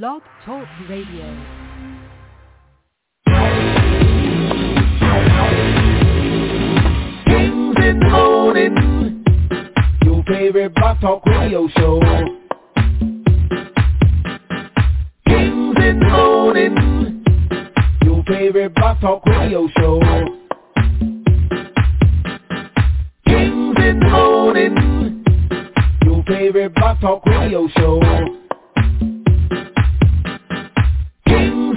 Blog Talk Radio. Morning, your favorite Blog Talk Radio show. Kings in the morning, your favorite Blog Talk Radio show. Kings in the morning, your favorite Blog Talk Radio show.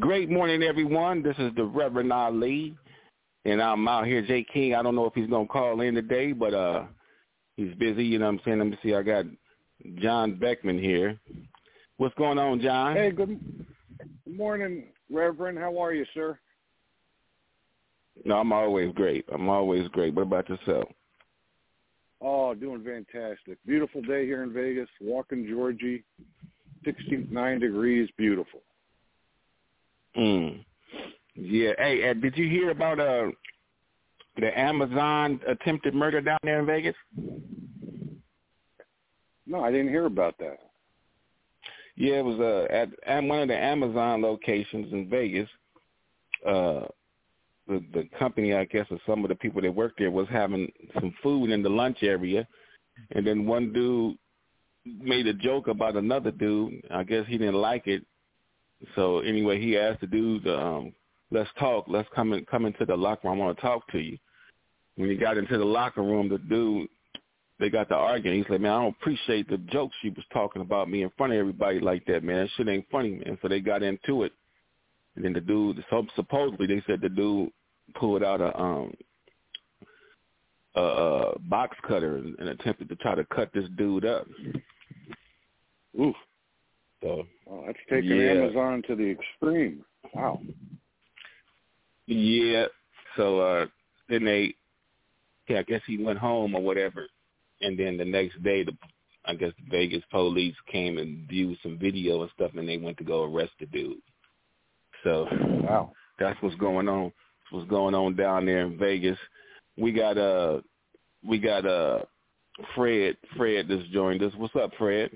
Great morning, everyone. This is the Reverend Ali, and I'm out here, Jay King. I don't know if he's gonna call in today, but uh, he's busy. You know what I'm saying? Let me see. I got John Beckman here. What's going on, John? Hey, good good morning, Reverend. How are you, sir? No, I'm always great. I'm always great. What about yourself? Oh, doing fantastic. Beautiful day here in Vegas. Walking Georgie, 69 degrees. Beautiful. Mm. Yeah. Hey, uh, did you hear about uh the Amazon attempted murder down there in Vegas? No, I didn't hear about that. Yeah, it was uh, at, at one of the Amazon locations in Vegas. Uh, the the company, I guess, or some of the people that worked there was having some food in the lunch area, and then one dude made a joke about another dude. I guess he didn't like it, so anyway, he asked the dude, um, "Let's talk. Let's come in, come into the locker room. I want to talk to you." When he got into the locker room, the dude they got to arguing. He said, "Man, I don't appreciate the jokes she was talking about me in front of everybody like that, man. That shit ain't funny, man." So they got into it, and then the dude, so supposedly they said the dude pulled out a um a, a box cutter and, and attempted to try to cut this dude up. Oof. So Oh, that's taking Yeah. Amazon to the extreme. Wow. Yeah. So uh then they yeah, I guess he went home or whatever. And then the next day the I guess the Vegas police came and viewed some video and stuff and they went to go arrest the dude. So Wow. that's what's going on. That's what's going on down there in Vegas. We got uh we got uh Fred Fred just joined us. What's up, Fred?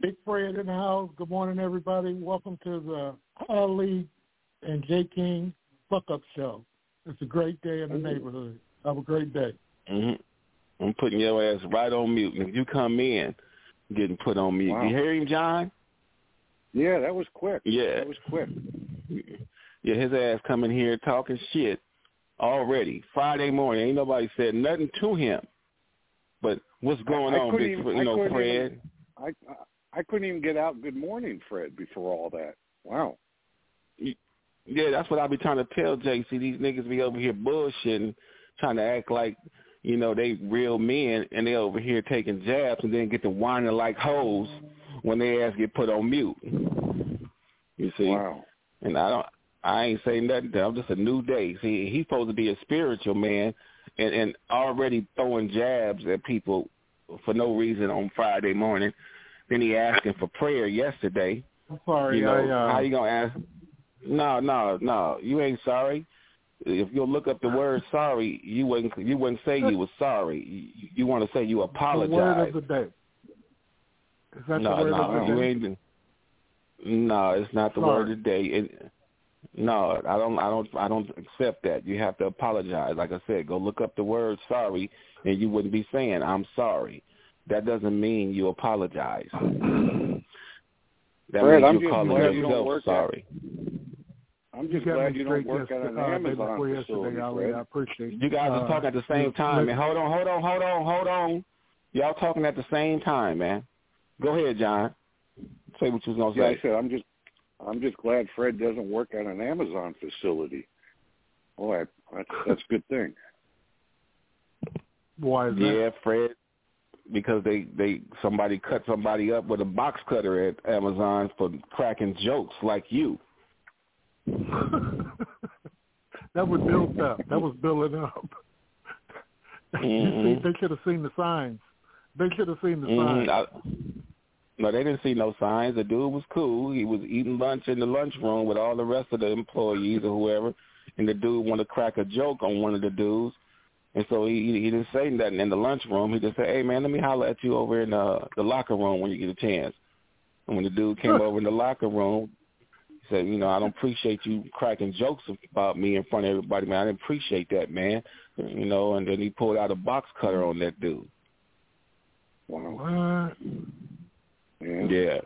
Big Fred in the house. Good morning, everybody. Welcome to the Ali and Jay King Fuck Up Show. It's a great day in the neighborhood. Have a great day. hmm I'm putting your ass right on mute. If you come in, getting put on mute. Wow. You hear him, John? Yeah, that was quick. Yeah. That was quick. Yeah, his ass coming here talking shit already. Friday morning, ain't nobody said nothing to him. But what's going I on, big, even- you know, Fred? even- I, I couldn't even get out good morning, Fred, before all that. Wow. Yeah, that's what I be trying to tell JC. These niggas be over here bullshitting, trying to act like, you know, they real men, and they over here taking jabs and then get to whining like hoes when they ass get put on mute. You see? Wow. And I don't, I ain't saying nothing. I'm just a new day. See, he's supposed to be a spiritual man, and and already throwing jabs at people for no reason on Friday morning. Then he asking for prayer yesterday. I'm sorry. You know, I, uh, how you gonna ask? No, no, no. You ain't sorry. If you look up the word sorry, you wouldn't you wouldn't say you was sorry. You, you want to say you apologize. the word of the day. Is that no, the word no, of the you day? ain't. No, it's not the Sorry. word of the day. It, no, I don't. I don't. I don't accept that. You have to apologize. Like I said, go look up the word sorry, and you wouldn't be saying I'm sorry. That doesn't mean you apologize. That Fred, means I'm you're just calling glad you don't yourself work at- I'm just got glad you don't straight work at an uh, Amazon before facility, yesterday, Ali. Fred. I appreciate You guys are uh, talking at the same you- time, man. Hold on, hold on, hold on, hold on. Y'all talking at the same time, man. Go ahead, John. Say what you was gonna I say. said I'm just I'm just glad Fred doesn't work at an Amazon facility. Boy, that's that's a good thing. Why is that? Yeah, Fred. Because they they somebody cut somebody up with a box cutter at Amazon for cracking jokes like you. that was built up. That was building up. Mm-hmm. they should have seen the signs. They should have seen the mm-hmm. signs. I, no, they didn't see no signs. The dude was cool. He was eating lunch in the lunchroom with all the rest of the employees or whoever, and the dude wanted to crack a joke on one of the dudes. And so he he didn't say nothing in the lunchroom. He just said, "Hey man, let me holler at you over in uh, the locker room when you get a chance." And when the dude came over in the locker room, he said, "You know, I don't appreciate you cracking jokes about me in front of everybody, man. I didn't appreciate that, man." You know, and then he pulled out a box cutter on that dude. Wow. Yeah. Yeah.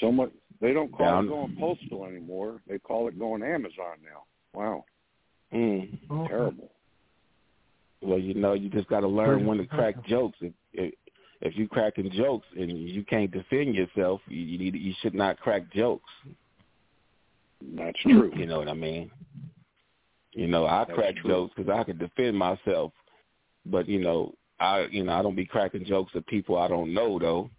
So much. They don't call Down- it going postal anymore. They call it going Amazon now. Wow. Mm. Terrible. Well, you know, you just got to learn when to crack jokes. If, if if you cracking jokes and you can't defend yourself, you, you need you should not crack jokes. That's true. You know what I mean? You know, I That's crack true. jokes because I can defend myself, but you know, I you know I don't be cracking jokes at people I don't know though.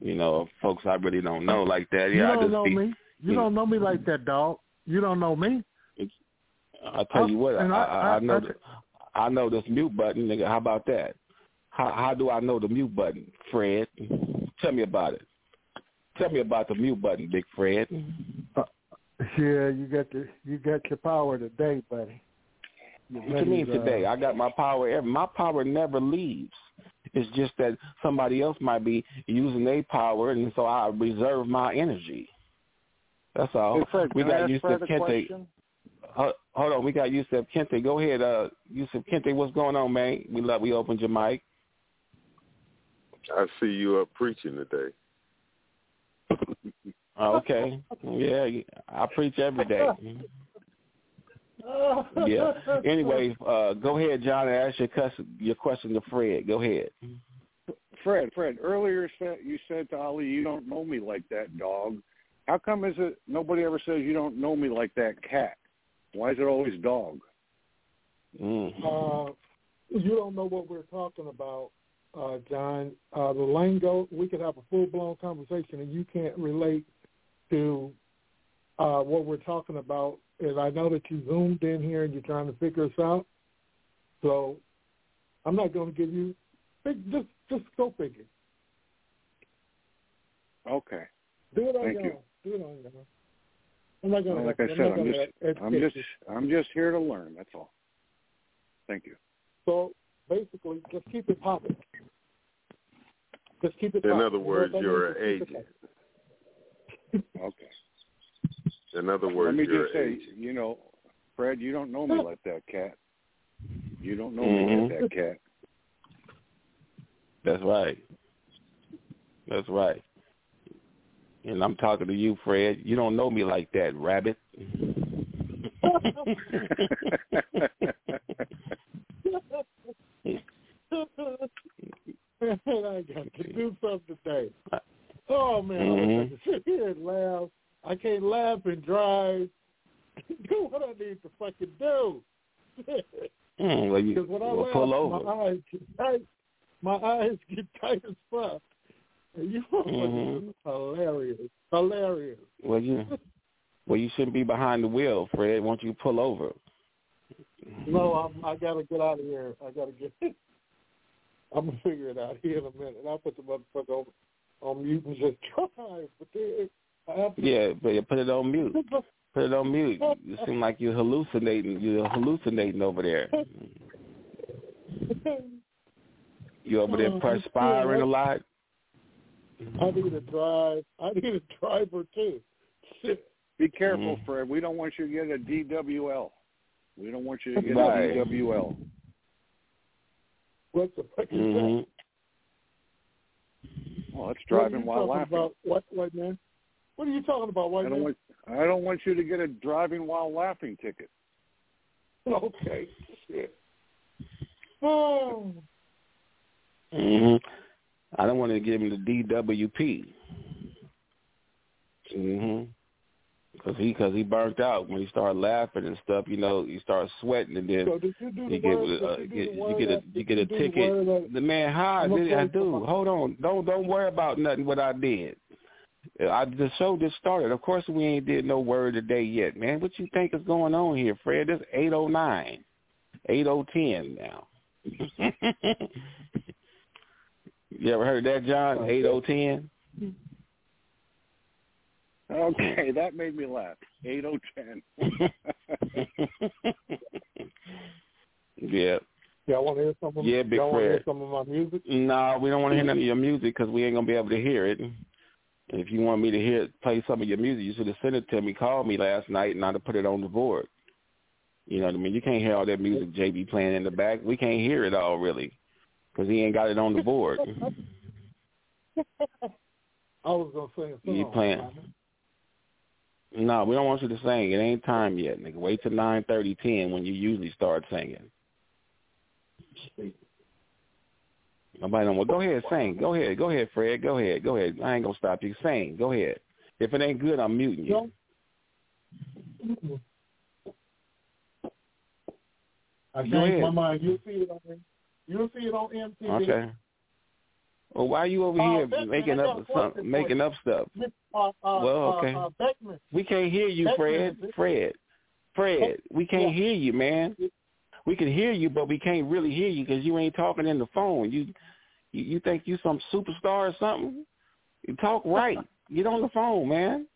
You know, folks I really don't know like that. You Yeah, I don't just know be. me. You hmm. don't know me like that, dog. You don't know me. I tell you what, I, I, I- I know I- the, I know this mute button, nigga. How about that? How how do I know the mute button, Fred? Tell me about it. Tell me about the mute button, Big Fred. Yeah, you got the you got your power today, buddy. Your What you mean buddy's, uh, today? I got my power. Every, my power never leaves. It's just that somebody else might be using their power, and so I reserve my energy. That's all. Hey, Fred, we can I got ask Yusuf Fred a Kente. question? Hold, hold on, we got Yusuf Kente. Go ahead, uh, Yusuf Kente. What's going on, man? We love. We opened your mic. I see you up preaching today. Oh, okay. Yeah, I preach every day. Yeah. Anyway, uh, go ahead, John, and ask your question, your question to Fred. Go ahead. Fred, Fred, earlier you said to Ali, you don't know me like that dog. How come is it nobody ever says you don't know me like that cat? Why is it always dog? Mm. Uh, you don't know what we're talking about, uh, John. Uh, the lingo, we could have a full blown conversation, and you can't relate to uh, what we're talking about. And I know that you zoomed in here and you're trying to figure us out. So I'm not going to give you. Just just go figure. Okay. Do it on Thank your you. own. Do it on your own. I'm not going Well, to. like I said, I'm just I'm just. I'm just here to learn. That's all. Thank you. So basically, just keep it popping. Just keep it. In popping. other You know words, you're means? an Just keep it agent. Okay. In other Let words, me you're just an say, agent. you know, Fred, you don't know me like that cat. You don't know me Mhm. like that cat. That's right. That's right. And I'm talking to you, Fred. You don't know me like that, rabbit. Man, I got to do something today. Oh man, I Mhm. wish I could sit here and laugh. I can't laugh and drive. do what I need to fucking do. Mm, well, you Because when I well, laugh, pull my over. eyes get tight. My eyes get tight as fuck. You Mhm. hilarious, hilarious. Well, you well, you shouldn't be behind the wheel, Fred. Won't you pull over? No, I'm, I gotta get out of here. I gotta get. I'm gonna figure it out here in a minute. I'll put the motherfucker on, on mute and just drive. But then I have to. Yeah, but you put it on mute. Put it on mute. You seem like you're hallucinating. You're hallucinating over there. You over there Oh, perspiring a lot. I need a drive. I need a driver too. Be careful, Mhm. Fred. We don't want you to get a DWL. We don't want you to get Right. a DWL. What the fuck is hmm that? Well, that's driving while laughing. About, what, white man? What are you talking about, white I don't man? want I don't want you to get a driving while laughing ticket. Okay. Shit. Oh. hmm I don't want to give him the DWP. hmm Cause he, cause he burnt out when he started laughing and stuff. You know, he started sweating, and then So you you get word? uh, did get, you do the you get a you get a do the ticket. The man, hi, did I do? Hold on, don't don't worry about nothing what I did. I the show just started. Of course, we ain't did no word today yet, man. What you think is going on here, Fred? It's eight oh nine, eight oh ten now. you ever heard that, John? Eight oh ten. Okay, that made me laugh. Eight oh ten. yeah. Y'all want to hear some of Yeah, Big y'all want to hear some of my music? No, we don't want to hear none of mm-hmm. your music because we ain't gonna be able to hear it. If you want me to hear play some of your music, you should have sent it to me. Called me last night, and I'd have put it on the board. You know what I mean? You can't hear all that music JB playing in the back. We can't hear it all really because he ain't got it on the board. I was gonna sing a song. You playing? No, we don't want you to sing. It ain't time yet, nigga. Wait till nine thirty, ten when you usually start singing. Nobody don't. Well, go ahead, sing. Go ahead, go ahead, Fred. Go ahead, go ahead. I ain't gonna stop you. Sing. Go ahead. If it ain't good, I'm muting you. I changed my mind. You'll see it on you'll see it on MTV. Okay. Well, why are you over Uh, here Beckman, making up some, making up stuff? Uh, uh, Well, uh, okay. Uh. We can't hear you, Fred. Beckman. Fred. Fred. We can't hear you, man. We can hear you, but we can't really hear you because you ain't talking in the phone. You, you, you think you some superstar or something? You talk right. Get on the phone, man.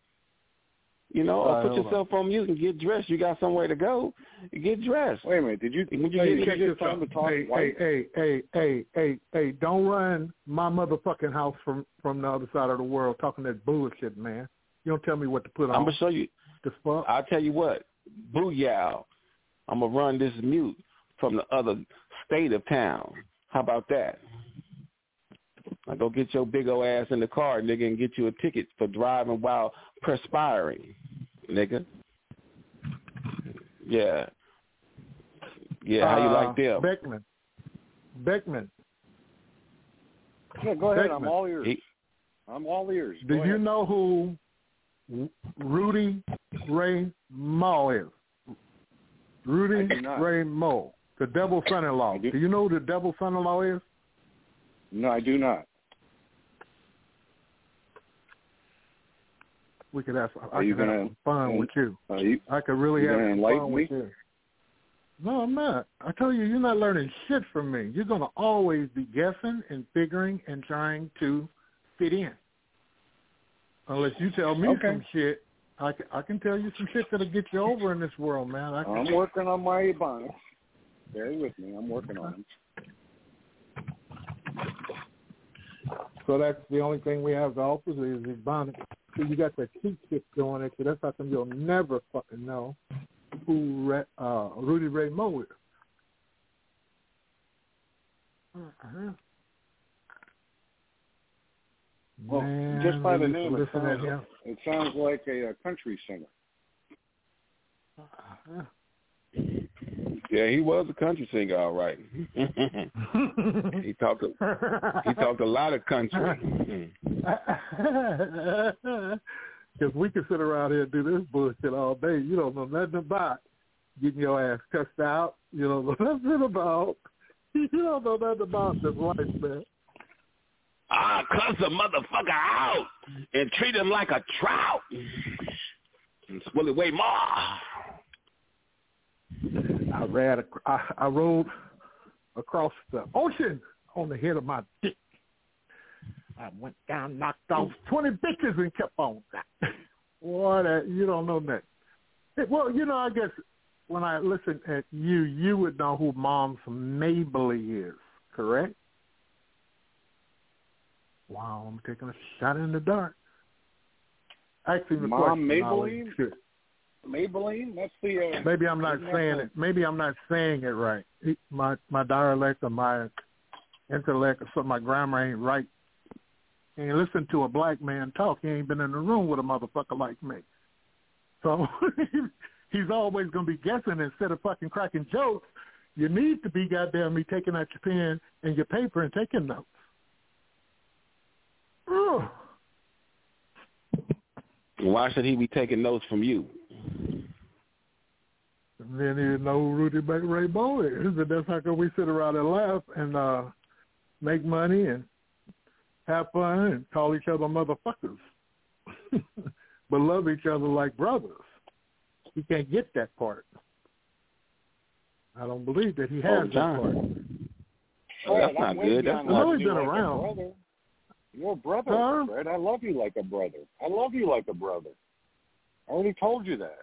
You know, All or put yourself on mute and get dressed. You got somewhere to go. Get dressed. Wait a minute. Did you? When you Hey, get check Check this this time out. to talk Hey, hey, hey, hey, hey, hey, hey, don't run my motherfucking house from from the other side of the world talking that bullshit, man. You don't tell me what to put on. I'm gonna show you. the fuck? I'll tell you what, booyah. I'm gonna run this mute from the other state of town. How about that? I go get your big old ass in the car, nigga, and get you a ticket for driving while perspiring, nigga. Yeah. Yeah, how you Uh, like them? Beckman. Beckman. Yeah, go ahead. I'm all ears. He- I'm all ears. Do Go you know who Rudy Ray Moore is? Rudy I do not. Ray Moore, the devil son-in-law. Do- do you know who the devil son-in-law is? No, I do not. We could have. I Are you could gonna- some fun with you. You? I could really have some fun me? with you. No, I'm not. I tell you, you're not learning shit from me. You're gonna always be guessing and figuring and trying to fit in. Unless you tell me Okay. some shit, I can, I can tell you some shit that'll get you over in this world, man. I can, I'm working on my ebonics. Bear with me. I'm working on them. so that's the only thing we have to offer is Ebonics. So you got that cheat shit going at you. That's how come you'll never fucking know who Ra- uh, Rudy Ray Moore is. Uh-huh. Well, Man, just by the name, it sounds, it sounds like a, a country singer. Uh-huh. Yeah, he was a country singer, all right. he talked. A, he talked a lot of country. Because we can sit around here and do this bullshit all day. You don't know nothing about getting your ass cussed out. You don't know nothing about. You don't know nothing about this life, man. I cuss a motherfucker out and treat him like a trout. It's Willie Way Moore. I ran. I, I rode across the ocean on the head of my dick. I went down, knocked off twenty bitches, and kept on. Boy, that you don't know that. Well, you know, I guess when I listen at you, you would know who Moms Mabley is, correct? Wow, I'm taking a shot in the dark. Actually, the Mom question, was Maybelline? That's the. Uh, Maybe I'm not saying it. Maybe I'm not saying it right. It- My my dialect or my intellect or something, my grammar ain't right. And listen to a black man talk. He ain't been in the room with a motherfucker like me. So he's always gonna be guessing instead of fucking cracking jokes. You need to be goddamn me taking out your pen and your paper and taking notes. Ugh. Why should he be taking notes from you? And then you know who Rudy Ray Ray Bo is, and that's how come we sit around and laugh and uh make money and have fun and call each other motherfuckers. but love each other like brothers. He can't get that part. I don't believe that he has Oh, that part. Oh, that's not I'm with good. you That's on not- loving been like a around. brother. You're a brother, Huh? Fred. I love you like a brother. I love you like a brother. I already told you that.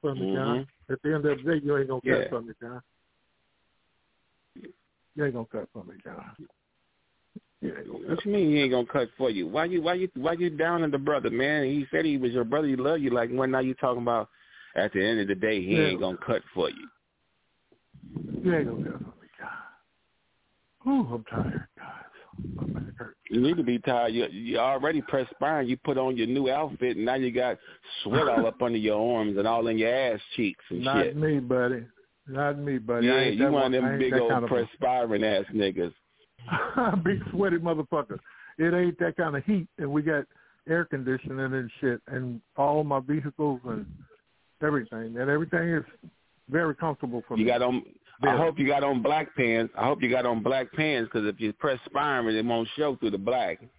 From me, John. Mm-hmm. At the end of the day, you ain't gonna Yeah. cut from me, John. You ain't gonna cut from me, John. You What you mean he ain't gonna cut for you? Why you why you why you down on the brother, man? He said he was your brother. He love you. Like when now you talking about? At the end of the day, he Yeah. ain't gonna cut for you. You ain't gonna cut from me, John. Ooh, I'm tired, guys. My back hurts. You need to be tired. You you already perspiring. You put on your new outfit, and now you got sweat all up under your arms and all in your ass cheeks and Not shit. Not me, buddy. Not me, buddy. Yeah, you one of them big old kind of perspiring ass niggas. big sweaty motherfucker. It ain't that kind of heat, and we got air conditioning and shit, and all my vehicles and everything, and everything is very comfortable for You me. got on. I hope you got on black pants. I hope you got on black pants because if you press perspiring, it won't show through the black.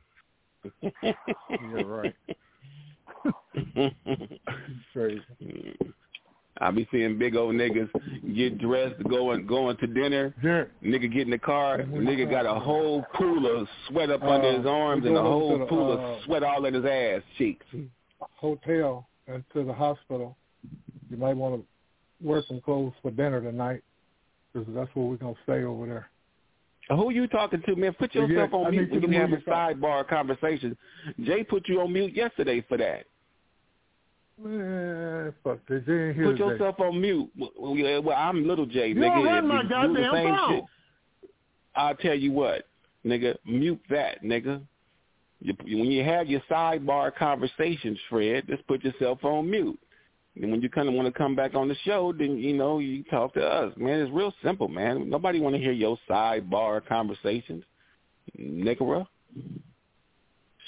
Yeah, right. Crazy. I be seeing big old niggas get dressed, going going to dinner. Yeah. Nigga get in the car. Nigga got a whole pool of sweat up under Uh, his arms and a whole the, pool uh, of sweat all in his ass cheeks. Hotel and to the hospital. You might want to wear some clothes for dinner tonight, because that's where we're gonna stay over there. Who you talking to, man? Put yourself I on need mute. We to can have a move yourself. sidebar conversation. Jay put you on mute yesterday for that. Man, fuck this. You ain't here Put today. yourself on mute. Well, I'm little Jay, You nigga. don't run my you the goddamn same phone. shit, I'll tell you what, nigga. Mute that, nigga. You, when you have your sidebar conversations, Fred, just put yourself on mute. And when you kind of want to come back on the show, then you know you talk to us, man. It's real simple, man. Nobody want to hear your sidebar conversations, nigga.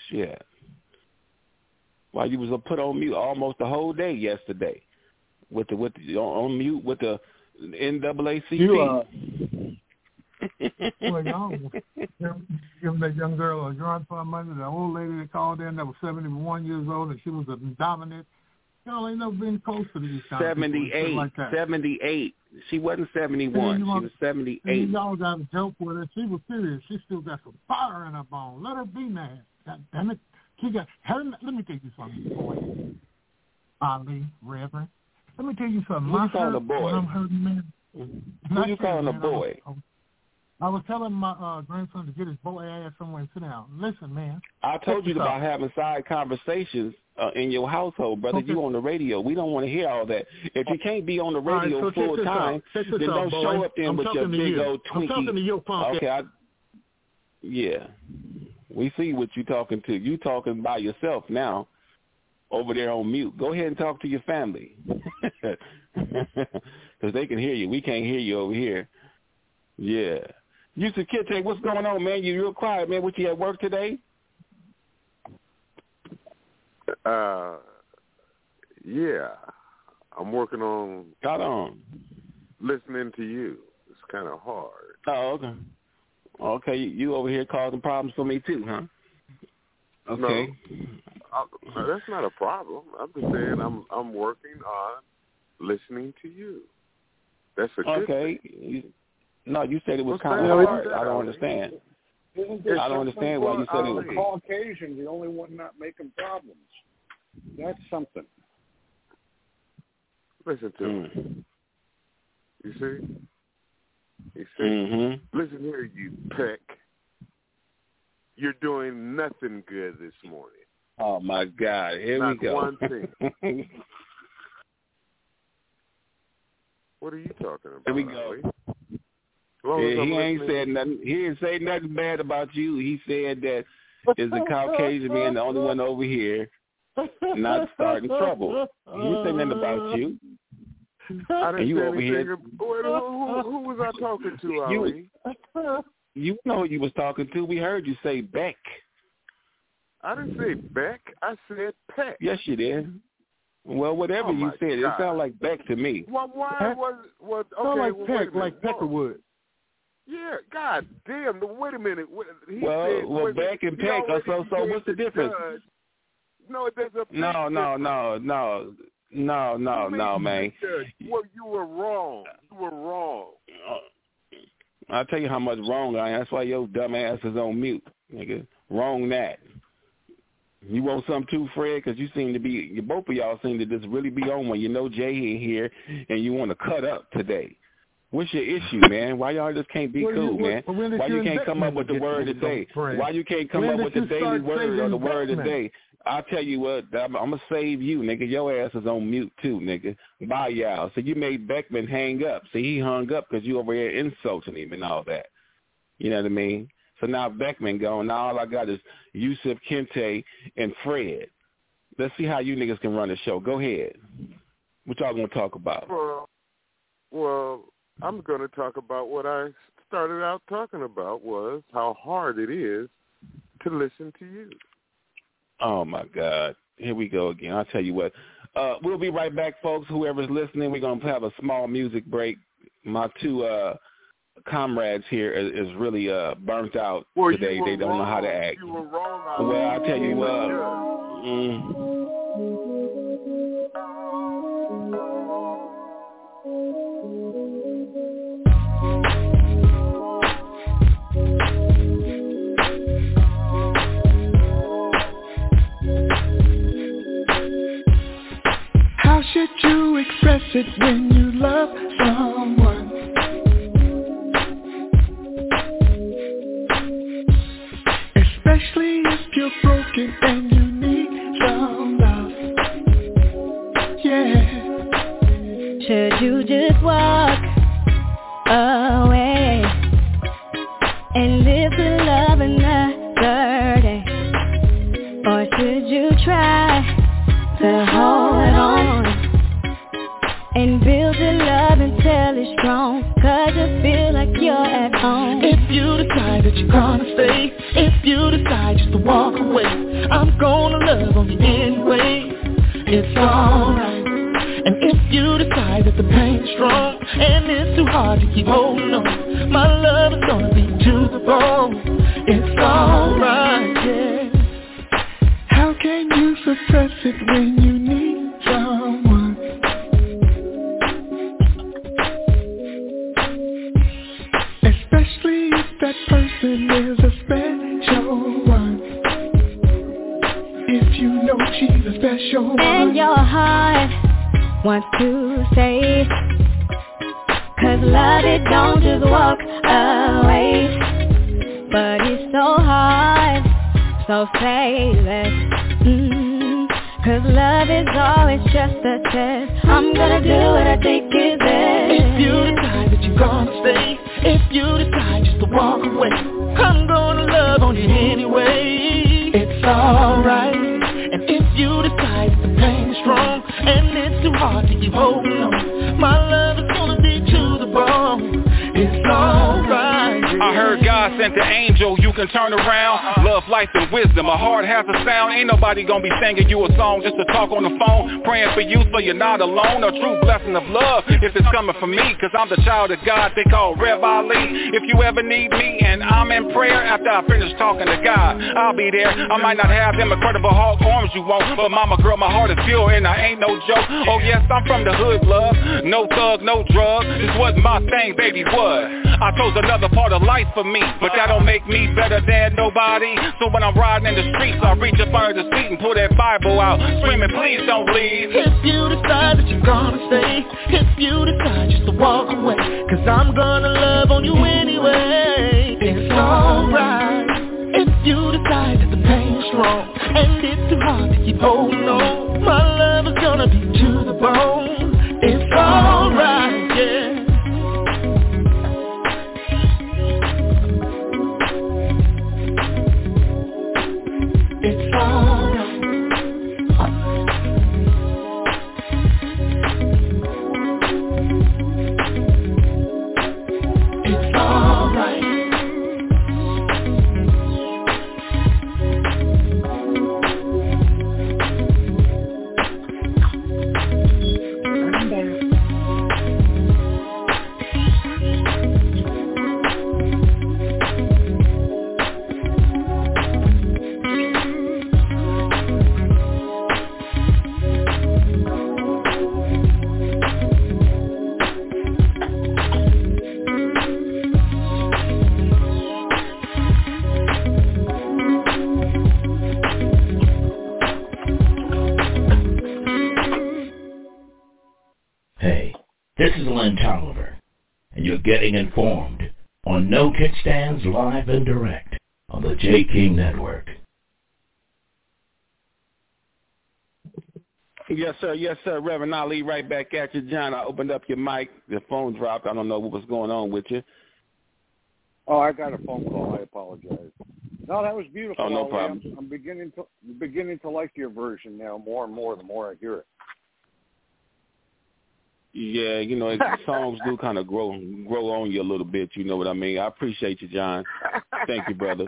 Shit. While you was put on mute almost the whole day yesterday, with the with the, on mute with the NAACP. You, uh, Well, y'all give- giving that young girl a for her money. The old lady that called in that was 71 years old and she was a dominant. Y'all ain't never been close to these kind of people and shit 78, like 78. She wasn't 71. She was 78. y'all got a joke with her. She was serious. She still got some fire in her bone. Let her be mad. God damn it. She got. Her, let me tell you something, boy. Ali, Reverend. Let me tell you something. Who you calling a boy? I'm hurting, man. Who Not you calling a man. I was- boy? I was, I was telling my uh, grandson to get his boy ass somewhere and sit down. Listen, man. I told you about out. having side conversations uh, in your household, brother. Okay. You on the radio. We don't want to hear all that. If you can't be on the All right, radio so full time, then don't boy. show up there I'm with your big you. old I'm talking to Twinkie. your punk Okay, I, yeah. We see what you're talking to. You talking by yourself now, over there on mute. Go ahead and talk to your family, because they can hear you. We can't hear you over here. Yeah. Yusuf Kite, what's going on, man? You real quiet, man. What you at work today? Uh, yeah, I'm working on Got on. listening to you. It's kind of hard. Oh, okay. Okay, you, you over here causing problems for me too, huh? Okay. I, that's not a problem. I'm just saying I'm I'm working on listening to you. That's a good Okay. You, no, you said it was What's kind of What's hard. I don't understand. Isn't It's I don't understand why you said it was- Caucasian, the only one not making problems. That's something. Listen to me. Mm. You see? You see? Mm-hmm. Listen here, you peck. You're doing nothing good this morning. Oh my God! Here Not we go. one thing. What are you talking about? Here we go. Ali? As long as Yeah, he ain't said nothing. He didn't say nothing bad about you. He said that is a Caucasian man, the only one over here, not starting trouble. He didn't say nothing about you. I and didn't you say over anything. here- Wait, who, who, who was I talking to, You- Ali? You know who you was talking to. We heard you say Beck. I didn't say Beck. I said Peck. Yes, you did. Well, whatever Oh, you my said, it sounded like Beck to me. Well, why Peck? was was okay? Sound like well, Peck, wait a minute. like Whoa. Peckerwood. Yeah, God damn. Wait a minute. He well, said, well, wait, Beck and Peck. already So, so what's the difference? judge- No, there's a big No, no, no, no, no, no, no, man. the. Well, you were wrong. You were wrong. I'll tell you how much wrong I am. That's why your dumb ass is on mute, nigga. Wrong that. You want something too, Fred? Because you seem to be, you, both of y'all seem to just really be on one. you know Jay in here and you want to cut up today. What's your issue, man? Why y'all just can't be Well, you- cool, man? Why you can't come up with the get word of the day? Fred? Why you can't come up with the you daily start word or the word of the investment? day? I'll tell you what, I'm, I'm gonna save you, nigga. Your ass is on mute too, nigga. Bye, y'all. So you made Beckman hang up. See, he hung up because you over here insulting him and all that. You know what I mean? So now Beckman gone. Now all I got is Yusuf Kente and Fred. Let's see how you niggas can run the show. Go ahead. What y'all gonna talk about? Well, well, I'm to talk about what I started out talking about was how hard it is to listen to you. Oh my God. Here we go again. I'll tell you what. Uh, we'll be right back, folks. Whoever's listening, we're gonna have a small music break. My two uh, comrades here is, is really uh, burnt out Well, today. They don't know how to act. You were wrong. on Well, I'll tell you what. judge. Mm, should you express it when you love someone? Especially if you're broken and you need some love. Yeah. Should you just walk away at home. If you decide that you're gonna stay, if you decide just to walk away, I'm gonna love on you anyway. It's alright. And if you decide that the pain's strong and it's too hard to keep holding on, my love is gonna be to the bone. It's alright, yeah. How can you suppress it when can turn around. Love, life, and wisdom, a heart has a sound. Ain't nobody gonna be singing you a song just to talk on the phone. Praying for you so you're not alone. A true blessing of love if it's coming from me Cause I'm the child of God. They call Rev Ali If you ever need me and I'm in prayer After I finish talking to God, I'll be there. I might not have them incredible Hulk arms you want But mama girl, my heart is pure and I ain't no joke. Oh yes, I'm from the hood, love. No thug, no drug. This wasn't my thing, baby, what? I chose another part of life for me But that don't make me better than nobody So when I'm riding in the streets I reach up under the seat and pull that Bible out Screaming, please don't leave If you decide that you're gonna stay, if you decide just to walk away, cause I'm gonna love on you anyway. It's alright. If you decide that the pain's strong and it's too hard to keep holding on, my love is gonna be to the bone. It's alright, and getting informed on No Kickstands Live and Direct on the Jay King Network. Yes, sir. Yes, sir. Reverend Ali, right back at you, John. I opened up your mic. The phone dropped. I don't know what was going on with you. Oh, I got a phone call. I apologize. No, that was beautiful. Oh, no Ali. problem. I'm, I'm beginning to beginning to like your version now more and more the more I hear it. Yeah, you know, the songs do kind of grow grow on you a little bit. You know what I mean? I appreciate you, John. Thank you, brother.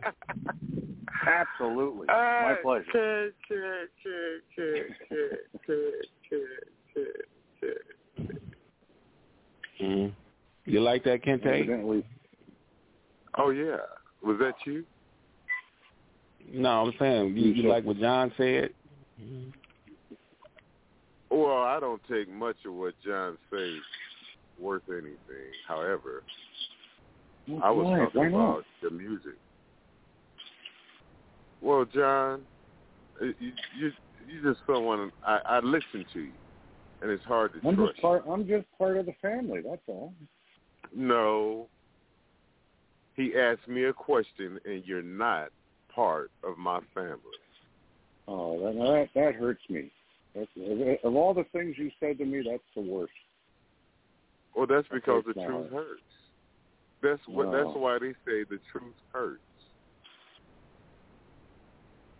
Absolutely, Uh, my pleasure. Kid, kid, kid, kid, kid, kid, kid, kid. hmm You like that, Kente? Evidently, Oh yeah, was that you? No, I'm saying you, you like what John said. Well, I don't take much of what John says worth anything. However, I was Why? talking Why about the music. Well, John, you you you just someone I, I listen to you, and it's hard to I'm trust. just part. I'm just part of the family. That's all. No, he asked me a question, and you're not part of my family. Oh, that that, that hurts me. Of all the things you said to me, that's the worst. Well, that's because the truth hurts. That's what. That's why they say the truth hurts.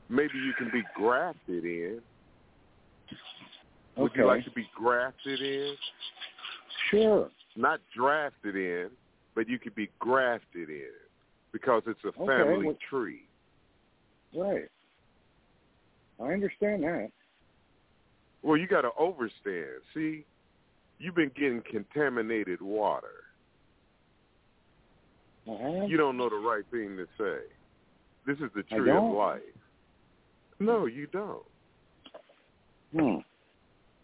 Maybe you can be grafted in. Would Okay. you like to be grafted in? Sure. Not drafted in, but you could be grafted in because it's a Okay, family well- tree. Right. I understand that. Well, you got to overstand. See, you've been getting contaminated water. Have. You don't know the right thing to say. This is the tree of life. No, you don't. Hmm.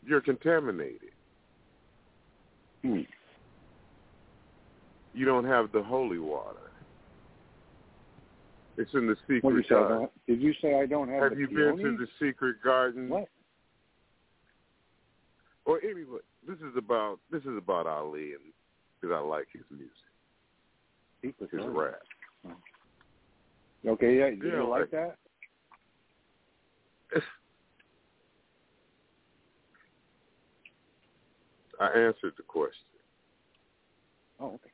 You're contaminated. Hmm. You don't have the holy water. It's in the secret What did you say? Garden. Did you say I don't have, Have you been to the secret garden? What? Or anyway, this is about this is about Ali and because I like his music, his Garden. rap. Okay, Yeah, you like like- that? I answered the question. Oh, okay.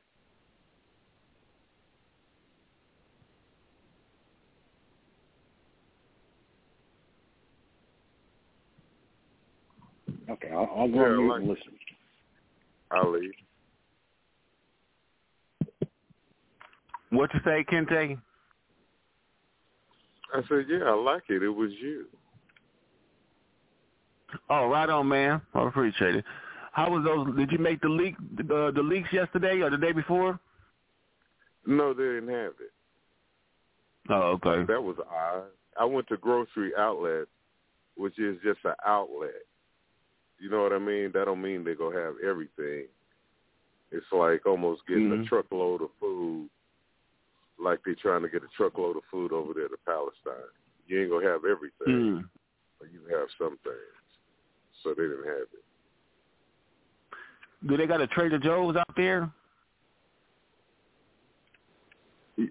Okay, I'll, I'll go Yeah, on mute like- and listen. Ali. What you say, Kente? I said, yeah, I like it. It was you. Oh, right on, man. I appreciate it. How was those? Did you make the leak? Uh, the leaks yesterday or the day before? No, they didn't have it. Oh, okay. That was odd. I went to grocery outlet, which is just an outlet. You know what I mean? That don't mean they're gonna have everything. It's like almost getting Mhm. a truckload of food, like they're trying to get a truckload of food over there to Palestine. You ain't gonna have everything, Mm. but you have some things. So they didn't have it. Do they got a Trader Joe's out there?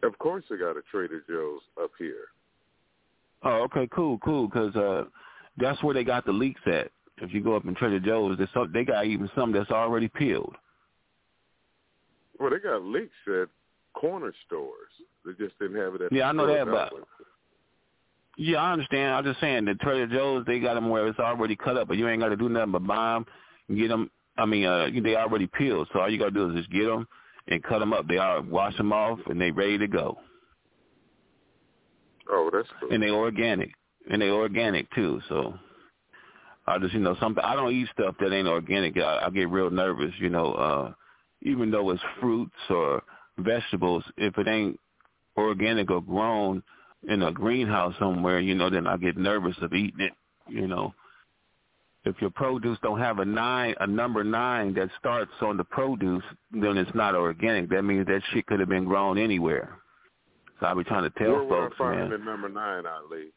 Of course, they got a Trader Joe's up here. Oh, okay, cool, cool. Because uh, that's where they got the leaks at. If you go up in Trader Joe's, there's some, they got even some that's already peeled. Well, they got leaks at corner stores. They just didn't have it at. Yeah, I know that, but- I went to. Yeah, I understand. I'm just saying that Trader Joe's they got them where it's already cut up, but you ain't got to do nothing but buy them, and get them. I mean, uh, they already peeled, so all you got to do is just get them and cut them up. They are wash them off, and they ready to go, Oh, that's cool. and they organic, and they organic too. So I just you know something. I don't eat stuff that ain't organic. I, I get real nervous, you know. uh Even though it's fruits or vegetables, if it ain't organic or grown in a greenhouse somewhere, you know, then I get nervous of eating it, you know. If your produce don't have a nine, a number nine that starts on the produce, then it's not organic. That means that shit could have been grown anywhere. So I be trying to tell Where would I folks, find man, the number nine, Ali?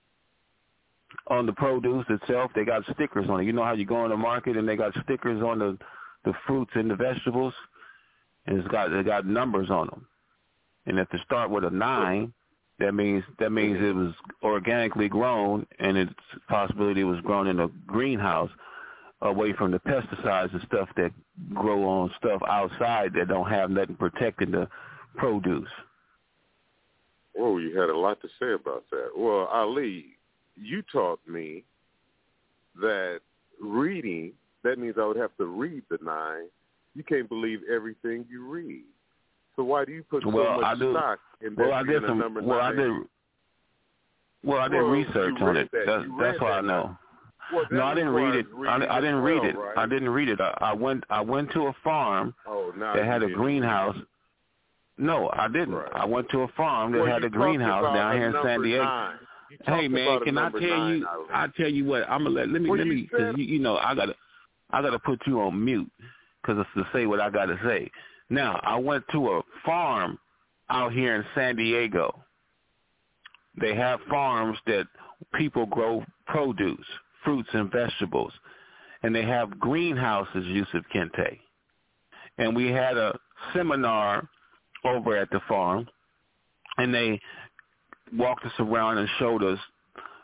On the produce itself, they got stickers on it. You know how you go on the market and they got stickers on the the fruits and the vegetables, and it's got it got numbers on them. And if to start with a nine, that means that means it was organically grown, and it's possibility it was grown in a greenhouse, away from the pesticides and stuff that grow on stuff outside that don't have nothing protecting the produce. Oh, you had a lot to say about that. Well, Ali, you taught me that reading, that means I would have to read the nine. You can't believe everything you read. So why do you put so well, much I stock in well, that I being did some, number well, nine? I did, well, I did Well, research on it. that. That's, that's why I know. Well, No, I didn't read it. I, I didn't read well, it. Right? I didn't read it. I, I went. I went to a farm oh, that had a didn't. greenhouse. No, I didn't. Right. I went to a farm that Well, had a greenhouse down here in San Diego. nine. Hey man, can I tell you? I tell you what. I'm gonna let let me Well, let me because you, you know I gotta I gotta put you on mute because it's to say what I gotta say. Now I went to a farm out here in San Diego. They have farms that people grow produce, fruits and vegetables, and they have greenhouses, Yusuf Kente. And we had a seminar over at the farm, and they walked us around and showed us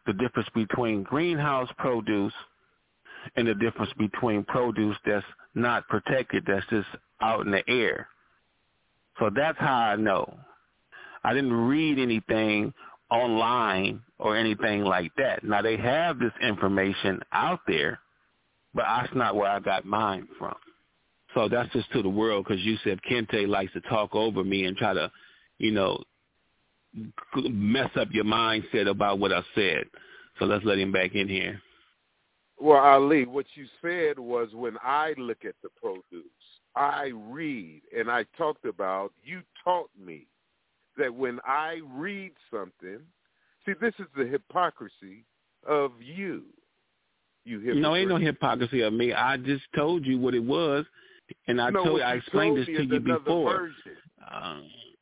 the difference between greenhouse produce and the difference between produce that's not protected, that's just out in the air. So that's how I know. I didn't read anything online or anything like that. Now they have this information out there, but that's not where I got mine from. So that's just to the world because you said Kente likes to talk over me and try to, you know, mess up your mindset about what I said. So let's let him back in here. Well, Ali, what you said was when I look at the produce, I read, and I talked about, you taught me that when I read something, see, this is the hypocrisy of you. You hypocrite. No, ain't no hypocrisy of me. I just told you what it was, and I No, told you, I explained this to you before.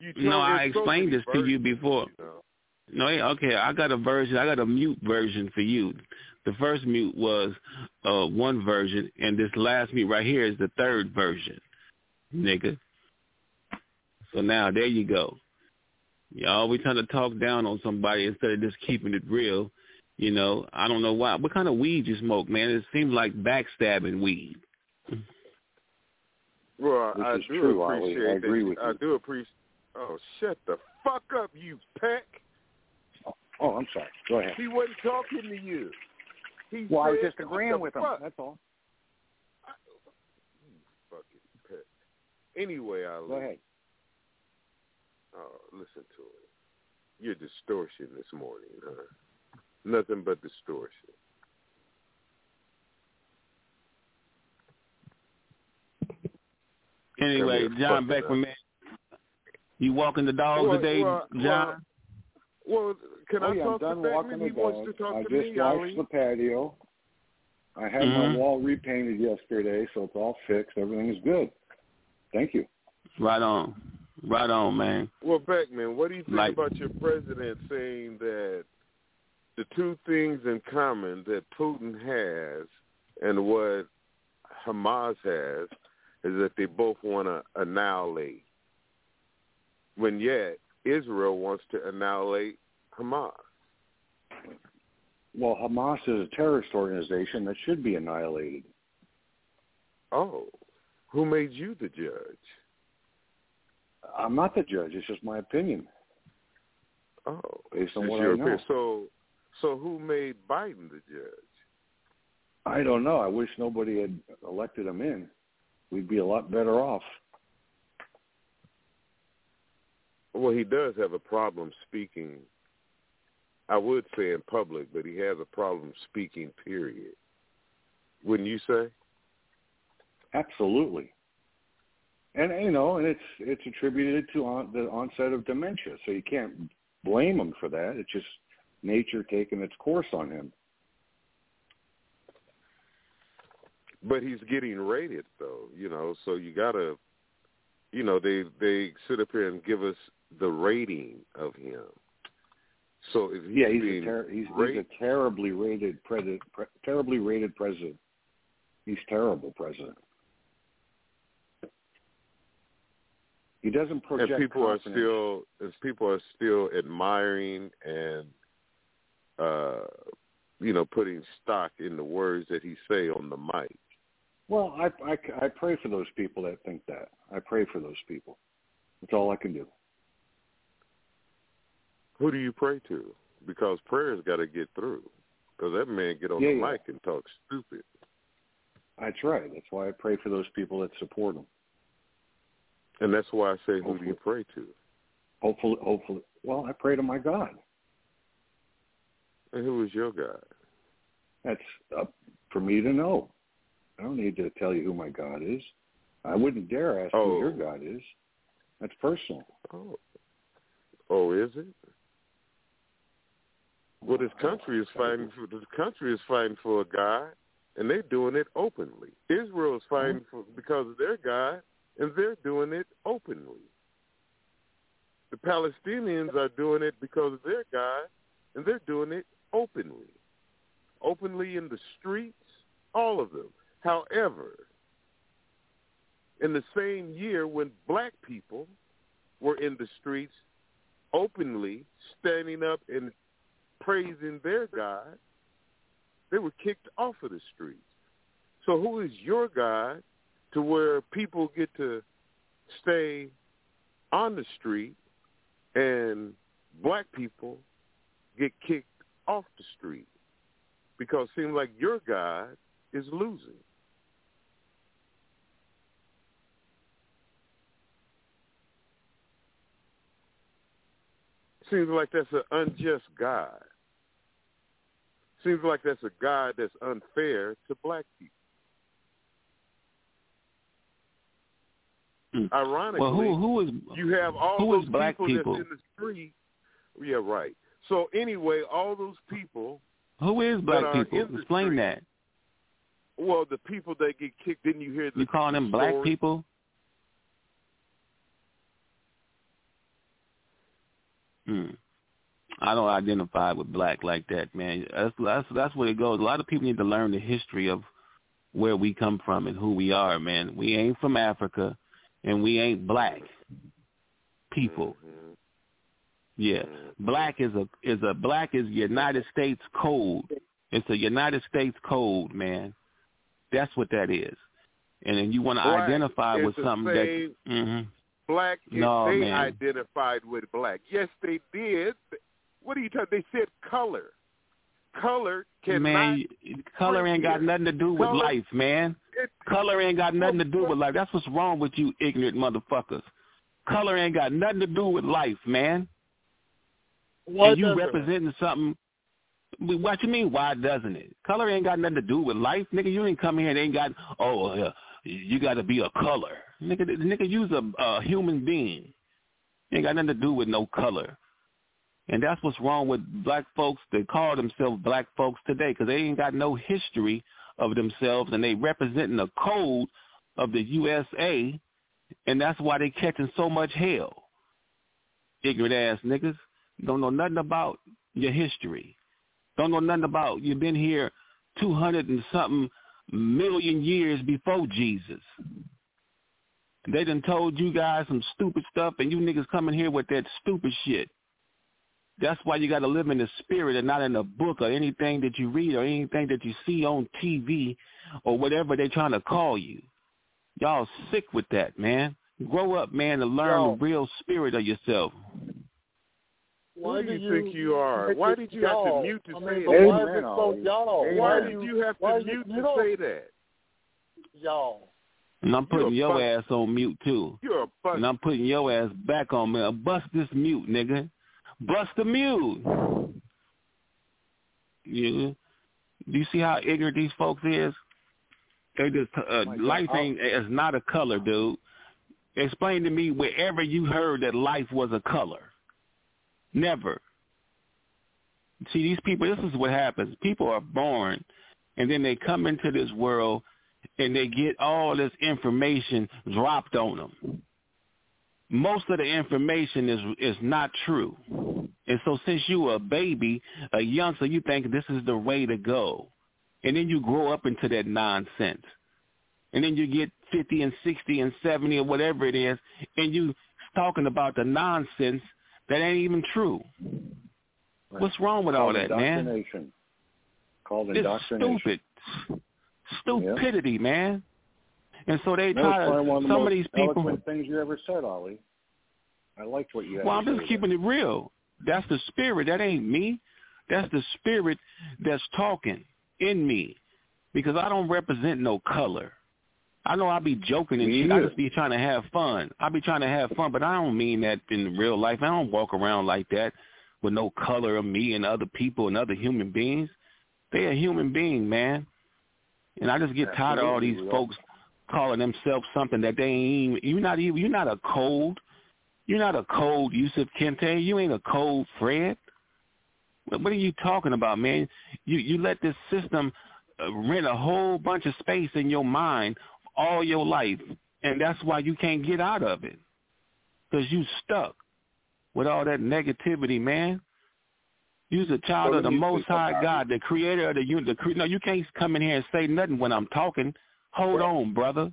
You no, I explained many this to you before. you know. No, okay, I got a version. I got a mute version for you. The first mute was uh one version, and this last mute right here is the third version, nigga. So now there you go. Y'all, always trying to talk down on somebody instead of just keeping it real. You know, I don't know why. What kind of weed you smoke, man? It seems like backstabbing weed. Well, This I do true, appreciate I agree that. with I do appreciate. Oh, shut the fuck up, you peck. Oh, oh, I'm sorry. Go ahead. He wasn't talking to you. He Well, I was just agreeing with the him. That's all. Fucking peck. Anyway, I go ahead. Oh, listen to it. You're distortion this morning, huh? Nothing but distortion. Anyway, John Beckman, man, you walking the dogs Well, today, well, John? Well, can oh, I yeah, talk I'm done to walking Beckman? the He wants dog. to talk I to just me, washed Ali. the patio. I had Mhm. my wall repainted yesterday, so it's all fixed. Everything is good. Thank you. Right on, right on, man. Well, Beckman, what do you think Like- about your president saying that the two things in common that Putin has and what Hamas has is that they both want to annihilate, when yet Israel wants to annihilate Hamas. Well, Hamas is a terrorist organization that should be annihilated. Oh, who made you the judge? I'm not the judge. It's just my opinion. Oh, Based on what your I know. opinion. So, so who made Biden the judge? I don't know. I wish nobody had elected him in. We'd be a lot better off. Well, he does have a problem speaking. I would say in public, but he has a problem speaking. Period. Wouldn't you say? Absolutely. And you know, and it's it's attributed to on, the onset of dementia, so you can't blame him for that. It's just nature taking its course on him. But he's getting rated, though. You know, so you gotta, you know, they they sit up here and give us the rating of him. So if he's yeah, he's a ter- he's, he's a terribly rated president. Pre- terribly rated president. He's terrible president. He doesn't project. and people are still as people are still admiring and uh you know putting stock in the words that he say on the mic. Well, I, I, I pray for those people that think that. I pray for those people. That's all I can do. Who do you pray to? Because prayers got to get through. Because that man get on Yeah, the yeah. mic and talk stupid. That's right. That's why I pray for those people that support him. And that's why I say, who do you pray to? Hopefully, hopefully. Well, I pray to my God. And who is your God? That's up for me to know. I don't need to tell you who my God is. I wouldn't dare ask Oh. who your oh. God is. That's personal. Oh, oh, is it? Well, this country is fighting for this country is fighting for a God, and they're doing it openly. Israel is fighting mm-hmm. for because of their God, and they're doing it openly. The Palestinians are doing it because of their God, and they're doing it openly, openly in the streets, all of them. However, in the same year when black people were in the streets openly standing up and praising their God, they were kicked off of the streets. So who is your God to where people get to stay on the street and black people get kicked off the street? Because it seems like your God is losing. Seems like that's an unjust God. Seems like that's a God that's unfair to black people. Mm. Ironically, Well, who who is you have all those black people, people? that's in the street. Yeah, right. So anyway, all those people, who is black people? Explain street, that. well, the people that get kicked, didn't you hear the You calling them black story? people? Hmm. I don't identify with black like that, man. That's that's that's where it goes. A lot of people need to learn the history of where we come from and who we are, man. We ain't from Africa, and we ain't black people. Mhm. Yeah, black is a is a black is United States code. It's a United States code, man. That's what that is. And then you want to Black identify with something that. hmm Black, No, they man. identified with black. Yes, they did. What are you talking? They said color. Color cannot. Man, color ain't got nothing to do with Color- life, man. it, Color ain't got nothing to do with life. That's what's wrong with you ignorant motherfuckers. Color ain't got nothing to do with life, man. Why and you doesn't it? representing something. What you mean? Why doesn't it? Color ain't got nothing to do with life, nigga. You ain't come here and ain't got. Oh, uh, you got to be a color, nigga. Nigga, you's a, a human being. Ain't got nothing to do with no color. And that's what's wrong with black folks that call themselves black folks today, because they ain't got no history of themselves, and they representing the code of the USA, and that's why they catching so much hell. Ignorant ass niggas don't know nothing about your history. Don't know nothing about you've been here two hundred and something million years before Jesus. They done told you guys some stupid stuff, and you niggas coming here with that stupid shit. That's why you got to live in the spirit and not in a book or anything that you read or anything that you see on TV or whatever they're trying to call you. Y'all sick with that, man. Grow up, man, and learn Yo. the real spirit of yourself. Why Who do you think you are? Why did you have to mute to I say mean, that? why is Amen, it so Ollie. y'all? Why Amen. did you have to is mute you to don't- say that? Y'all. And I'm putting your fuck- ass on mute too. You're a fuck. And I'm putting your ass back on me. Bust this mute, nigga. Bust the mute. You, do you see how ignorant these folks is? They just uh, my life ain't is not a color, dude. Explain to me wherever you heard that life was a color. Never. See, these people. This is what happens. People are born, and then they come into this world, and they get all this information dropped on them most of the information is is not true. And so since you were a baby, a youngster, you think this is the way to go. And then you grow up into that nonsense. And then you get 50 and 60 and 70 or whatever it is, and you talking about the nonsense that ain't even true. What's wrong with all Called that, man? indoctrination. Called It's indoctrination. stupid. Stupidity, man. And so they That try to one of the most of these people things you ever said, Ollie. I liked what you had Well, I'm just keeping it real. That's the spirit. That ain't me. That's the spirit that's talking in me. Because I don't represent no color. I know I be joking and shit. I just be trying to have fun. I be trying to have fun, but I don't mean that in real life. I don't walk around like that with no color of me and other people and other human beings. They a human being, man. And I just get tired of all these Absolutely, we all- folks calling themselves something that they ain't even you're not even you're not a cold you're not a cold Yusuf Kente. You ain't a cold Fred. What, what are you talking about, man? You you let this system uh, rent a whole bunch of space in your mind all your life, and that's why you can't get out of it because you stuck with all that negativity, man. You's a child Well, of the Most High God, the Creator of the universe. The cre- no, you can't come in here and say nothing when I'm talking. Hold on, brother.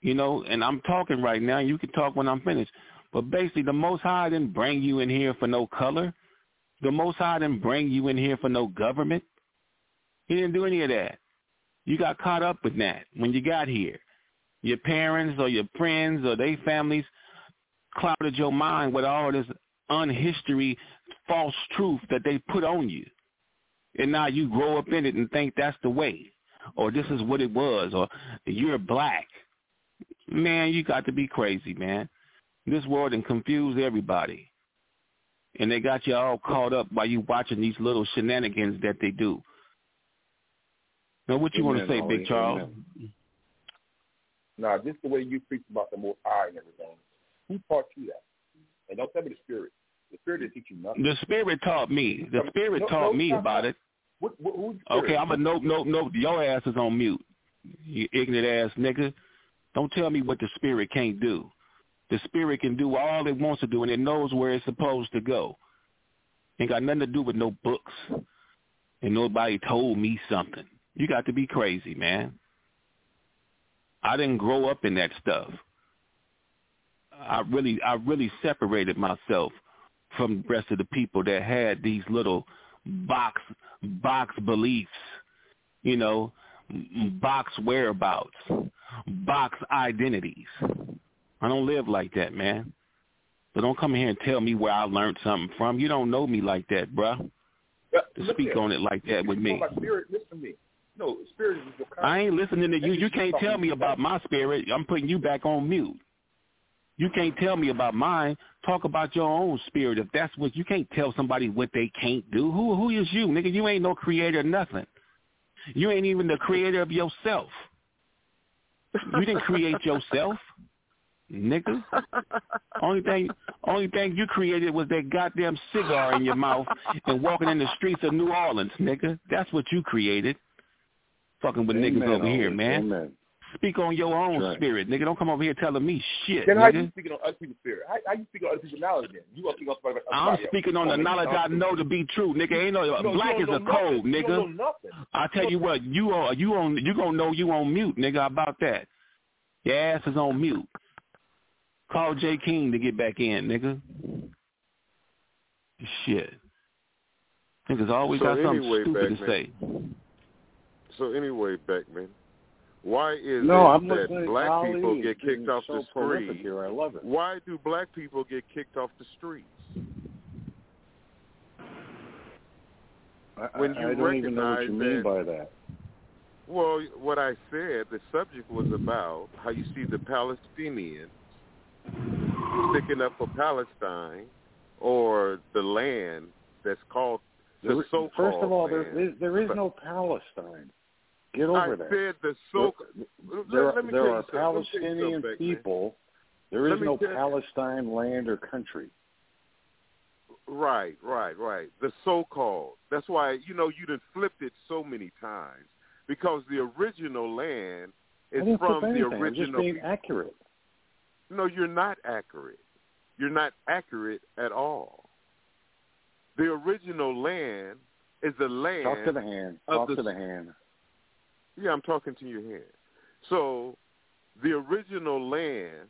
You know, and I'm talking right now. You can talk when I'm finished. But basically, the Most High didn't bring you in here for no color. The Most High didn't bring you in here for no government. He didn't do any of that. You got caught up with that when you got here. Your parents or your friends or their families clouded your mind with all this unhistory, false truth that they put on you. And now you grow up in it and think that's the way, or this is what it was, or you're black. Man, you got to be crazy, man. This world and confuse everybody. And they got you all caught up while you watching these little shenanigans that they do. Now, what you want to say, Big Charles? Now, this is the way you preach about the Most High and everything. Who taught you that? And don't tell me the Spirit. The Spirit didn't teach you nothing. The Spirit taught me. The Spirit No, taught no, me about it. What, what, who's? Okay, I'm a nope, nope, nope. Your ass is on mute. You ignorant ass nigga. Don't tell me what the spirit can't do. The spirit can do all it wants to do, and it knows where it's supposed to go. Ain't got nothing to do with no books. And nobody told me something. You got to be crazy, man. I didn't grow up in that stuff. I really, I really separated myself from the rest of the people that had these little box, box beliefs, you know, box whereabouts, box identities. I don't live like that, man. So don't come here and tell me where I learned something from. You don't know me like that, bruh. Yeah, To speak on it like that with me. Spirit, listen to me. No, Spirit is your I ain't listening to you. You can't tell me about my spirit. I'm putting you back on mute. You can't tell me about mine. Talk about your own spirit. If that's what you can't tell somebody what they can't do. Who who is you, nigga? You ain't no creator, nothing. You ain't even the creator of yourself. You didn't create yourself, nigga. Only thing, only thing you created was that goddamn cigar in your mouth and walking in the streets of New Orleans, nigga. That's what you created. Fucking with niggas Amen, over here, man. Amen. Speak on your own right. spirit, nigga. Don't come over here telling me shit, Then how nigga. you speaking on other people's spirit? How, how you speaking on other people's knowledge then? You gonna speak on somebody about I'm somebody else. speaking on oh, the Don't knowledge I know to be true, nigga. Ain't no No, black is a know code, nothing. You nigga. don't know nothing. I tell you what, you are you on you gonna know you on mute, nigga. About that, your ass is on mute. Call Jay King to get back in, nigga. Shit, niggas always So got something anyway, stupid to say. So anyway, Beckman, why is No, it I'm that black Ali. people get kicked off so the street? Here. I love it. Why do black people get kicked off the streets? I, When you I don't even know what you mean that- by that. Well, what I said, the subject was about how you see the Palestinians sticking up for Palestine or the land that's called the so-called First of all, there land. there is no Palestine. Get over I that. said the so. there let, let me there are you something. Let me tell you Palestinian people. There is no tell you- Palestine land or country. Right, right, right. The so-called. That's why you know you done flipped it so many times because the original land is from the anything. I'm original. just being accurate. No, you're not accurate. You're not accurate at all. The original land is the land. Talk to the hand. Talk the- to the hand. Yeah, I'm talking to you here. So the original land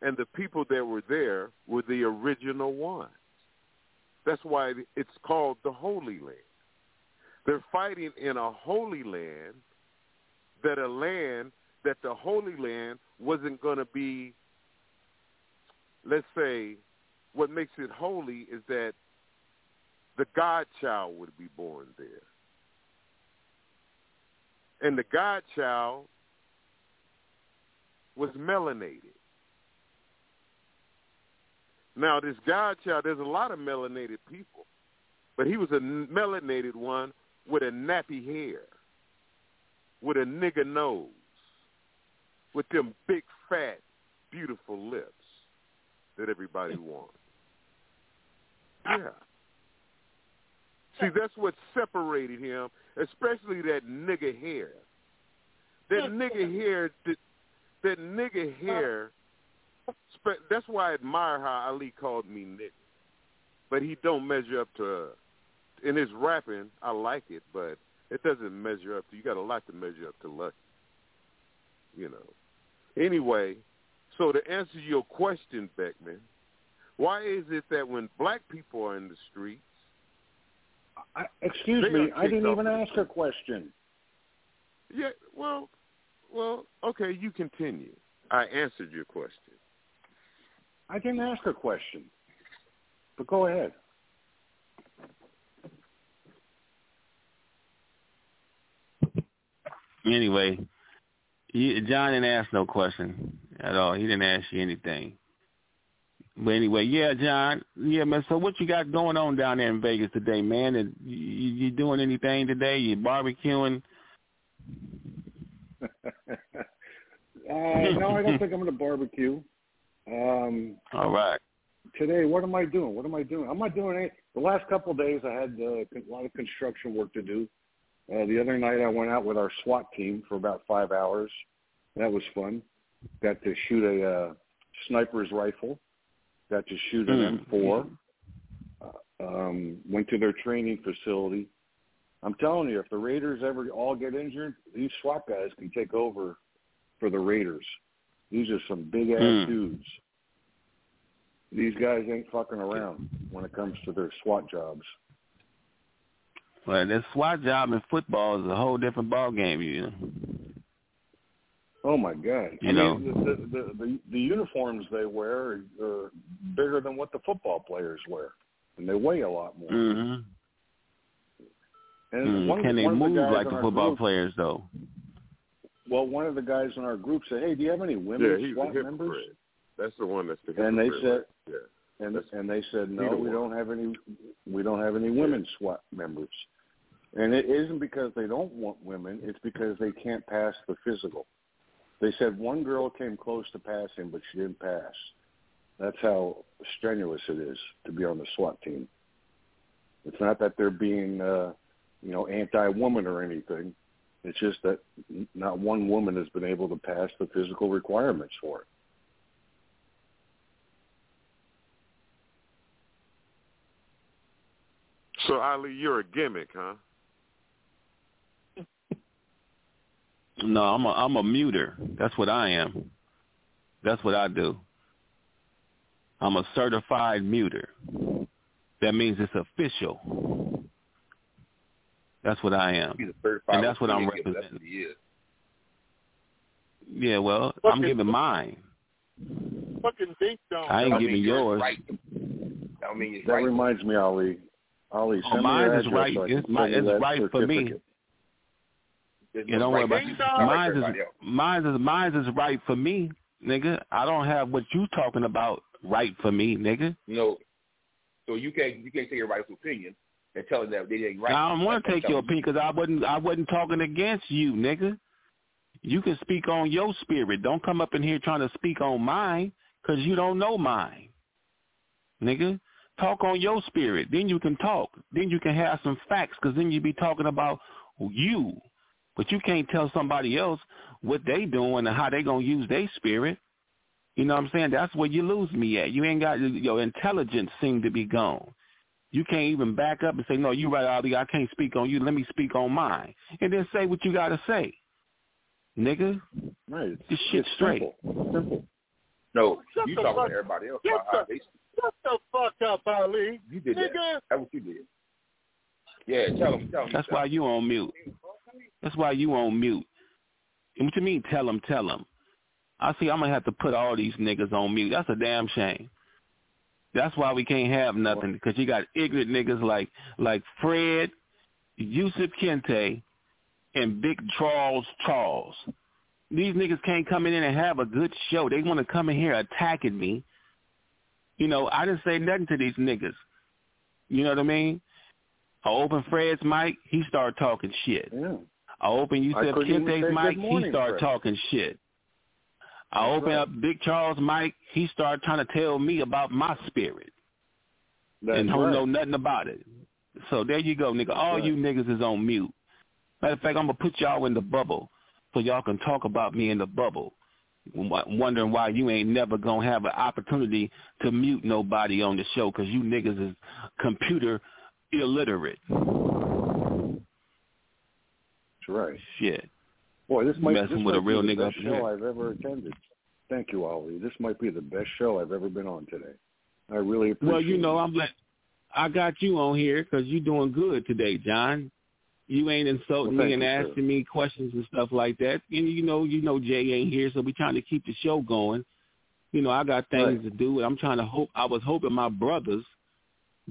and the people that were there were the original ones. That's why it's called the Holy Land. They're fighting in a holy land that a land that the Holy Land wasn't going to be, let's say, what makes it holy is that the God child would be born there. And the godchild was melanated. Now, this godchild, there's a lot of melanated people, but he was a melanated one with a nappy hair, with a nigger nose, with them big, fat, beautiful lips that everybody wants. Yeah. See, that's what separated him, especially that nigga hair. That nigga hair, that, that nigger hair that's why I admire how Ali called me Nick. But he don't measure up to. Uh, in his rapping, I like it, but it doesn't measure up to. You got a lot to measure up to Lucky. You know. Anyway, so to answer your question, Beckman, why is it that when black people are in the streets, I, excuse me, I didn't even ask a question. Yeah, well, well, okay, you continue. I answered your question. I didn't ask a question, but go ahead. Anyway, he, John didn't ask no question at all. He didn't ask you anything. But anyway, yeah, John, yeah, man. So what you got going on down there in Vegas today, man? And you, you doing anything today? You barbecuing? uh, no, I don't think I'm going to barbecue. Um, All right. Today, what am I doing? What am I doing? I'm not doing anything. The last couple of days, I had uh, a lot of construction work to do. Uh, the other night, I went out with our SWAT team for about five hours. That was fun. Got to shoot a uh, sniper's rifle. Got to shoot an mm. M4. Uh, um, went to their training facility. I'm telling you, if the Raiders ever all get injured, these SWAT guys can take over for the Raiders. These are some big ass mm. dudes. These guys ain't fucking around when it comes to their SWAT jobs. Well, that SWAT job in football is a whole different ball game, you know. Oh my God! You I know mean, the, the the the uniforms they wear are bigger than what the football players wear, and they weigh a lot more. Mm-hmm. And mm. one, Can they one move the like the football group, players though? Well, one of the guys in our group said, "Hey, do you have any women yeah, he's SWAT a members?" That's the one that's the hypocrite. And they said, yeah. and That's and they said, no, we one. don't have any, we don't have any women SWAT members. And it isn't because they don't want women; it's because they can't pass the physical. They said one girl came close to passing, but she didn't pass. That's how strenuous it is to be on the SWAT team. It's not that they're being, uh, you know, anti-woman or anything. It's just that not one woman has been able to pass the physical requirements for it. So Ali, you're a gimmick, huh? No, I'm a I'm a muter. That's what I am. That's what I do. I'm a certified muter. That means it's official. That's what I am. He's a And that's what I'm representing. That's what he is. Yeah, well, Fucking- I'm giving mine. Fucking dink dong. I ain't I mean, giving you're yours. Right. I mean, That right. reminds me, Ali. Ali, Oh, send me mine is right. so It's my- it's right for me. There's Yeah, no don't worry right about it. It's Mine is mine is mine is right for me, nigga. I don't have what you talking about right for me, nigga. You know, so you can't you can't take everybody's opinion and tell them that they ain't right. I don't want to take your opinion because I wasn't I wasn't talking against you, nigga. You can speak on your spirit. Don't come up in here trying to speak on mine because you don't know mine, nigga. Talk on your spirit. Then you can talk. Then you can have some facts because then you be talking about you. But you can't tell somebody else what they doing and how they gonna use their spirit. You know what I'm saying? That's where you lose me at. You ain't got your intelligence seem to be gone. You can't even back up and say, "No, you right, Ali. I can't speak on you. Let me speak on mine," and then say what you gotta say, nigga. Right. This shit it's straight. Simple. Simple. No, Shut you talking fuck- to everybody else Get about how the, they. shut the fuck up, Ali. You did Nigga. that. That's what you did. Yeah, tell them. Tell them. That's why you on mute. That's why you on mute. And what you mean? Tell them, tell them. I see. I'm gonna have to put all these niggas on mute. That's a damn shame. That's why we can't have nothing because you got ignorant niggas like like Fred, Yusuf Kente, and Big Charles Charles. These niggas can't come in and have a good show. They want to come in here attacking me. You know, I didn't say nothing to these niggas. You know what I mean? I open Fred's mic, he started talking shit. Yeah. I open Yusef Kente's mic, morning, he started Fred. talking shit. I That's open right. up Big Charles' mic, he started trying to tell me about my spirit That's and don't right. know nothing about it. So there you go, nigga. All right. you niggas is on mute. Matter of fact, I'm gonna put y'all in the bubble so y'all can talk about me in the bubble. W- Wondering why you ain't never gonna have an opportunity to mute nobody on the show because you niggas is computer illiterate. That's right. Shit. Boy, this might, Messing this with a might real be the nigga best show. I've ever attended. Thank you, Ali. This might be the best show I've ever been on today. I really appreciate Well, you know, it. I'm glad I got you on here because you're doing good today, John. You ain't insulting Well, me and you, sir. asking me questions and stuff like that. And you know, you know, Jay ain't here, so we're trying to keep the show going. You know, I got things Right. to do, and I'm trying to hope. I was hoping my brothers,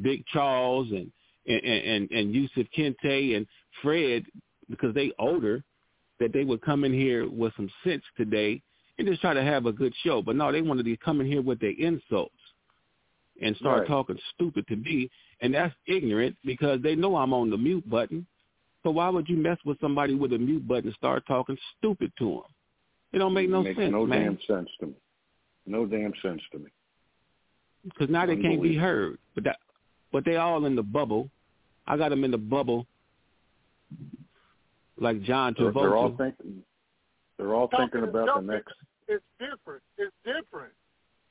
Big Charles and and and, and Yusuf Kente and Fred, because they older, that they would come in here with some sense today and just try to have a good show. But no, they wanted to come in here with their insults and start Right. talking stupid to me, and that's ignorant because they know I'm on the mute button. So why would you mess with somebody with a mute button and start talking stupid to them? It don't make no sense, no man. damn sense to me. No damn sense to me. Because now they can't be heard. But that, but they all in the bubble. I got them in the bubble, like John They're, they're all thinking. They're all thinking Talking is about the next. It's different. It's different.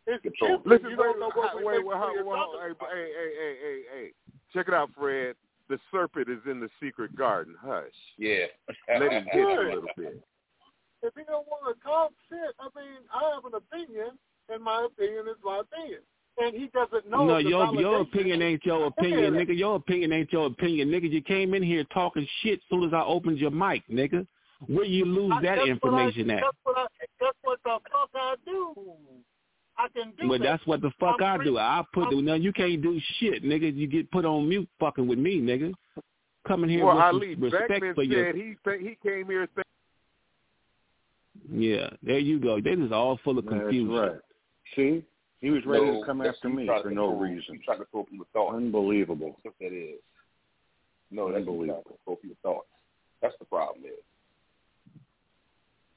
It's Control. different. Listen, you don't know what wait, we wait, make wait, sure you're hold- hold- talking hey, hey, hey, hey, hey, check it out, Fred. The serpent is in the secret garden. Hush. Yeah. Let him hit you a little bit. If you don't want to talk shit, I mean, I have an opinion, and my opinion is my opinion. And he doesn't know. No, the your your opinion ain't your opinion, nigga. Your opinion ain't your opinion, nigga. You came in here talking shit soon as I opened your mic, nigga. Where you lose I- that that's information what I, at? That's what I. That's what the fuck I do. I can do Well, that. that's what the fuck I'm I do. I put I'm- no, you can't do shit, nigga. You get put on mute, fucking with me, nigga. Coming here Well, with Ali some respect Beckman for your said he think he came here saying yeah. There you go. They just all full of That's confusion. right. See, he was ready No, to come after me for no control- reason. You try to control people's thoughts. Unbelievable. That's what that is. No, that's what you try to control people's thoughts. That's the problem is.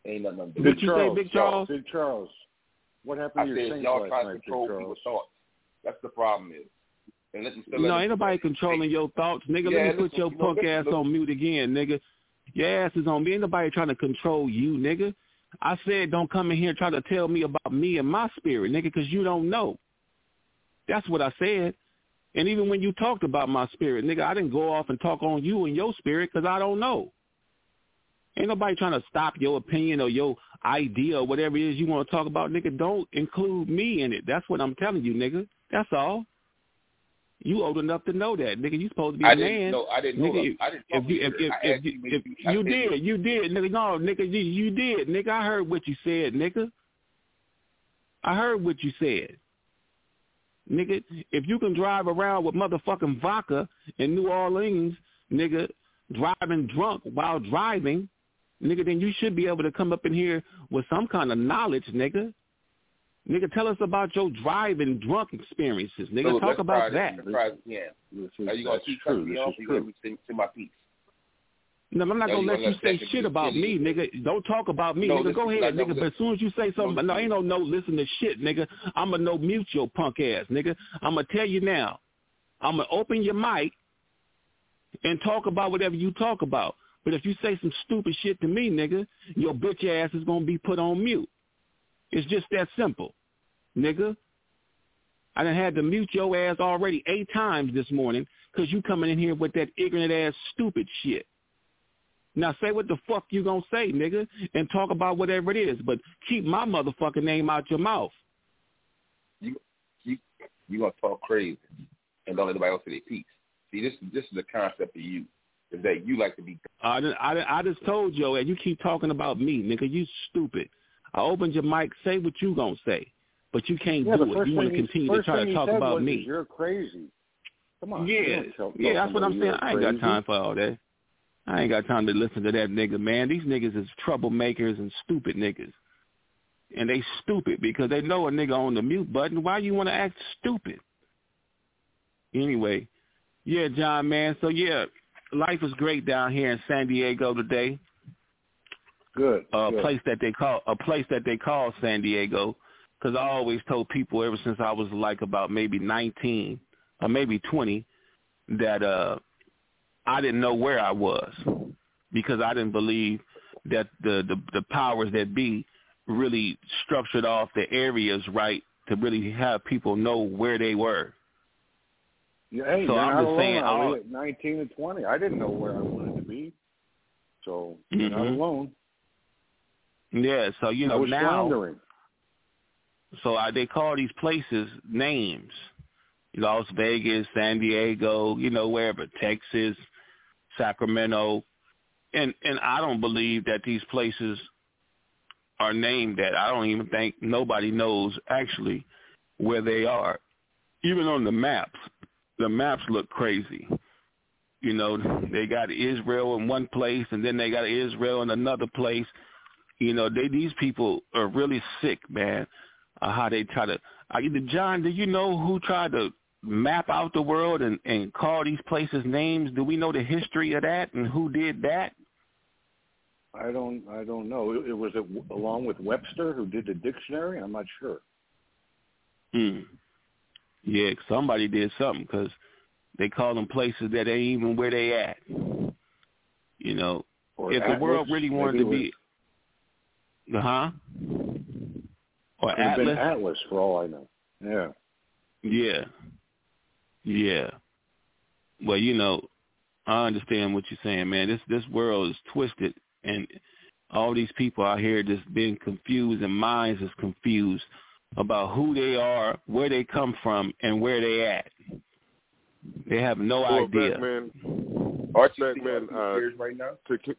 Ain't nothing to do. Did you say Big Charles? Big Charles. What I happened to your said y'all last trying to night, Big control Charles? people's thoughts. That's the problem is. And let them still No, let ain't nobody controlling your thoughts, nigga. Yeah, Let me listen, put your you punk listen, ass listen. on mute again, nigga. Your ass is on me. Ain't nobody trying to control you, nigga. I said don't come in here and try to tell me about me and my spirit, nigga, because you don't know. That's what I said. And even when you talked about my spirit, nigga, I didn't go off and talk on you and your spirit because I don't know. Ain't nobody trying to stop your opinion or your idea or whatever it is you want to talk about, nigga. Don't include me in it. That's what I'm telling you, nigga. That's all. You old enough to know that, nigga. You supposed to be I a didn't man. know. I didn't know. Nigga, that. I didn't if talk you if if, I if, you, you, if I you did, you did, nigga. No, nigga, you, you did, nigga. I heard what you said, nigga. I heard what you said. Nigga, if you can drive around with motherfucking vodka in New Orleans, nigga, driving drunk while driving, nigga, then you should be able to come up in here with some kind of knowledge, nigga. Nigga, tell us about your driving drunk experiences, nigga. So Talk about that. Let's try this is, Are you gonna keep true. me off? you gonna true. let me say, say my piece? No, I'm not No, gonna let you say shit about me, nigga. Don't talk about me, No, nigga. Go ahead, nigga. But as soon as you say something, No, no, ain't no no listen to shit, nigga. I'ma no mute your punk ass, nigga. I'ma tell you now. I'ma open your mic and talk about whatever you talk about. But if you say some stupid shit to me, nigga, your bitch ass is gonna be put on mute. It's just that simple, nigga. I done had to mute your ass already eight times this morning because you coming in here with that ignorant ass stupid shit. Now say what the fuck you gonna say, nigga, and talk about whatever it is, but keep my motherfucking name out your mouth. You're gonna talk crazy and don't let nobody else say their piece. See, this this is the concept of you. Is that you like to be I I I just told you, and you keep talking about me, nigga. You stupid. I opened your mic. Say what you gonna say, but you can't Yeah, do it. You want to continue to try to talk about was, me. You're crazy. Come on. Yeah, yeah, that's what I'm saying. I ain't got time for all that. I ain't got time to listen to that nigga, man. These niggas is troublemakers and stupid niggas. And they stupid because they know a nigga on the mute button. Why you want to act stupid? Anyway, yeah, John, man. So yeah, life is great down here in San Diego today. Good. A good. place that they call a place that they call San Diego, because I always told people ever since I was like about maybe 19 or maybe 20 that uh I didn't know where I was because I didn't believe that the the, the powers that be really structured off the areas right to really have people know where they were. Yeah, hey, So I'm just alone, saying, all- at 19 and 20. I didn't know where I wanted to be. So you're not alone. Yeah, so you know now floundering. So I, they call these places names. Las Vegas, San Diego, you know, wherever, Texas, Sacramento. And and I don't believe that these places are named that. I don't even think nobody knows actually where they are. Even on the maps, the maps look crazy. You know, they got Israel in one place and then they got Israel in another place. You know, they these people are really sick, man uh, how they try to. Uh, John, do you know who tried to map out the world and, and call these places names? Do we know the history of that and who did that? I don't. I don't know. It, it was it along with Webster who did the dictionary. I'm not sure. Hmm. Yeah, somebody did something because they call them places that ain't even where they at. You know, Or if the world really wanted to be, uh huh, or Could have been Atlas, Atlas for all I know. Yeah. Yeah. Yeah. Well, you know, I understand what you're saying, man. This this world is twisted and all these people out here just being confused and minds is confused about who they are, where they come from, and where they at. They have no Well, idea. Beckman, Archie Beckman, see uh, right now. to co-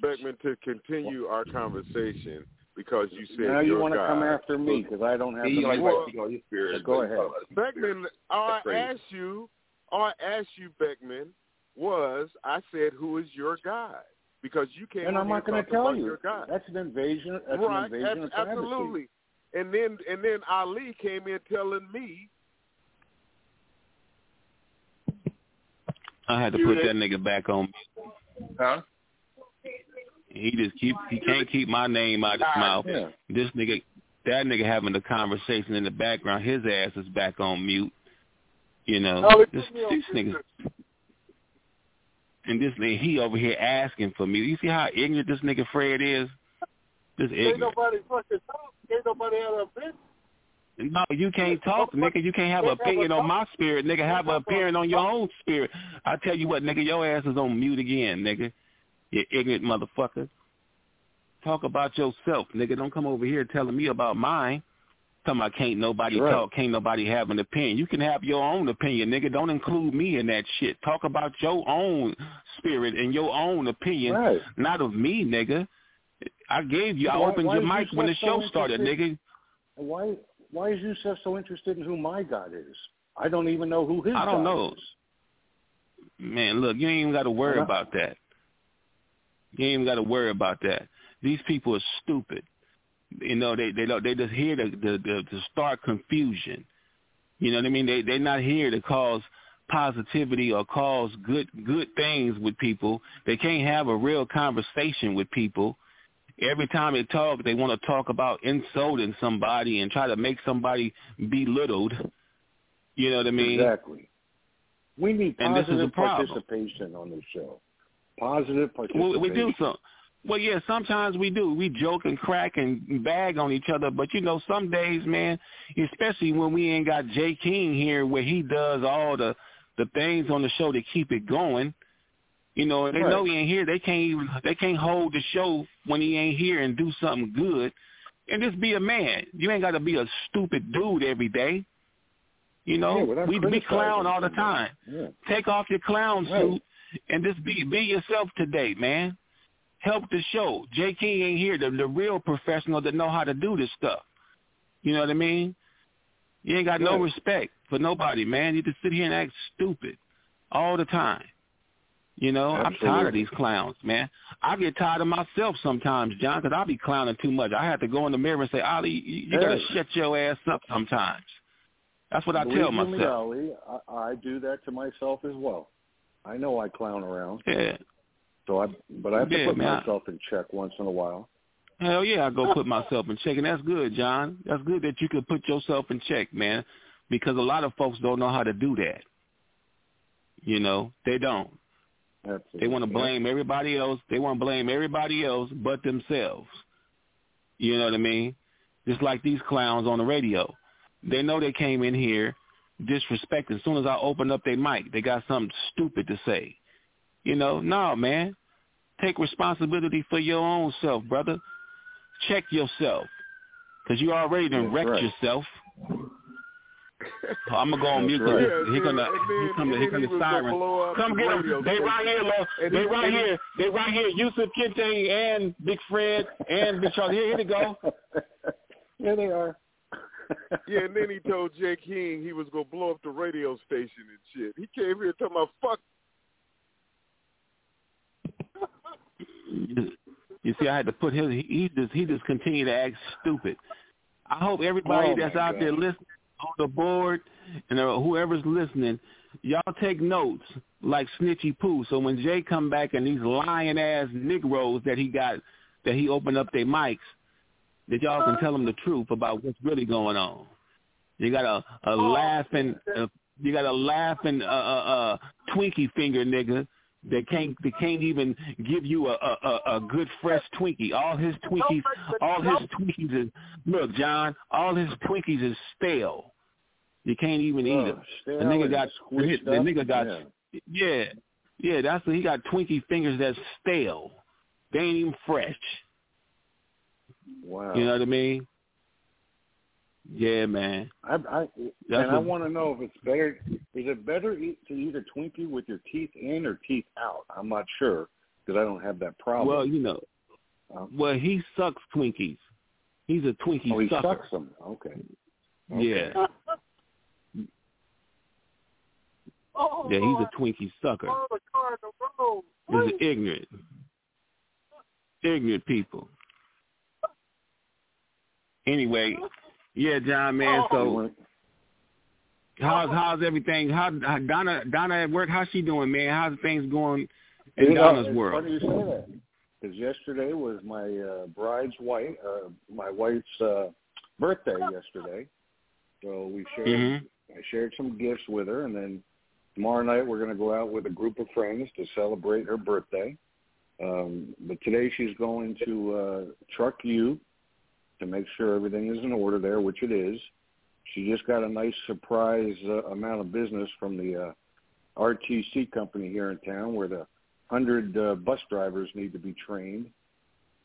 Beckman to continue our conversation because you said now you want to come after me because I don't have He the like Well, right speak on spirit. Go ahead. talk about his spirit. Beckman, I asked you, I asked you, Beckman, was I said, "Who is your God?" Because you came And on I'm not going to tell you. your God. That's an invasion. That's right, an invasion ab- of privacy. absolutely. And then and then Ali came in telling me I had to put that nigga back on. Huh? He just keep he can't keep my name out of his mouth. Yeah. This nigga, that nigga having the conversation in the background, his ass is back on mute. You know, oh, this, put me this nigga, and this nigga, he over here asking for me. You see how ignorant this nigga Fred is? This Ain't ignorant. nobody fucking talk. Ain't nobody have a opinion. No, you can't talk, nigga. You can't have an opinion on my spirit, nigga. Have an opinion on your own spirit. I tell you what, nigga, your ass is on mute again, nigga. You ignorant motherfucker. Talk about yourself, nigga. Don't come over here telling me about mine. Talking about can't nobody Right. talk, can't nobody have an opinion. You can have your own opinion, nigga. Don't include me in that shit. Talk about your own spirit and your own opinion, Right. not of me, nigga. I gave you. I Why- opened why your mic you when the so show started, nigga. Why? Why is Yusef so interested in who my God is? I don't even know who his I don't God know. is. Man, look, you ain't even got to worry about that. You ain't even got to worry about that. These people are stupid. You know, they they don't they just here to to, to, to start confusion. You know what I mean? They they're not here to cause positivity or cause good good things with people. They can't have a real conversation with people. Every time they talk, they want to talk about insulting somebody and try to make somebody belittled. You know what I mean? Exactly. We need And this is positive a participation on this show. Positive participation. we do some. Well, yeah, sometimes we do. We joke and crack and bag on each other, but you know, some days, man, especially when we ain't got Jay King here, where he does all the the things on the show to keep it going. You know, they Right. know he ain't here. They can't even they can't hold the show when he ain't here and do something good. And just be a man. You ain't got to be a stupid dude every day. You know, Yeah, we we clown all the time. Yeah. Take off your clown Right. suit and just be be yourself today, man. Help the show. Jay King ain't here, the the real professional that know how to do this stuff. You know what I mean? You ain't got no respect for nobody, man. You just sit here and act stupid all the time. You know, I'm tired of these clowns, man. I get tired of myself sometimes, John, because I be clowning too much. I have to go in the mirror and say, Ali, you, you got to shut your ass up sometimes. That's what I Believe tell you me, myself. Ali, I, I do that to myself as well. I know I clown around, Yeah. so I but I have to Yeah, put man. myself in check once in a while. Hell yeah, I go put myself in check, and that's good, John. That's good that you can put yourself in check, man, because a lot of folks don't know how to do that. You know, they don't. Absolutely. They want to blame everybody else. They want to blame everybody else but themselves. You know what I mean? Just like these clowns on the radio. They know they came in here disrespecting. As soon as I open up their mic, they got something stupid to say. You know, no, man. Take responsibility for your own self, brother. Check yourself. Because you already done That's wrecked right. yourself. I'm gonna go on That's mute. 'cause right. He Yeah, gonna and then- he come to and he then come he to was siren. Come the get them. They right here, Lo. And They right here. They right here. Yusuf Kente and Big Fred and Big Charlie. Here, here they go. Here they are. Yeah, and then he told Jay King he was gonna blow up the radio station and shit. He came here talking about fuck. You see, I had to put his. He, just he just continued to act stupid. I hope everybody Oh, that's out there listening on the board and uh, whoever's listening, y'all take notes like Snitchy Pooh. So when Jay come back and these lying ass Negroes that he got that he opened up their mics, that y'all can tell them the truth about what's really going on. You got a a laughing, uh, you got a laughing uh, uh, uh, Twinkie finger nigga that can't that can't even give you a, a a a good fresh Twinkie. All his Twinkies, all his Twinkies is look, John. All his Twinkies is stale. You can't even eat Oh, them. The stale nigga got the, squished the nigga got Yeah. yeah yeah. That's he got Twinkie fingers that's stale. They ain't even fresh. Wow. You know what I mean? Yeah, man. I, I That's and I want to know if it's better. Is it better eat, to eat a Twinkie with your teeth in or teeth out? I'm not sure because I don't have that problem. Well, you know, Um, well he sucks Twinkies. He's a Twinkie sucker. oh, he sucker. sucks them. Okay. Yeah, Oh, yeah, he's a Twinkie sucker. He's ignorant, ignorant people. Anyway, yeah, John, man. So how's how's everything? How, how Donna Donna at work? How's she doing, man? How's things going in You Donna's it's world? Funny you say that because yesterday was my uh, bride's wife, uh, my wife's uh, birthday yesterday. So we shared. Mhm. I shared some gifts with her, and then tomorrow night we're going to go out with a group of friends to celebrate her birthday. Um, but today she's going to uh, Truck U to make sure everything is in order there, which it is. She just got a nice surprise uh, amount of business from the uh, RTC company here in town, where the hundred uh, bus drivers need to be trained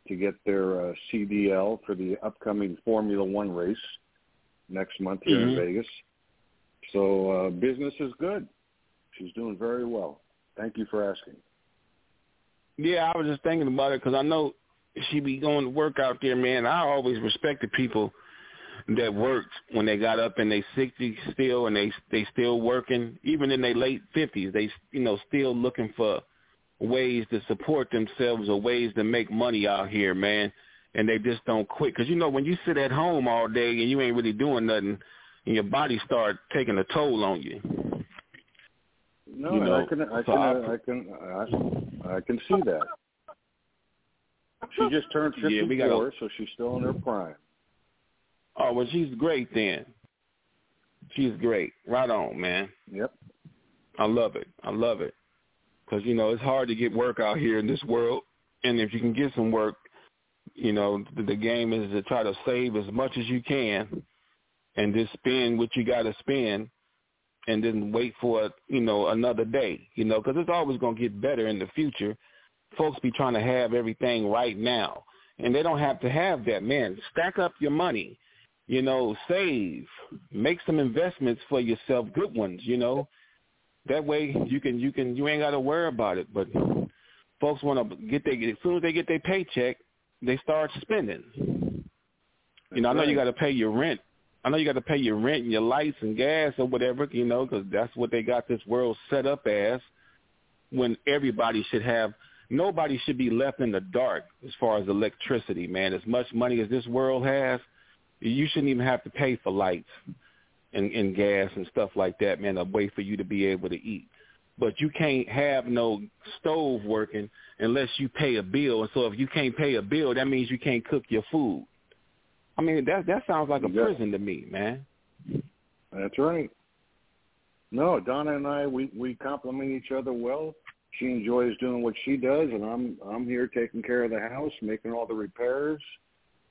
to get their uh, CDL for the upcoming Formula One race next month here Mhm. in Vegas. So uh, business is good. She's doing very well. Thank you for asking. Yeah, I was just thinking about it because I know she be going to work out there, man. I always respected people that worked when they got up in their sixties still, and they they still working, even in their late fifties. They you know still looking for ways to support themselves or ways to make money out here, man. And they just don't quit because you know when you sit at home all day and you ain't really doing nothing, and your body start taking a toll on you. No, You and know, I can, I so can, I- I can, I, I can see that. She just turned Yeah, fifty-four, we gotta- so she's still in her prime. Oh well, she's great then. She's great. Right on, man. Yep. I love it. I love it. Because, you know, it's hard to get work out here in this world. And if you can get some work, you know, the, the game is to try to save as much as you can and just spend what you got to spend and then wait for, you know, another day, you know, because it's always going to get better in the future. Folks be trying to have everything right now. And they don't have to have that. Man, stack up your money You know, save, make some investments for yourself, good ones. You know, that way you can you can you ain't got to worry about it. But folks want to get they as soon as they get their paycheck, they start spending. You know, I know you got to pay your rent. I know you got to pay your rent and your lights and gas or whatever, you know, because that's what they got this world set up as. When everybody should have, nobody should be left in the dark as far as electricity, man. As much money as this world has, you shouldn't even have to pay for lights and, and gas and stuff like that, man. A way for you to be able to eat, but you can't have no stove working unless you pay a bill. And so if you can't pay a bill, that means you can't cook your food. I mean, that that sounds like a Yeah. prison to me, man. That's right. No, Donna and I we we complement each other well. She enjoys doing what she does, and I'm I'm here taking care of the house, making all the repairs,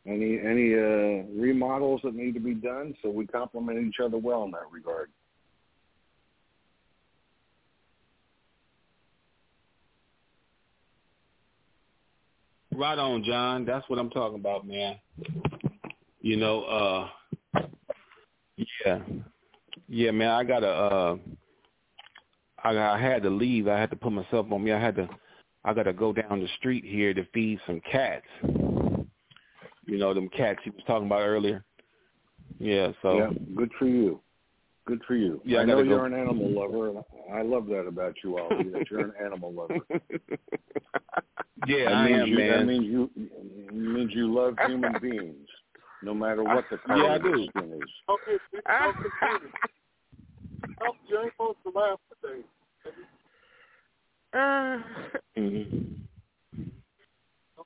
any any uh, remodels that need to be done. So we complement each other well in that regard. Right on, John. That's what I'm talking about, man. You know, uh yeah. Yeah, man, I got a uh I I had to leave. I had to put myself on me. I had to I gotta go down the street here to feed some cats. You know, them cats he was talking about earlier. Yeah, so yeah, good for you. Good for you. Yeah, I I know gotta go. you're an animal lover, and I love that about you, Ollie. that you're an animal lover. Yeah, that I means am, you, man. That means you it means you love human beings, no matter what the color Yeah, of your skin is. Okay, don't oh, you ain't supposed to laugh today. Mhm.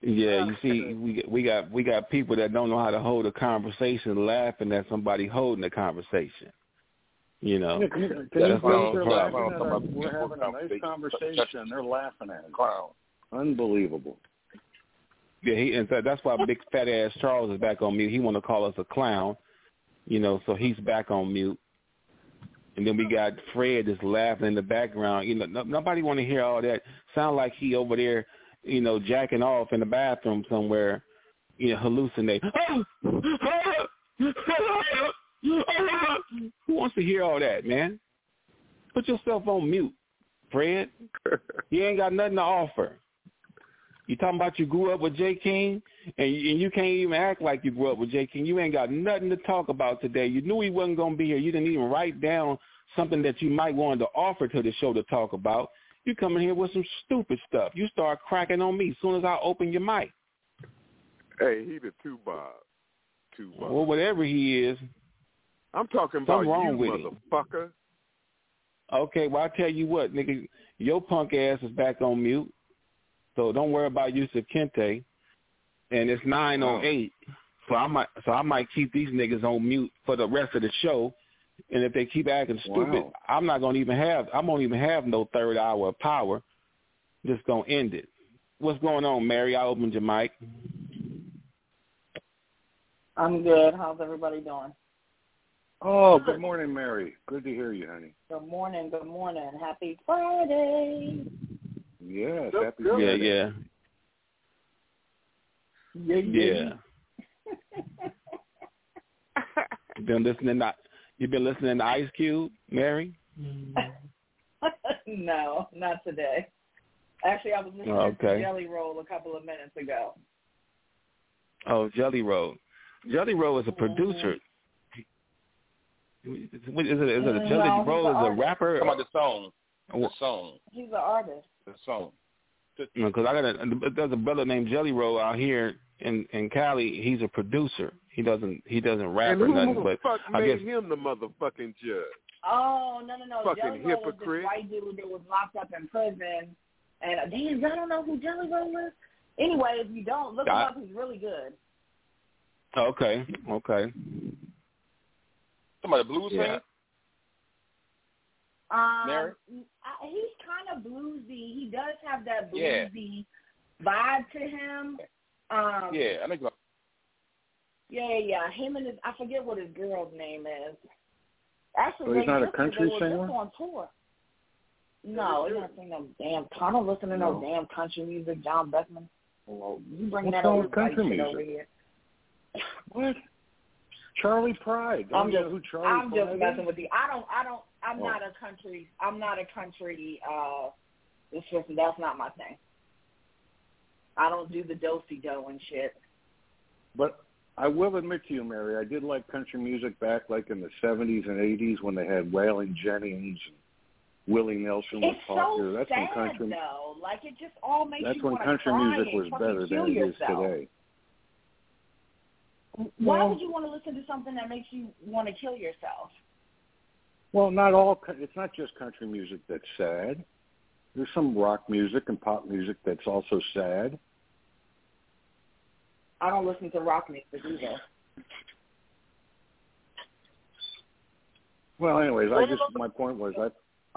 Yeah, uh, you see, uh, we we got we got people that don't know how to hold a conversation, laughing at somebody holding a conversation. You know, Yeah, can you, can That's believe the they're problem. laughing at us? We're having a nice conversation. They're laughing at us. Unbelievable. Yeah, he and so that's why big fat ass Charles is back on mute. He want to call us a clown, you know, so he's back on mute. And then we got Fred just laughing in the background. You know, no, nobody want to hear all that. Sound like he over there, you know, jacking off in the bathroom somewhere, you know, hallucinate. Who wants to hear all that, man? Put yourself on mute, Fred. You ain't got nothing to offer. You talking about you grew up with Jay King, and you, and you can't even act like you grew up with Jay King. You ain't got nothing to talk about today. You knew he wasn't gonna be here. You didn't even write down something that you might want to offer to the show to talk about. You come in here with some stupid stuff. You start cracking on me as soon as I open your mic. Hey, he the two Bob. Two Bob. Well, whatever he is. I'm talking about wrong you, with him. motherfucker. Okay, well I tell you what, nigga, your punk ass is back on mute. So don't worry about Yusuf Kente. And it's nine oh eight. So I might so I might keep these niggas on mute for the rest of the show. And if they keep acting stupid, Wow. I'm not gonna even have I won't even have no third hour of power. Just gonna end it. What's going on, Mary? I opened your mic. I'm good. How's everybody doing? Oh, good morning, Mary. Good to hear you, honey. Good morning. Good morning. Happy Friday. Yes, Yep, happy yep. Yeah, Friday. yeah. Yeah, Yeah. you been listening to you been listening to Ice Cube, Mary? Mm-hmm. no, not today. Actually, I was listening Oh, okay. to Jelly Roll a couple of minutes ago. Oh, Jelly Roll. Jelly Roll is a mm-hmm. producer. Is it, is it a mm-hmm. Jelly he's Roll is a rapper? Talking about the song. The song. He's an artist. The song. I got a there's a brother named Jelly Roll out here in in Cali. He's a producer. He doesn't he doesn't rap and or who nothing. the But fuck I made guess him the motherfucking judge? Oh no no no! Fucking Jelly Roll was hypocrite. this white dude that was locked up in prison, and uh, damn, y'all don't know who Jelly Roll is. Anyway, if you don't look him up, he's really good. okay, okay. Talking about the blues Yeah. singer? Um, Mary? I, he's kind of bluesy. He does have that Yeah. bluesy vibe to him. Um, Yeah, I think. yeah, yeah, yeah. Him and his, I forget what his girl's name is. Actually, So he's not a country they were singer? just on tour. No, he's not singing no damn. I don't listen to no, No. damn country music. John Beckman. Well, you bring What's that old country music over here. What? Charley Pride. Don't I'm just, know who Charlie I'm Pride just messing is? with you. I don't, I don't, I'm Oh. not a country, I'm not a country. uh It's just that's not my thing. I don't do the dosey do and shit. But I will admit to you, Mary, I did like country music back like in the seventies and eighties when they had Waylon Jennings and Willie Nelson was It's popular. so That's sad when country though. Like it just all makes that's you when country music was better than it is yourself. today. Why Well- would you want to listen to something that makes you want to kill yourself? Well, not all. It's not just country music that's sad. There's some rock music and pop music that's also sad. I don't listen to rock music either. Well, anyways, I just my point was I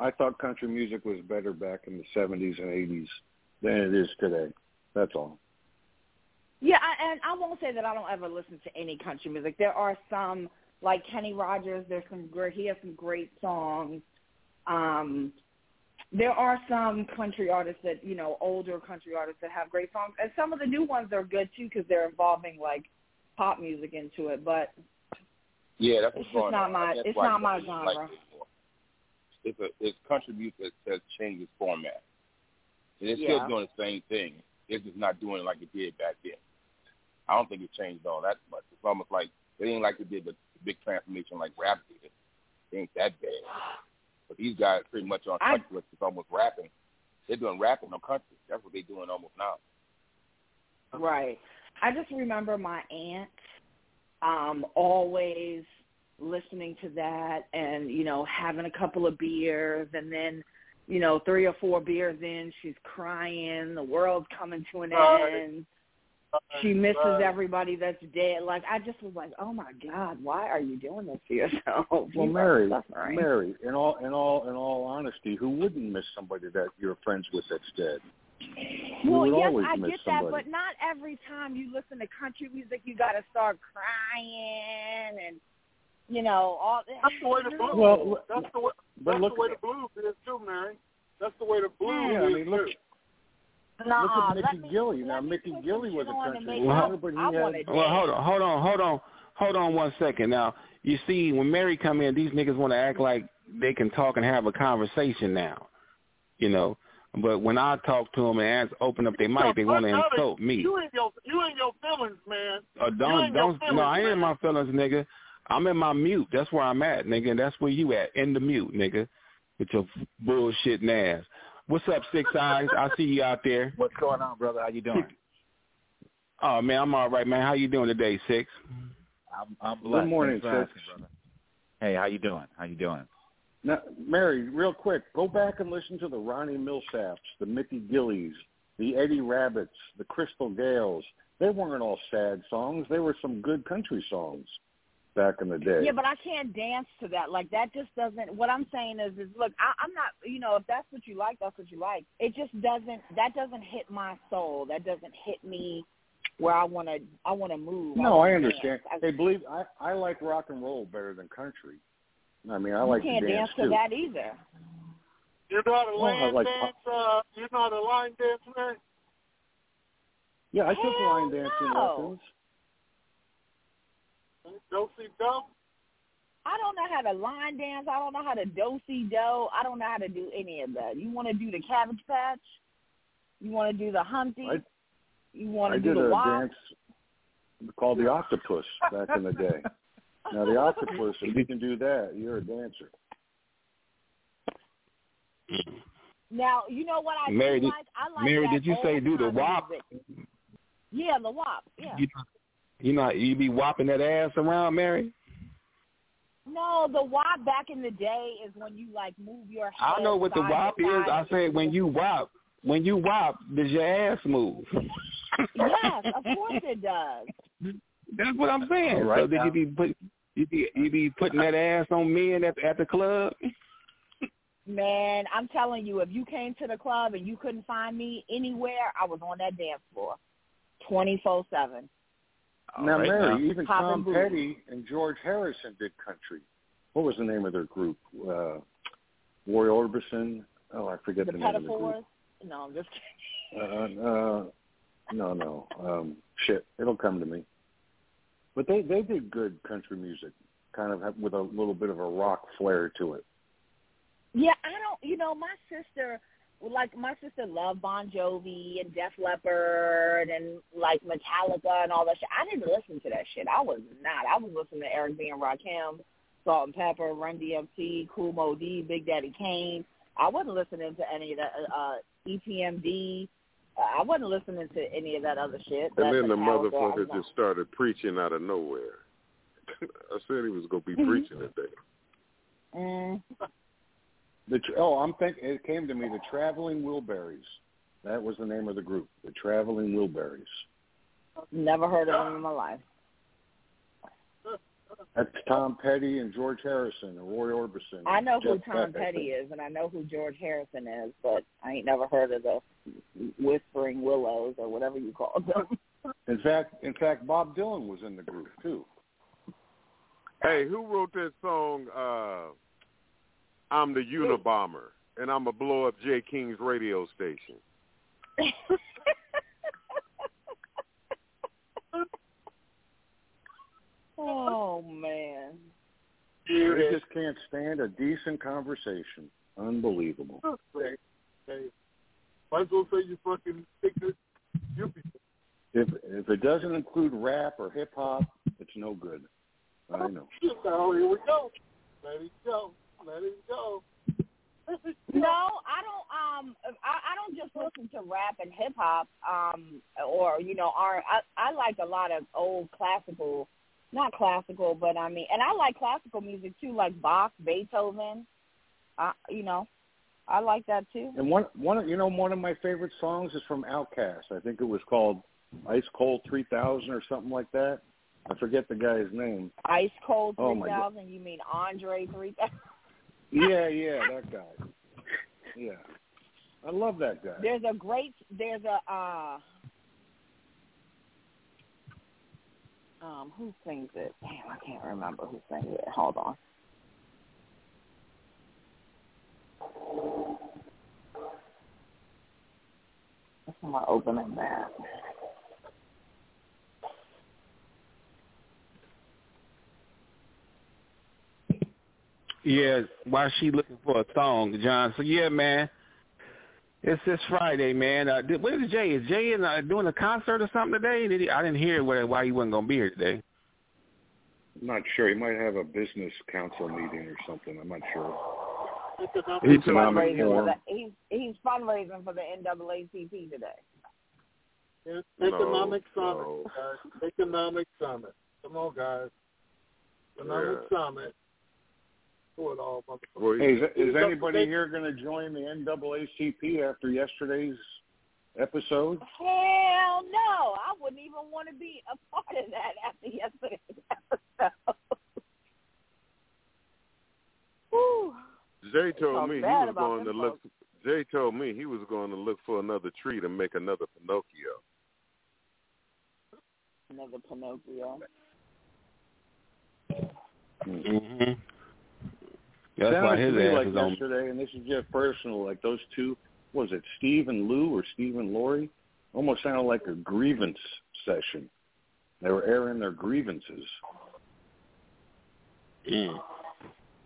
I thought country music was better back in the 70s and 80s than it is today. That's all. Yeah, I, and I won't say that I don't ever listen to any country music. There are some like Kenny Rogers. There's some great. He has some great songs. Um, there are some country artists that you know, older country artists that have great songs, and some of the new ones are good too because they're involving like pop music into it. But Yeah, that's it's just not on. my. It's not my genre. Like it's a it's country music that has changed its format. And it's Yeah. still doing the same thing. It's just not doing it like it did back then. I don't think it changed all that much. It's almost like it ain't like it did the big transformation like rap did. It ain't that bad. But these guys pretty much on I- country, it's almost rapping. They're doing rapping on country. That's what they're doing almost now. Right. I just remember my aunt um always listening to that and you know having a couple of beers and then you know three or four beers in she's crying the world's coming to an Right. end she misses Right. everybody that's dead like i just was like oh my god why are you doing this to yourself Well, You Mary. Mary, in all in all in all honesty, who wouldn't miss somebody that you're friends with that's dead? You Well, yes, I get that, but not every time you listen to country music, you got to start crying and you know all. That's the way the blues. Well, that's the way. That's the way the blues is too, Mary. That's the way the blues Yeah, I is mean, look- too. Nah, Look at Mickey me- Gilley. Now, Mickey put Gilley was a country Well, singer, but he had Well, hold on, hold on, hold on, hold on one second. Now, you see, when Mary come in, these niggas want to act like they can talk and have a conversation now, you know. But when I talk to them and ask, open up their mic, they want to Fuck out insult me. You ain't your you ain't your feelings, man. Uh, You don't ain't your don't no, I ain't in my feelings, nigga. I'm in my mute. That's where I'm at, nigga. And that's where you at, in the mute, nigga, with your bullshitting ass. What's up, Six Eyes? I see you out there. What's going on, brother? How you doing? Oh man, I'm all right, man. How you doing today, Six? I'm, I'm Good morning, Thanks Six. asking, brother. Hey, how you doing? How you doing? Now, Mary, real quick, go back and listen to the Ronnie Milsaps, the Mickey Gilleys, the Eddie Rabbitts, the Crystal Gayles. They weren't all sad songs. They were some good country songs back in the day. Yeah, but I can't dance to that. Like that just doesn't. What I'm saying is, is look, I, I'm not. You know, if that's what you like, that's what you like. It just doesn't. That doesn't hit my soul. That doesn't hit me where I want to. I want to move. no, wanna I understand. dance. Hey, believe I I like rock and roll better than country. I mean, I like you like can't to dance, to too. that either. You're not a Well, line like- dance. Uh, you're not a line dance, Mary. Yeah, I took line dancing no. lessons. Don't. I don't know how to line dance. I don't know how to do si do. I don't know how to do any of that. You want to do the Cabbage Patch? You want to do the Humpty? I, you want to do did the a Wop? dance called the octopus back in the day. Now the octopus, if you can do that, you're a dancer. Now you know what I Mary, do did- like. I like Mary, that did you say do the wop? Yeah, the wop. Yeah. You, you know, you be whopping that ass around, Mary. No, the wop back in the day is when you like move your head. I know what the side wop is. I said when you wop, when you wop, does your ass move? Yes, of course it does. That's what I'm saying. All right so did you be put you be you be putting that ass on men at at the club? Man, I'm telling you, if you came to the club and you couldn't find me anywhere, I was on that dance floor, twenty four seven. All now, right Mary, now. even Poppin' Tom booty. Petty and George Harrison did country. What was the name of their group? Uh, Roy Orbison. Oh, I forget The the name of the group. No, I'm just kidding. Uh, uh, no, no. Um, shit, it'll come to me. But they they did good country music, kind of have, with a little bit of a rock flair to it. Yeah, I don't. You know, my sister, like my sister, loved Bon Jovi and Def Leppard and like Metallica and all that shit. I didn't listen to that shit. I was not. I was listening to Eric B and Rakim, Salt-N-Pepa, Run DMC, Kool Moe Dee, Big Daddy Kane. I wasn't listening to any of that. Uh, EPMD. Uh, I wasn't listening to any of that other shit. And then the motherfucker just started preaching out of nowhere. I said he was gonna be preaching today. Mm. The tr- oh, I'm think it came to me the Traveling Wilburys. That was the name of the group, the Traveling Wilburys. Never heard of them in my life. That's Tom Petty and George Harrison and Roy Orbison. I know who Jeff Tom Beck, Petty is, and I know who George Harrison is, but I ain't never heard of the Whispering Willows or whatever you call them. In fact, in fact, Bob Dylan was in the group too. Hey, who wrote that song? uh I'm the Unabomber, and I'm gonna blow up Jay King's radio station. oh man. They just can't stand a decent conversation. Unbelievable. Hey, hey, might as well say you fucking ignorant. If if it doesn't include rap or hip hop, it's no good. I know. Now here we go. Let it go. Let it go. No, I don't. Um, I, I don't just listen to rap and hip hop. Um, or you know, R. I I like a lot of old classical, not classical, but I mean, and I like classical music too, like Bach, Beethoven. Uh, you know, I like that too. And one one you know one of my favorite songs is from Outkast. I think it was called Ice Cold Three Thousand or something like that. I forget the guy's name. Ice Cold Oh, Three my You mean Andre Three Thousand? Yeah, yeah, that guy. Yeah, I love that guy. There's a great. There's a. uh Um, who sings it? Damn, I can't remember who sings it. Hold on. That's my opening that. Yeah, while she looking for a song, John. So yeah, man, it's this Friday, man. Uh, did, where's Jay? Is Jay in, uh, doing a concert or something today? Did he, I didn't hear where, why he wasn't gonna be here today. I'm not sure. He might have a business council meeting or something. I'm not sure. He's Economic fundraising for the, he's he's fundraising for the NAACP today. Economic No, summit, no. guys. Economic summit. Come on, guys. Economic Yeah. summit. Do it all, motherfucker. Well, Hey, is, is anybody to- here going to join the NAACP after yesterday's episode? Hell no! I wouldn't even want to be a part of that after yesterday's episode. Whew. Jay told me he was going to them look. Jay told me he was going to look for another tree to make another Pinocchio. Another Pinocchio. Mm-hmm. That's Sounds why to his me ass like is on. yesterday, and this is just personal. Like those two, was it Steve and Lou or Steve and Lori? Almost sounded like a grievance session. They were airing their grievances. Mm.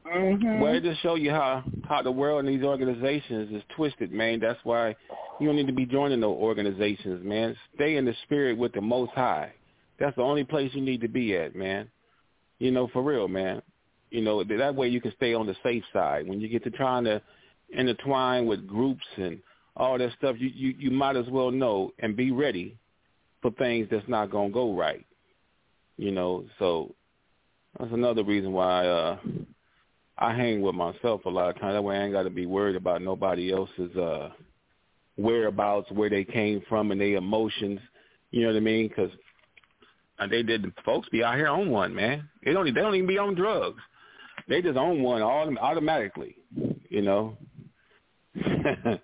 Mm-hmm. Well, it just show you how how the world and these organizations is twisted, man. That's why you don't need to be joining no organizations, man. Stay in the spirit with the Most High. That's the only place you need to be at, man. You know, for real, man. You know, that way you can stay on the safe side. When you get to trying to intertwine with groups and all that stuff, you you, you might as well know and be ready for things that's not gonna go right. You know, so that's another reason why uh I hang with myself a lot of times. That way I ain't got to be worried about nobody else's uh whereabouts, where they came from, and their emotions. You know what I mean? Because they did. Folks be out here on one, man. They don't. They don't even be on drugs. They just own one all automatically. You know.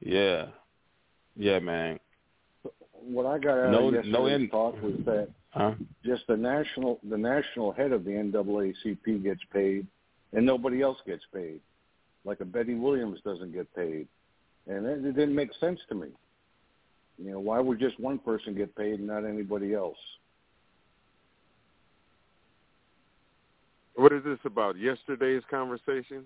yeah. Yeah, man. What I got out No- of no yesterday's in- talk was that Huh? just the national the national head of the NAACP gets paid, and nobody else gets paid. Like a Betty Williams doesn't get paid, and it, it didn't make sense to me. You know, why would just one person get paid and not anybody else? What is this about? Yesterday's conversation?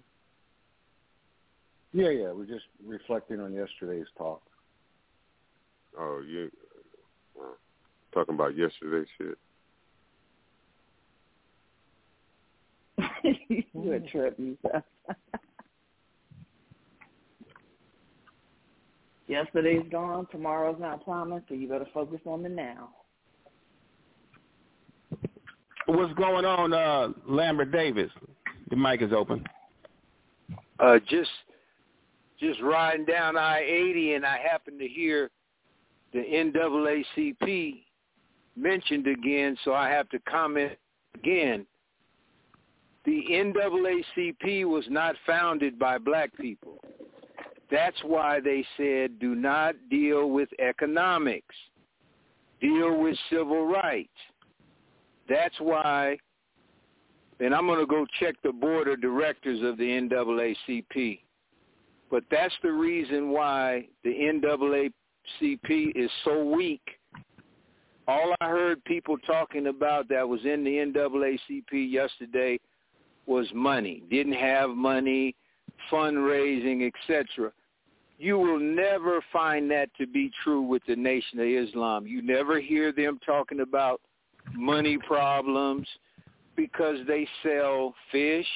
Yeah, yeah. We're just reflecting on yesterday's talk. Oh, you uh, talking about yesterday's shit? you a trip, Yusef. Yesterday's gone, tomorrow's not promised, so you better focus on the now. What's going on, uh, Lambert Davis? The mic is open. Uh, just just riding down I-80, and I happened to hear the NAACP mentioned again, so I have to comment again. The NAACP was not founded by black people. That's why they said do not deal with economics. Deal with civil rights. That's why, and I'm going to go check the board of directors of the NAACP. But that's the reason why the NAACP is so weak. All I heard people talking about that was in the NAACP yesterday was money. Didn't have money, fundraising, etc. You will never find that to be true with the Nation of Islam. You never hear them talking about money problems because they sell fish,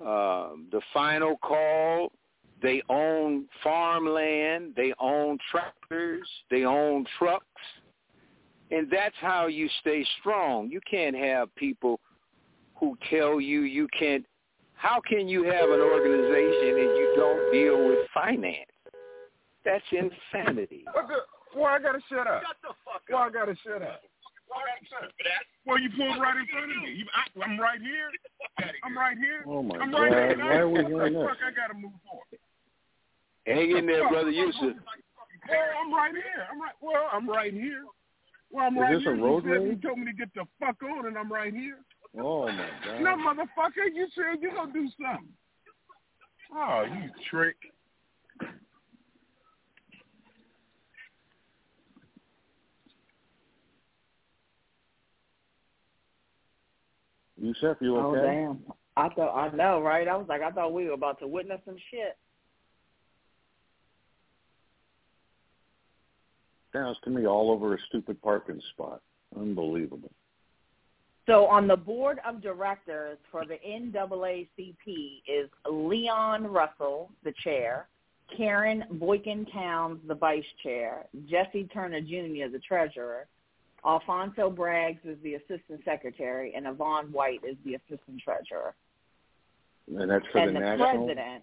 um, the final call, they own farmland, they own tractors, they own trucks. And that's how you stay strong. You can't have people who tell you you can't. How can you have an organization and you don't deal with finance? That's insanity. What why I gotta shut up? Shut the fuck up. Why I gotta shut up? Well, you pulled right in front of me. You, I, I'm right here. I'm right here. Oh my I'm God! right here. Why are we What hearing the this? fuck I gotta move forward? Hang in there, brother Yusuf. Well, I'm right here. I'm right. Well, I'm right here. Well, I'm Is right this a here. road you, said, you told me to get the fuck on, and I'm right here. Oh my God! No, motherfucker, you said you gonna do something. Oh, you trick. You okay? Oh okay? damn! I thought I know, right? I was like, I thought we were about to witness some shit. Sounds to me all over a stupid parking spot. Unbelievable. So on the board of directors for the NAACP is Leon Russell, the chair, Karen Boykin Towns, the vice chair, Jesse Turner Jr., the treasurer, Alfonso Braggs is the assistant secretary, and Yvonne White is the assistant treasurer. And that's for and the the national. president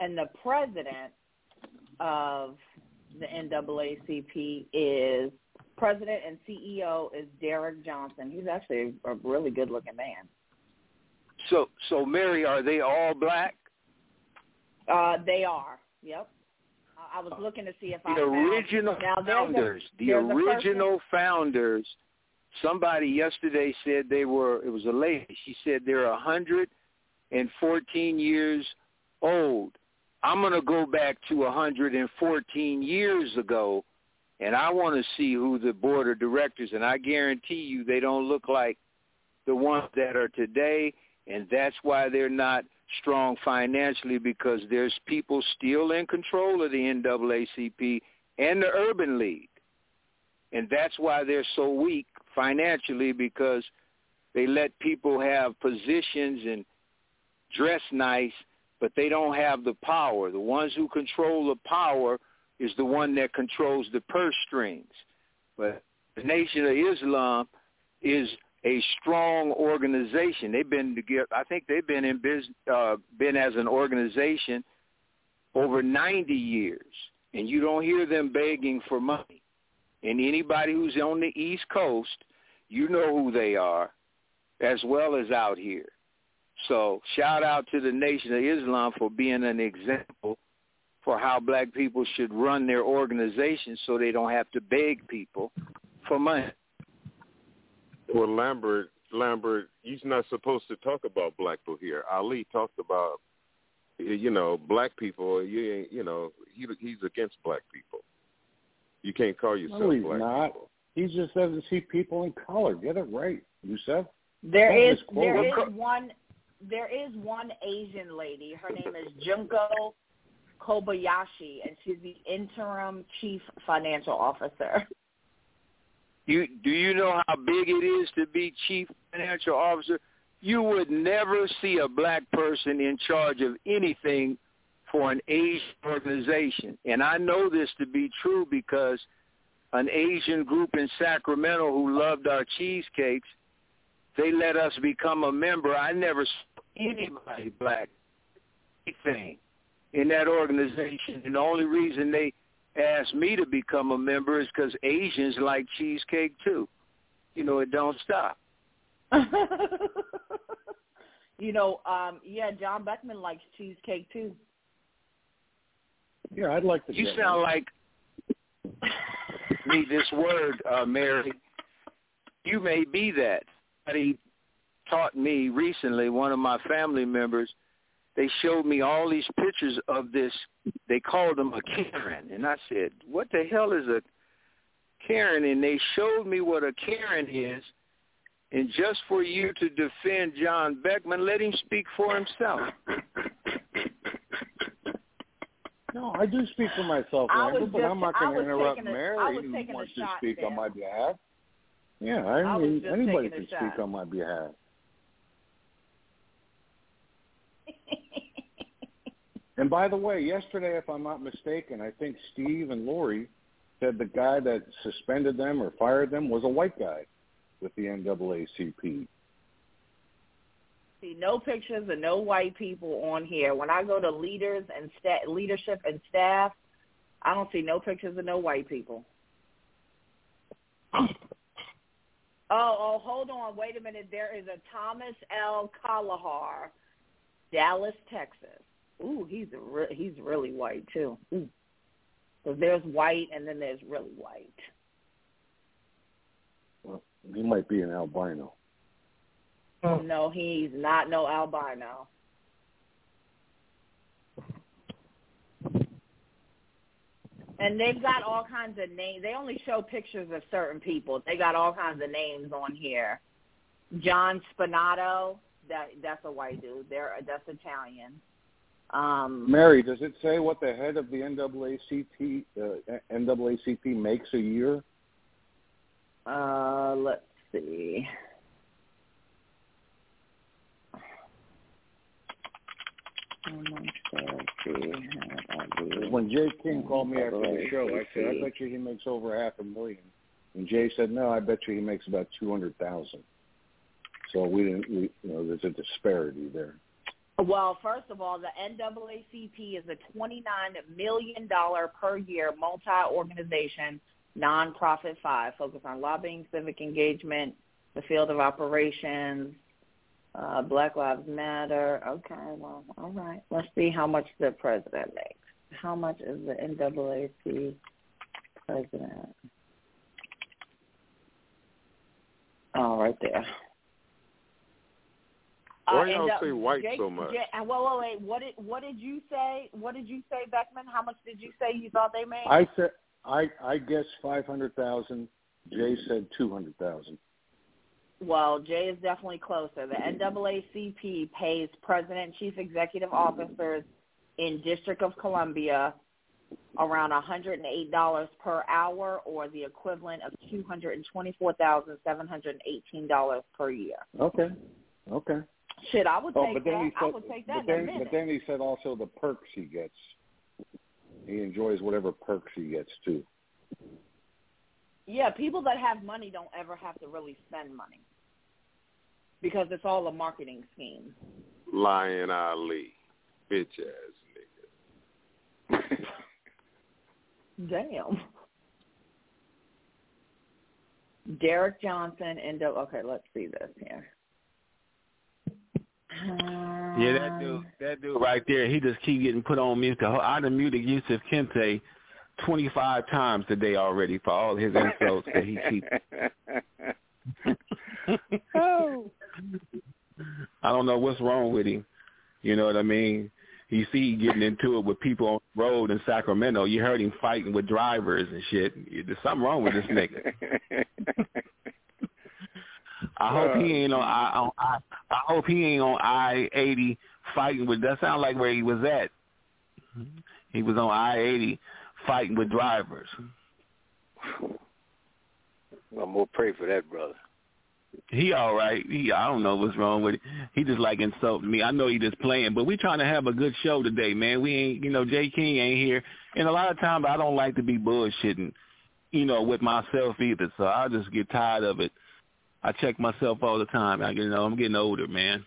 and the president of the NAACP is president and CEO is Derrick Johnson. He's actually a really good looking man. So, so Mary, are they all black? Uh, they are. Yep. I- I was uh, looking to see if I The found- original now, there's a- founders, the original founders. Somebody yesterday said they were. It was a lady. She said they're a hundred and fourteen years old. I'm going to go back to a hundred and fourteen years ago, and I want to see who the board of directors. And I guarantee you, they don't look like the ones that are today, and that's why they're not strong financially because there's people still in control of the NAACP and the Urban League. And that's why they're so weak financially because they let people have positions and dress nice, but they don't have the power. The ones who control the power is the one that controls the purse strings. But the Nation of Islam is a strong organization. They've been together. I think they've been in business, uh, been as an organization over 90 years, and you don't hear them begging for money. And anybody who's on the East Coast, you know who they are, as well as out here. So shout out to the Nation of Islam for being an example for how black people should run their organizations so they don't have to beg people for money. Well, Lambert, Lambert, he's not supposed to talk about black people here. Ali talked about, you know, black people. You, ain't- you know, he, he's against black people. You can't call yourself No, he's black not. people. He just doesn't see people in color. Get it right, Yusef. There is Miss Chloe. there is one there is one Asian lady. Her name is Junko Kobayashi, and she's the interim chief financial officer. You do you know how big it is to be chief financial officer? You would never see a black person in charge of anything for an Asian organization. And I know this to be true because an Asian group in Sacramento who loved our cheesecakes, they let us become a member. I never saw anybody black anything in that organization. And the only reason they asked me to become a member is because Asians like cheesecake too. You know, it don't stop. you know, um, yeah, John Beckman likes cheesecake too. Yeah, I'd like to. You get sound one. like me. This word, uh, Mary. You may be that. Somebody taught me recently. One of my family members. They showed me all these pictures of this. They called them a Karen, and I said, "What the hell is a Karen?" And they showed me what a Karen is. And just for you to defend John Beckman, let him speak for himself. No, I do speak for myself, Randall, but I'm not going to interrupt taking a- Mary who wants to shot, speak on my behalf. Yeah, I, I mean, anybody can a speak on my behalf. And by the way, yesterday, if I'm not mistaken, I think Steve and Lori said the guy that suspended them or fired them was a white guy with the NAACP. See no pictures of no white people on here. When I go to leaders and sta- leadership and staff, I don't see no pictures of no white people. Oh, oh, hold on. Wait a minute. There is a Thomas L. Kalahar, Dallas, Texas. Ooh, he's re- he's really white too. Ooh. So there's white and then there's really white. Well, he might be an albino. Oh. No, he's not no albino. And they've got all kinds of names. They only show pictures of certain people. They got all kinds of names on here. John Spinato, that that's a white dude. They're that's Italian. Um Mary, does it say what the head of the NAACP uh, NAACP makes a year? uh let's see. When Jay King called me after the show, I said, "I bet you he makes over half a million. And Jay said, "No, I bet you he makes about two hundred thousand. So we didn't, we, you know, there's a disparity there. Well, first of all, the NAACP is a $29 million per year multi-organization nonprofit five focused on lobbying, civic engagement, the field of operations, uh, Black Lives Matter. Okay, well, all right. Let's see how much the president makes. How much is the NAACP president? Oh, right there. Why Uh, y'all uh, say white Jake- so much? Ja- wait, wait, wait. What did what did you say? What did you say, Beckman? How much did you say you thought they made? I said, I, I guess five hundred thousand. Jay said two hundred thousand. Well, Jay is definitely closer. The NAACP pays president chief executive officers in District of Columbia around $108 per hour or the equivalent of $224,718 per year. Okay, okay. Shit, I would Oh, take but then that. he I would take but that in then, a minute. but then he said also the perks he gets. He enjoys whatever perks he gets too. Yeah, people that have money don't ever have to really spend money because it's all a marketing scheme. Lion Ali, bitch ass nigga. Damn. Derrick Johnson and okay, let's see this here. Yeah, that uh, dude, that dude right there, he just keep getting put on mute. I done muted Yusuf Kente 25 times today already for all his insults that he keeps. oh. I don't know what's wrong with him. You know what I mean? You see, getting into it with people on the road in Sacramento. You heard him fighting with drivers and shit. There's something wrong with this nigga. I hope he ain't on I, on I I hope he ain't on I eighty fighting with. That sound like where he was at. He was on I eighty fighting with drivers. I'm gonna pray for that brother. He all right. He I don't know what's wrong with it. He just like insulting me. I know he just playing, but we trying to have a good show today, man. We ain't you know Jay King ain't here, and a lot of times I don't like to be bullshitting, you know, with myself either. So I just get tired of it. I check myself all the time. I you know I'm getting older, man.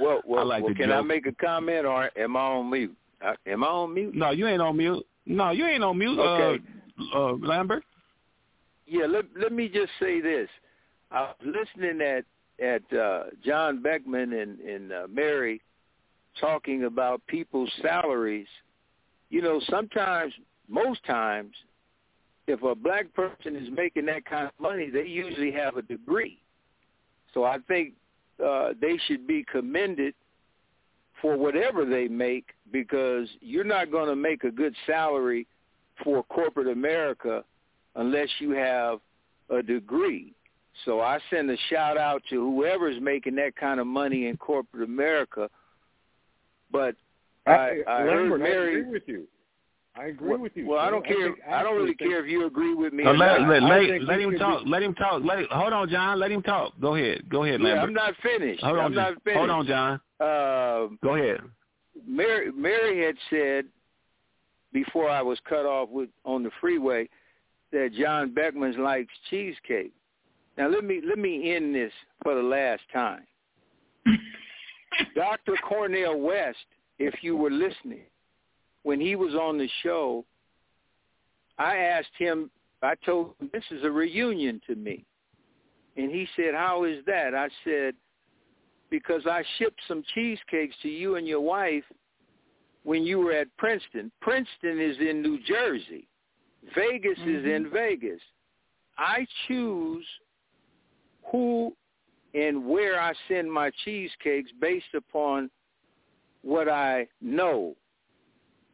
Well, well, I like well can I make a comment or am I on mute? Uh, am I on mute? No, you ain't on mute. No, you ain't on mute, Okay. uh, uh, Lambert. Yeah, let let me just say this. I was listening at at uh, John Beckman and and uh, Mary talking about people's salaries. You know, sometimes, most times, if a black person is making that kind of money, they usually have a degree. So I think uh, they should be commended for whatever they make because you're not going to make a good salary for corporate America unless you have a degree. So I send a shout out to whoever's making that kind of money in corporate America. But I, I heard Lambert, I agree with you. I agree well, with you. well, I don't care. think- I, don't really actually care if you agree with me. Uh, or let not. let, let, let him should talk. Let him talk. Let hold on, John. Let him talk. Go ahead. Go ahead, yeah, Lambert. I'm not finished. hold on, I'm not John. finished. hold on, John. Um, Go ahead. Mary, Mary had said before I was cut off with on the freeway that John Beckman likes cheesecake. Now let me let me end this for the last time. Dr. Cornel West, if you were listening, when he was on the show, I asked him, I told him this is a reunion to me. And he said, how is that? I said, because I shipped some cheesecakes to you and your wife when you were at Princeton. Princeton is in New Jersey. Vegas is mm-hmm. in Vegas. I choose who and where I send my cheesecakes based upon what I know.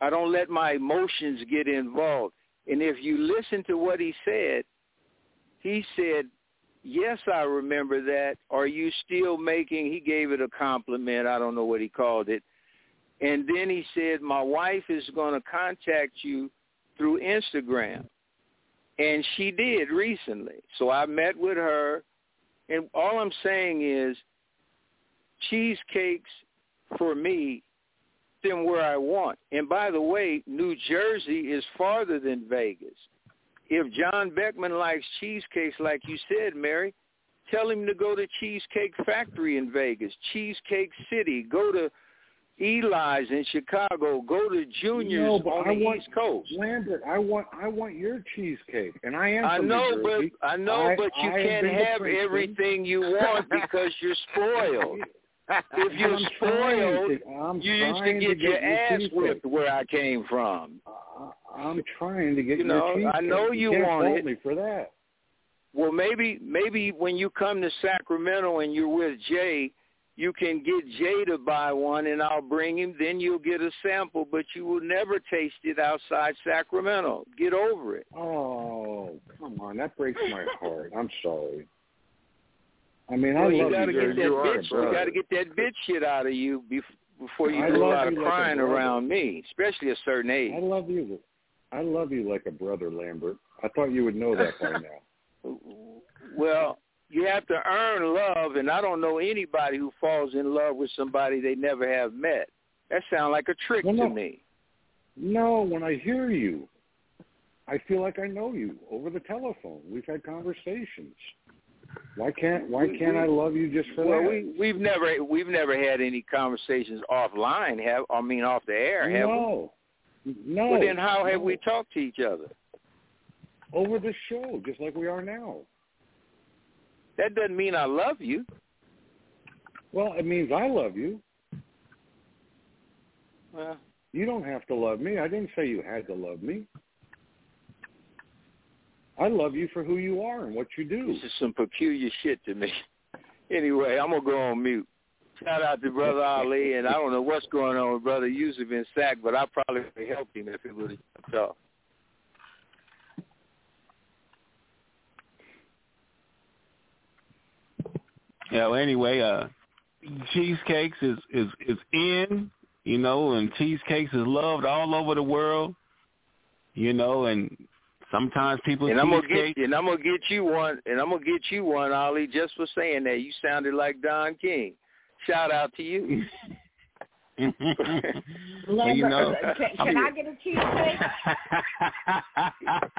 I don't let my emotions get involved. And if you listen to what he said, he said, yes, I remember that. Are you still making, he gave it a compliment. I don't know what he called it. And then he said, my wife is going to contact you through Instagram. And she did recently. So I met with her. And all I'm saying is cheesecakes for me them where I want. And by the way, New Jersey is farther than Vegas. If John Beckman likes cheesecakes like you said, Mary, tell him to go to Cheesecake Factory in Vegas, Cheesecake City, go to Eli's in Chicago, go to Junior's no, on I the want, East Coast. Lambert, I want I want your cheesecake, and I am. I know, but I know, I- but you I can't have everything you want because you're spoiled. If you're spoiled, to- I'm you used to get your ass whipped where I came from. I'm trying to get You your know, cheesecake. I know you can't want it. me for that. Well, maybe maybe when you come to Sacramento and you're with Jay, you can get Jay to buy one, and I'll bring him. Then you'll get a sample, but you will never taste it outside Sacramento. Get over it. Oh, come on, that breaks my heart. I'm sorry. I mean, I well, you love gotta you. get that You are bitch. You got to get that bitch shit out of you bef- before you I do a lot of you like crying around me, especially a certain age. I love you. I love you like a brother, Lambert. I thought you would know that by now. Well, you have to earn love, and I don't know anybody who falls in love with somebody they never have met. That sounds like a trick Well, to no. me. No, when I hear you, I feel like I know you over the telephone. We've had conversations. Why can't Why We- can't we- I love you just for well, that? we we've never we've never had any conversations offline. Have I mean off the air? Have we? no, no. Well, then how have no. we talked to each other? over the show, just like we are now? That doesn't mean I love you. Well, it means I love you. Well, You don't have to love me. I didn't say you had to love me. I love you for who you are and what you do. this is some peculiar shit to me. Anyway, I'm gonna go on mute. Shout out to Brother Ali, and I don't know what's going on with Brother Yusuf in Sac, but I probably would have helped him if he would have talked. Yeah. Well, anyway, uh, cheesecakes is is is in, you know, and cheesecakes is loved all over the world, you know, and sometimes people And I'm gonna cheesecake. get and I'm gonna get you one and I'm gonna get you one, Ollie, just for saying that. You sounded like Don King. Shout out to you. Well, you know, uh, can, can I get a cheesecake?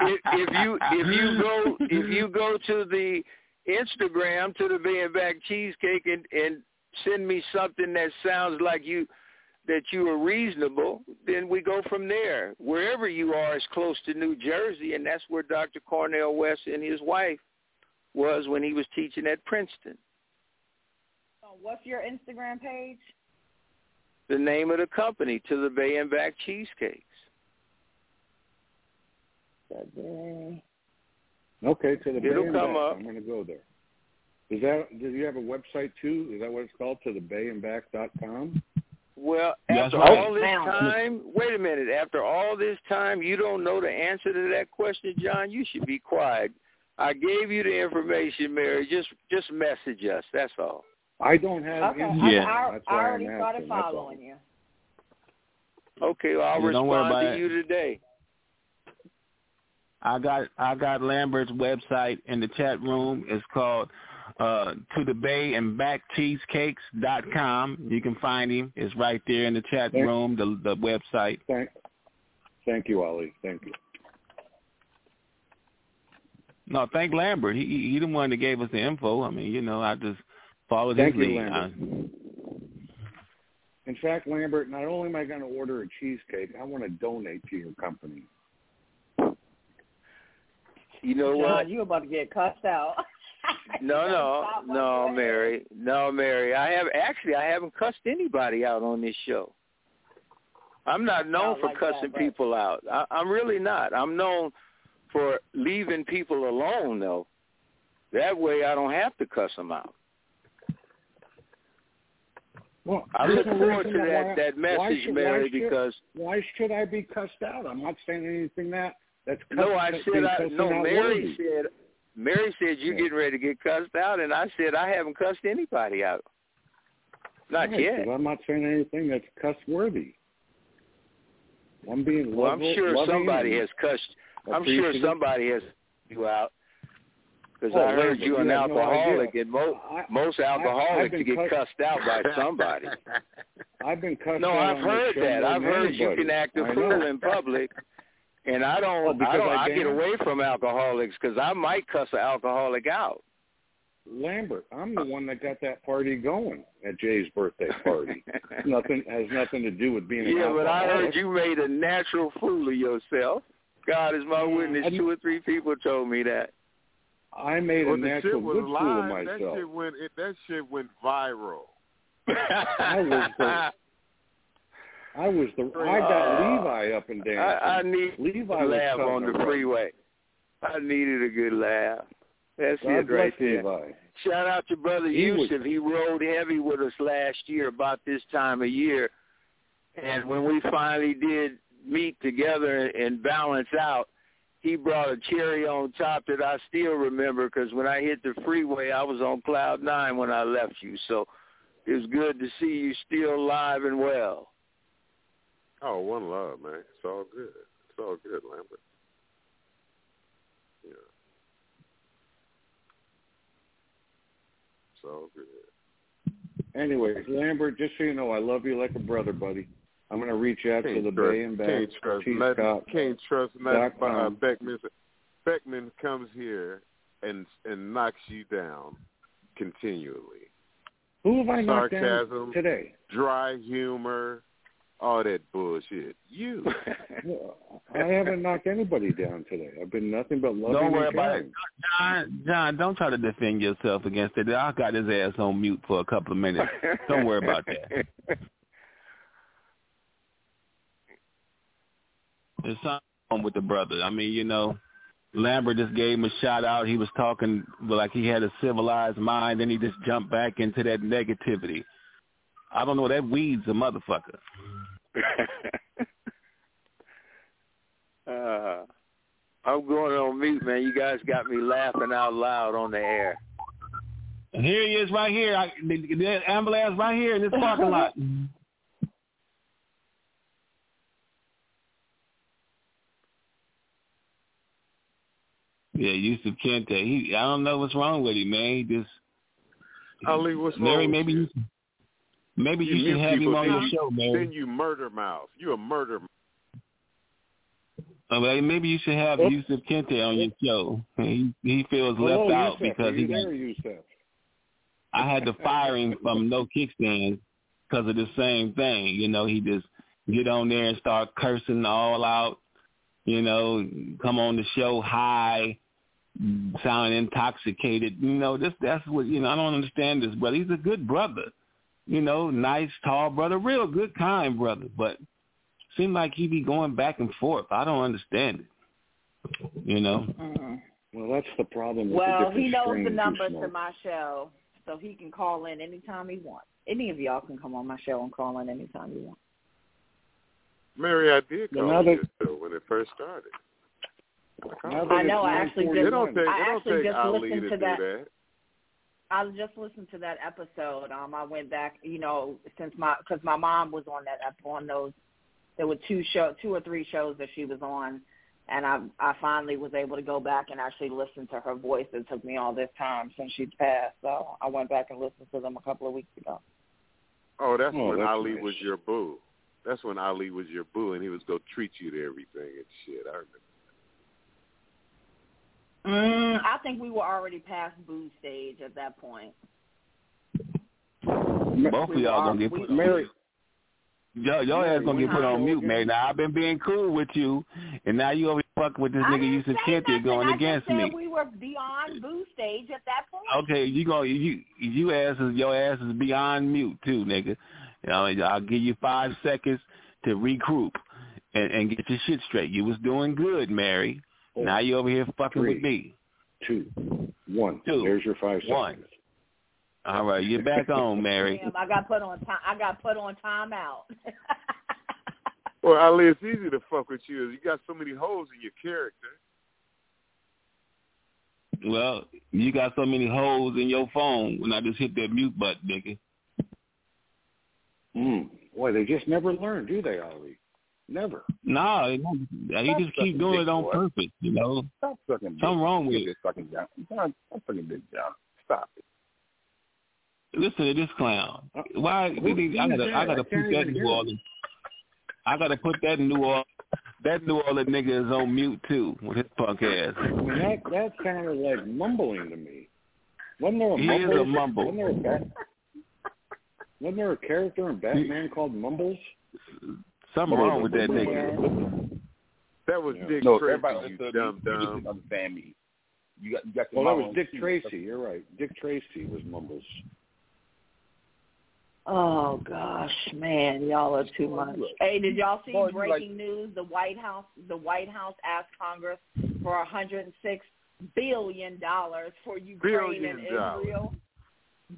if, if you if you go if you go to the Instagram to the Bay and Back Cheesecake and and send me something that sounds like you that you are reasonable, then we go from there. Wherever you are is close to New Jersey, and that's where Dr. Cornel West and his wife was when he was teaching at Princeton. Uh, what's your Instagram page? The name of the company, to the Bay and Back Cheesecakes. Okay, to the Bay It'll Bay and come Back. up. I'm going to go there. Is that? Do you have a website too? Is that what it's called? To the bayandback.com. Well, Yes, after right. all this time, wait a minute. After all this time, you don't know the answer to that question, John. You should be quiet. I gave you the information, Mary. Just just message us. That's all. I don't have Okay, Instagram. I, I, That's I why already I'm started asking. That's all. following you. Okay, well, I'll Yeah, don't worry respond about to it. you today. I got I got Lambert's website in the chat room. It's called uh to the bay and back cheesecakes dot com. You can find him. It's right there in the chat Thank- room, the the website. Thank, thank you, Ali. Thank you. No, thank Lambert. He he he the one that gave us the info. I mean, you know, I just followed Thank his you, lead. Lambert. I- In fact, Lambert, not only am I going to order a cheesecake, I want to donate to your company. You know John, what? you about to get cussed out. No, no, no. Mary. No, Mary. I have actually I haven't cussed anybody out on this show. I'm not known Sound for like cussing that, but- people out. I, I'm really not. I'm known for leaving people alone, though. That way, I don't have to cuss them out. Well, I there's look forward reason to why- that that message, should- Mary, why should- because why should I be cussed out? I'm not saying anything that that's cuss, no, I that's said being I no. out Mary worthy. said Mary said you're Yeah. getting ready to get cussed out, and I said I haven't cussed anybody out. Not Right, yet. I'm not saying anything that's cuss worthy. I'm being Well, I'm sure somebody has cussed. I'm sure somebody has you out because Oh, I heard you an no alcoholic, idea. and mo- I- most alcoholics get cuss- cussed out by somebody. I've been cussed no, out I've heard that. I've than heard you can act a fool in public, and I Oh, don't. because I don't. I I, get away from alcoholics because I might cuss an alcoholic out. Lambert, I'm the uh. one that got that party going at Jay's birthday party. nothing has nothing to do with being an yeah, but I heard you made a natural fool of yourself. God is my witness. I- Two or three people told me that. I made well, a natural good fool of live. That myself. shit went. It, that shit went viral. I was the I was the I got Uh, Levi up and down. I, I need Levi a was laugh on the freeway. I needed a good laugh. That's God it right there. Levi. Shout out to brother He was- Yusuf. He rode heavy with us last year about this time of year, and when we finally did meet together and balance out, he brought a cherry on top that I still remember because when I hit the freeway, I was on cloud nine when I left you. So it was good to see you still alive and well. Oh, one love, man. It's all good. It's all good, Lambert. Yeah. It's all good. Anyways, Lambert, just so you know, I love you like a brother, buddy. I'm going to reach out to Can't the trust, Bay and Back can't trust nothing. Can't trust nothing. uh. Beckman, Beckman comes here and and knocks you down continually. Who have I knocked Sarcasm. down today? Dry humor, all that bullshit. You. I haven't knocked anybody down today. I've been nothing but loving Don't worry about it. John, John, don't try to defend yourself against it. I got his ass on mute for a couple of minutes. Don't worry about that. There's something wrong with the brother. I mean, you know, Lambert just gave him a shout out. He was talking like he had a civilized mind, then he just jumped back into that negativity. I don't know. That weed's a motherfucker. uh, I'm going on mute, man. You guys got me laughing out loud on the air. And Here he is, right here. I, the, the ambulance right here in this parking lot. Yeah, Yusuf Kente. He, I don't know what's wrong with him, man. He just Ali, what's Mary, wrong? maybe you, maybe you, should mute have him on your you- show, man. Then you murder mouth. You a murder. Well, maybe you should have oh. Yusuf Kente on your show. He he feels left Hello, out Yusuf. because Are he got, Yusuf? I had to fire him from no kickstands because of the same thing. You know, he just get on there and start cursing all out. You know, come on the show high, sounding intoxicated. You know, this that's what you know. I don't understand this brother. He's a good brother. You know, nice, tall brother, real good, kind brother. But seemed like he be going back and forth. I don't understand it. You know. Mm-hmm. Well, that's the problem with the Well, different he knows the you number to my show, so he can call in anytime he wants. Any of y'all can come on my show and call in anytime you want. Mary, I did Well, call now you show when it first started. Now that I know. I actually 9:41. just It don't take, I it don't actually take just Ali listened to to that. that. I just listened to that episode. Um, I went back, you know, since my because my mom was on that ep- on those. There were two show, two or three shows that she was on, and I I finally was able to go back and actually listen to her voice. It took me all this time since she'd passed, so I went back and listened to them a couple of weeks ago. Oh, that's Oh, when that's Ali nice. was your boo. That's when Ali was your boo, and he was gonna treat you to everything and shit. I remember. Mm, I think we were already past boo stage at that point. Both of y'all gonna get put on Mary, Y'all, y'all ass gonna get put on mute, man. Now I've been being cool with you, and now you over fucking with this I nigga say Kente going I against me. we were beyond boo stage at that point. Okay, you go. You you ass is your ass is beyond mute too, nigga. You know, I'll give you five seconds to regroup and, and get your shit straight. You was doing good, Mary. Four, now you over here fucking with me. two, one. Two, There's your five seconds. one. All right, you're back on, Mary. Damn, I got put on time. I got put on timeout. Well, Ali, it's easy to fuck with you. You got so many holes in your character. Well, you got so many holes in your phone when I just hit that mute button, nigga. Mm. Boy, they just never learn, do they, Ali? Never. No, you just keep doing it on purpose, you know. Stop sucking dick. Something wrong with it. this fucking down. Stop sucking dick. Stop it. Listen to this clown. Why? Uh, who- I gotta. I gotta I put that in New. Orleans. I gotta put that in New Orleans. That New Orleans nigga is on mute too with his punk ass. That that sounded like mumbling to me. Wasn't there a He is mumble? a mumble. Wasn't there a, bat, wasn't there a character in Batman called Mumbles? Something wrong with that nigga. That was Yeah. Dick No, Tracy, everybody you listen to dumb. You dumb. didn't understand me. You got you got your Well, that was Dick on Tracy. You're right. Dick Tracy was Mumbles. oh gosh, man, y'all are too much. Hey, did y'all see Boy, you breaking news? The White House, the White House asked Congress for 106 billion dollars for Ukraine and Israel. dollars.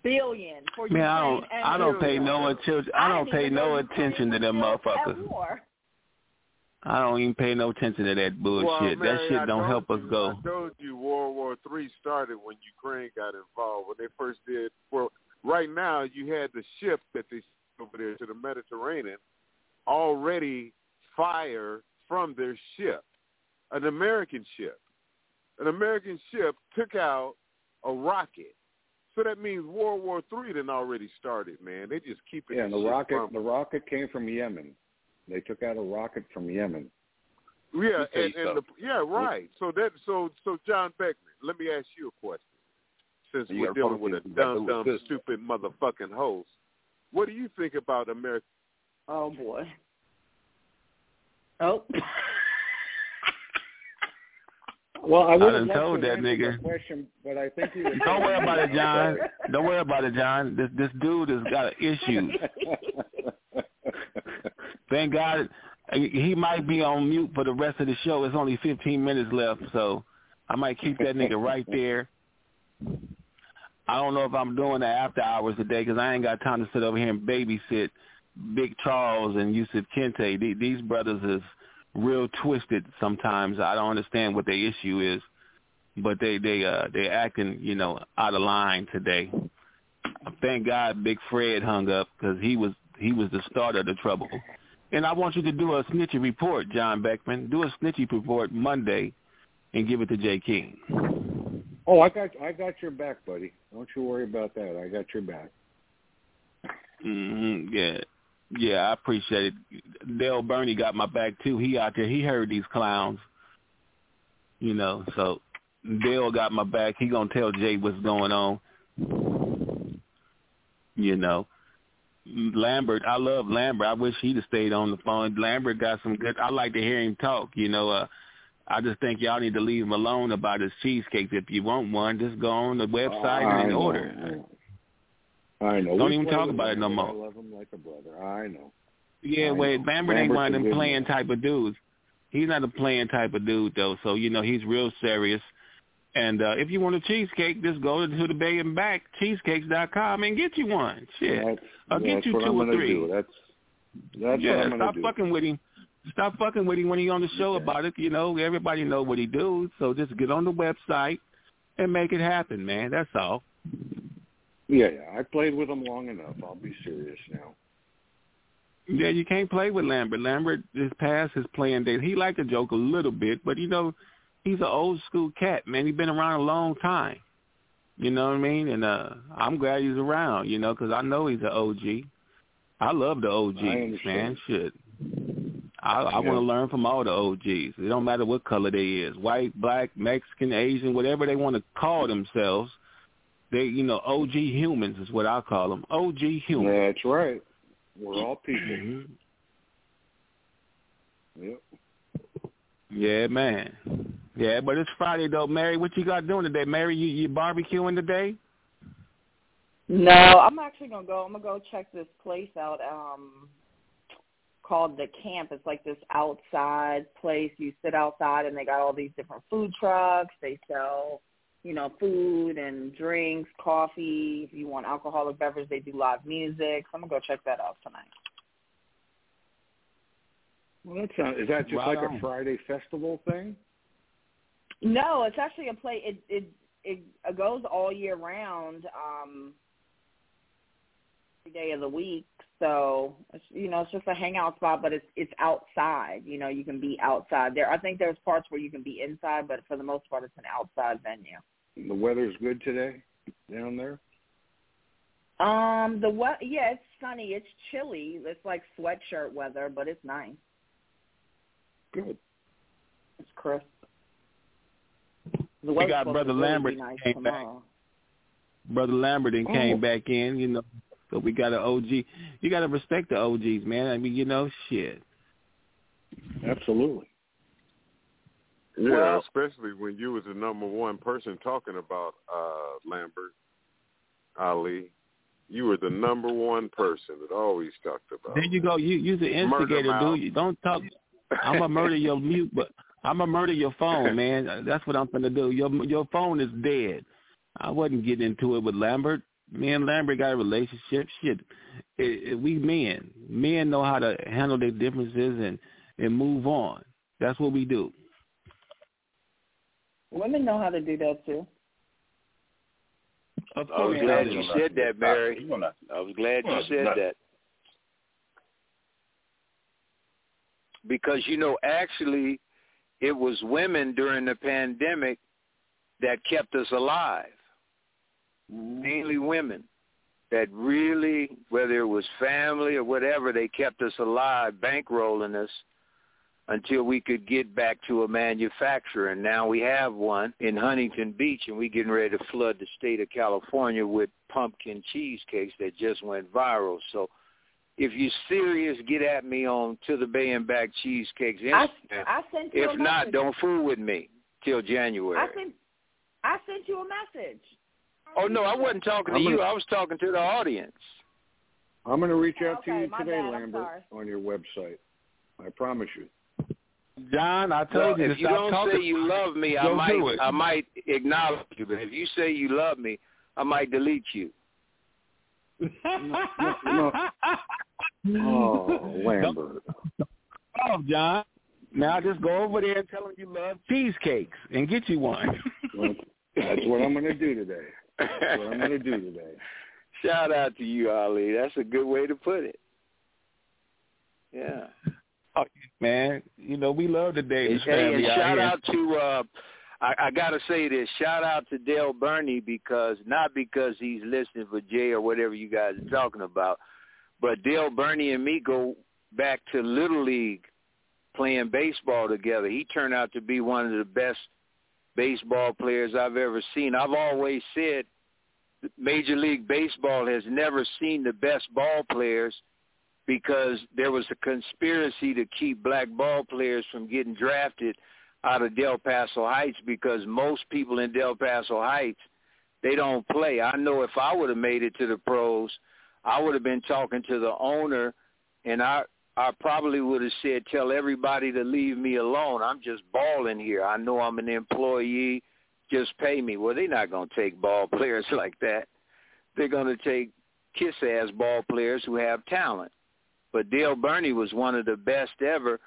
Israel. Billion for Man, I don't, and I don't pay no attention. I don't didn't pay no attention to them was still at motherfuckers. I don't even pay no attention to that bullshit. Well, that Mary, shit I don't told help us go. I told you World War Three started when Ukraine got involved. When they first did, well, right now you had the ship that they sent over there to the Mediterranean already fire from their ship, an American ship. An American ship took out a rocket. So that means World War Three then already started, man. They just keep it. Yeah, and the rocket the rocket came from Yemen. They took out a rocket from Yemen. Yeah, and, and the, yeah, right. So that so so John Beckman, let me ask you a question. Since You we're dealing with a Republicans dumb, dumb, with this. stupid motherfucking host, what do you think about America? Oh boy. Oh. Well, I would done have told that nigga. question, but I think you. Don't worry about it, John. Don't worry about it, John. This this dude has got issues. Thank God he might be on mute for the rest of the show. It's only 15 minutes left, so I might keep that nigga right there. I don't know if I'm doing the after hours today because I ain't got time to sit over here and babysit Big Charles and Yusuf Kente. These brothers is real twisted sometimes. I don't understand what their issue is. but they they uh they acting you know out of line today. Thank God Big Fred hung up because he was he was the start of the trouble. And I want you to do a snitchy report, John Beckman. Do a snitchy report Monday, and give it to Jay King. Oh, I got I got your back, buddy. Don't you worry about that. I got your back. hmm Yeah, yeah, I appreciate it. Dale Burney got my back too. He out there. He heard these clowns. You know, so Dale got my back. He gonna tell Jay what's going on. You know, Lambert. I love Lambert. I wish he'd have stayed on the phone. Lambert got some good. I like to hear him talk. You know, uh, I just think y'all need to leave him alone about his cheesecakes. If you want one, just go on the website I and know, order. I know. Don't We even talk about it no more. I love him like a brother. I know. Yeah, I wait, know. Lambert ain't one of them playing type of dudes. He's not a playing type of dude though, so you know he's real serious. And uh if you want a cheesecake, just go to the Bay and Back cheesecakes.com and get you one. Shit, That's, I'll get you two or three. Do. That's that's yeah, what I'm gonna stop do. fucking with him. Stop fucking with him when he on the show about it. You know, everybody know what he do. So just get on the website and make it happen, man. That's all. Yeah, yeah. I played with him long enough. I'll be serious now. Yeah, you can't play with Lambert. Lambert is past his playing days. He liked to joke a little bit, but you know, he's an old school cat, man. He's been around a long time. You know what I mean? And uh I'm glad he's around, you know, 'cause I know he's an OG. I love the OGs, man. Shit. I, I Yeah. want to learn from all the OGs. It don't matter what color they is, white, black, Mexican, Asian, whatever they want to call themselves. They, you know, OG humans is what I call them. OG humans. That's right. We're all people. Mhm. Yep. Yeah, man. Yeah, but it's Friday though, Mary. What you got doing today, Mary? You you barbecuing today? No, I'm actually gonna go. I'm gonna go check this place out. Um, called the Camp. It's like this outside place. You sit outside, and they got all these different food trucks. They sell, you know, food and drinks, coffee. If you want alcoholic beverage, they do live music. So I'm gonna go check that out tonight. Well, that's not, is that just Right like a Friday festival thing? No, it's actually a play. It it it goes all year round, um, every day of the week. So it's, you know, it's just a hangout spot, but it's it's outside. You know, you can be outside there. I think there's parts where you can be inside, but for the most part, it's an outside venue. The weather's good today down there. Um, the what? Yeah, it's sunny. It's chilly. It's like sweatshirt weather, but it's nice. Good. It's crisp. The We got Brother to really Lambert nice came back. Brother Lambert and Oh. came back in, you know. So we got an OG. You got to respect the OGs, man. I mean, you know, shit. Absolutely. Yeah, Well- especially when you was the number one person talking about uh Lambert Ali. You were the number one person that always talked about. There you go. You you're the instigator, dude. You don't talk. I'm gonna murder your mute, but I'm gonna murder your phone, man. That's what I'm gonna do. Your your phone is dead. I wouldn't get into it with Lambert. Me and Lambert got a relationship. Shit, it, it, we men. Men know how to handle their differences and and move on. That's what we do. Women know how to do that too. Of I was course, glad you said that, Mary. I was glad you said that. Because, you know, actually, it was women during the pandemic that kept us alive. Mainly women that really, whether it was family or whatever, they kept us alive, bankrolling us until we could get back to a manufacturer. And now we have one in Huntington Beach, and we're getting ready to flood the state of California with pumpkin cheesecakes that just went viral. So if you're serious, get at me on To the Bay and Back Cheesecakes I, Instagram. I sent you If a not, message. don't fool with me till January. I sent I sent you a message. oh, no, I wasn't talking to I'm you. gonna- I was talking to the audience. I'm going to reach out Okay, to you my today, bad, Lambert, on your website. I promise you. John, I Well, told you if you don't talking. say you love me, I might. I might acknowledge you. But if you say you love me, I might delete you. no. Oh, Lambert. Oh, John. Now just go over there and tell them you love cheesecakes and get you one. Well, that's what I'm going to do today. That's what I'm going to do today. Shout out to you, Ali. That's a good way to put it. Yeah. Oh, man, you know we love the Davis Hey, family and out shout here. out to uh I, I gotta say this. Shout out to Dale Burney because not because he's listening for Jay or whatever you guys are talking about, but Dale Burney and me go back to Little League playing baseball together. He turned out to be one of the best baseball players I've ever seen. I've always said Major League Baseball has never seen the best ball players because there was a conspiracy to keep black ball players from getting drafted out of Del Paso Heights because most people in Del Paso Heights they don't play. I know if I would have made it to the pros, I would have been talking to the owner and I I probably would have said tell everybody to leave me alone. I'm just balling here. I know I'm an employee. Just pay me. Well, they're not going to take ball players like that. They're going to take kiss ass ball players who have talent. But Dale Burney was one of the best ever,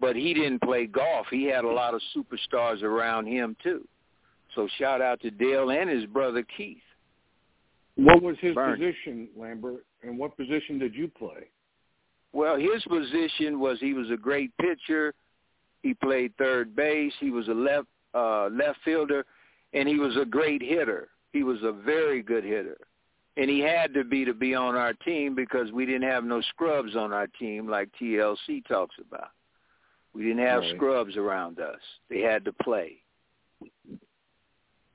but he didn't play golf. He had a lot of superstars around him too. So shout out to Dale and his brother Keith. What was his Burn. position, Lambert, and what position did you play? Well, his position was he was a great pitcher. He played third base. He was a left uh, left fielder, and he was a great hitter. He was a very good hitter, and he had to be to be on our team because we didn't have no scrubs on our team like TLC talks about. We didn't have Right. scrubs around us. They had to play.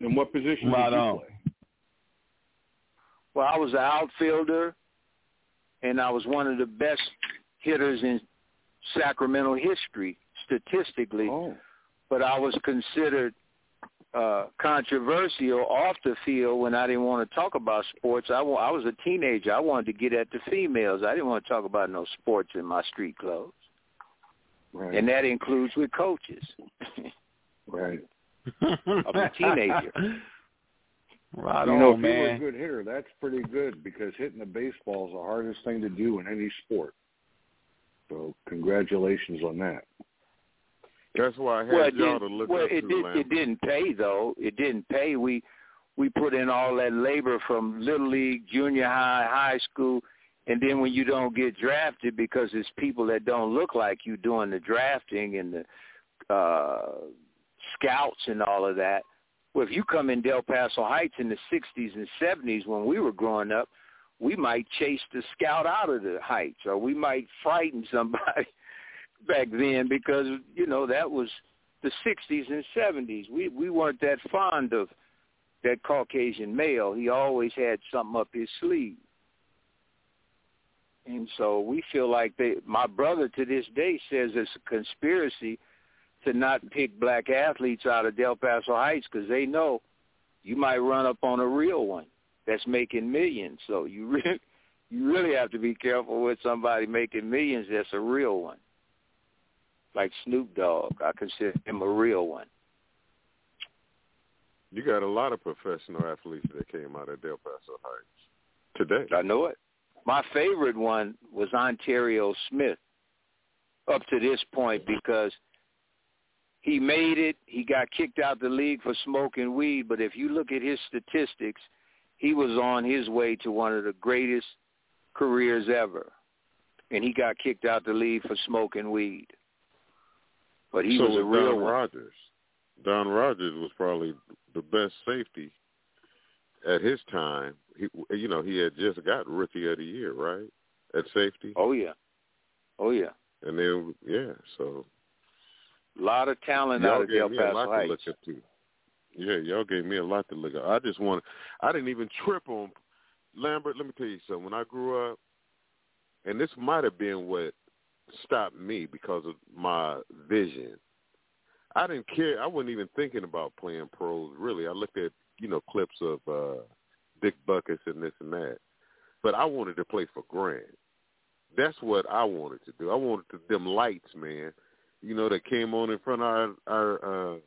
And what position Right did you on. play? Well, I was an outfielder, and I was one of the best hitters in Sacramento history statistically. Oh, But I was considered uh, controversial off the field when I didn't want to talk about sports. I, wa- I was a teenager. I wanted to get at the females. I didn't want to talk about no sports in my street clothes, right. and that includes with coaches. right. I'm a teenager. Right you on, know, if man. you were a good hitter, that's pretty good because hitting the baseball is the hardest thing to do in any sport. So congratulations on that. That's why I had well, y'all to look well, up it did. It didn't pay though. It didn't pay. We we put in all that labor from little league, junior high, high school, and then when you don't get drafted because it's people that don't look like you doing the drafting and the uh scouts and all of that. Well, if you come in Del Paso Heights in the 60s and 70s when we were growing up, we might chase the scout out of the heights or we might frighten somebody back then because you know that was the 60s and 70s. We we weren't that fond of that Caucasian male. He always had something up his sleeve. And so we feel like they my brother to this day says it's a conspiracy to not pick black athletes out of Del Paso Heights because they know you might run up on a real one that's making millions. So you really you really have to be careful with somebody making millions that's a real one. Like Snoop Dogg, I consider him a real one. You got a lot of professional athletes that came out of Del Paso Heights today. I know it. My favorite one was Onterrio Smith up to this point because he made it. He got kicked out the league for smoking weed, but if you look at his statistics, he was on his way to one of the greatest careers ever. And he got kicked out the league for smoking weed. But he so was a real Don one. Rogers. Don Rogers was probably the best safety at his time. He, you know, he had just got Rookie of the Year, right? At safety, Oh yeah. Oh yeah. and then yeah, so A lot of talent y'all out of gave Del me a lot Paso to Heights. look up to. Yeah, y'all gave me a lot to look at. I just want. I didn't even trip on Lambert. Let me tell you something. When I grew up, and this might have been what stopped me because of my vision. I didn't care. I wasn't even thinking about playing pros. Really, I looked at you know clips of uh Dick Butkus and this and that, but I wanted to play for Grant. That's what I wanted to do. I wanted to, them lights, man. You know, that came on in front of our our uh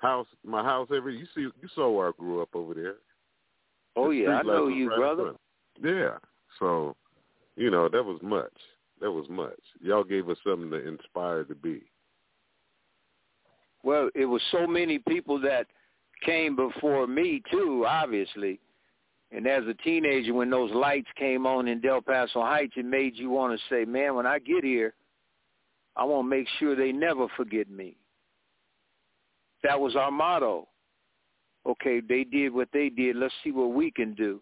house, my house every. You see, you saw where I grew up over there. Oh The yeah, I know you, right brother. Yeah. So, you know, that was much. That was much. Y'all gave us something to inspire to be. Well, it was so many people that came before me too, obviously. And as a teenager, when those lights came on in Del Paso Heights, it made you want to say, man, when I get here, I want to make sure they never forget me. That was our motto. Okay, they did what they did. Let's see what we can do.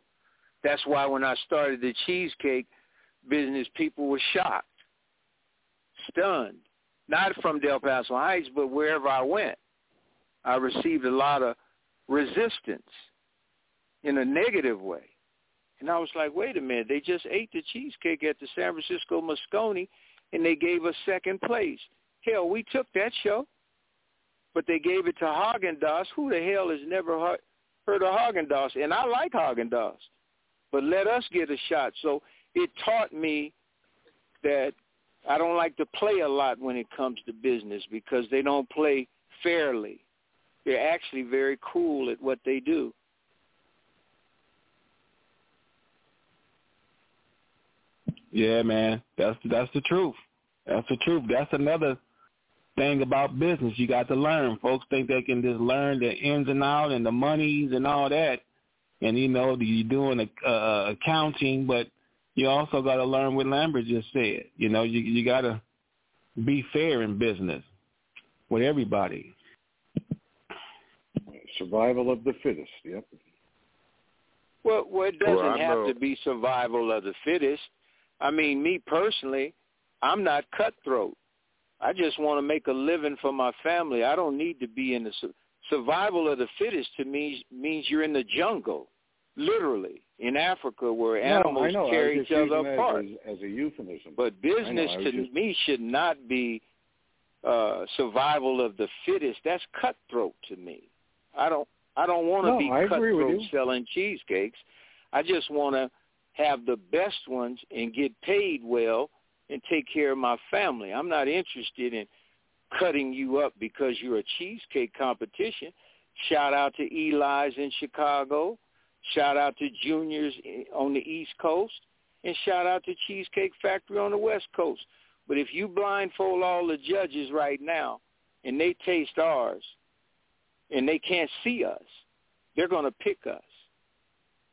That's why when I started the cheesecake business, people were shocked, stunned. Not from Del Paso Heights, but wherever I went. I received a lot of resistance in a negative way. And I was like, wait a minute, they just ate the cheesecake at the San Francisco Moscone and they gave us second place. Hell, we took that show, but they gave it to Haagen-Dazs. Who the hell has never heard, of Haagen-Dazs? And I like Haagen-Dazs, but let us get a shot. So it taught me that I don't like to play a lot when it comes to business because they don't play fairly. They're actually very cool at what they do. Yeah, man, that's that's the truth. That's the truth. That's another thing about business you got to learn. Folks think they can just learn the ins and outs and the monies and all that, and you know you're doing uh, accounting, but you also got to learn what Lambert just said. You know, you you got to be fair in business with everybody. Survival of the fittest. Yep. Well, well it doesn't Well, have know- to be survival of the fittest. I mean, me personally, I'm not cutthroat. I just want to make a living for my family. I don't need to be in the su- survival of the fittest. To me means you're in the jungle, literally in Africa, where animals. I tear each other apart. as, as a euphemism. But business to just- me should not be uh survival of the fittest. That's cutthroat to me. I don't I don't want to No, be I cutthroat selling cheesecakes. I just want to have the best ones and get paid well and take care of my family. I'm not interested in cutting you up because you're a cheesecake competition. Shout out to Eli's in Chicago. Shout out to Juniors on the East Coast. And shout out to Cheesecake Factory on the West Coast. But if you blindfold all the judges right now and they taste ours and they can't see us, they're going to pick us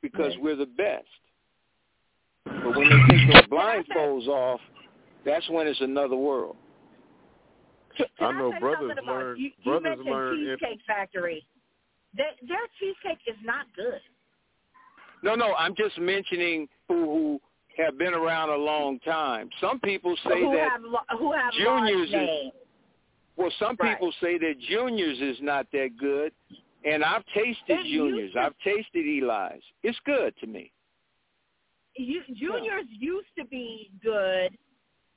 because Right. we're the best. But when they take those blindfolds off, that's when it's another world. Can, I know say brothers learn- you, you brothers mentioned learn in- Cheesecake Factory. Their, their cheesecake is not good. No, no, I'm just mentioning who, who have been around a long time. Some people say who that have who have juniors is well. Some Right. people say that juniors is not that good, and I've tasted used juniors. to- I've tasted Eli's. It's good to me. You, juniors used to be good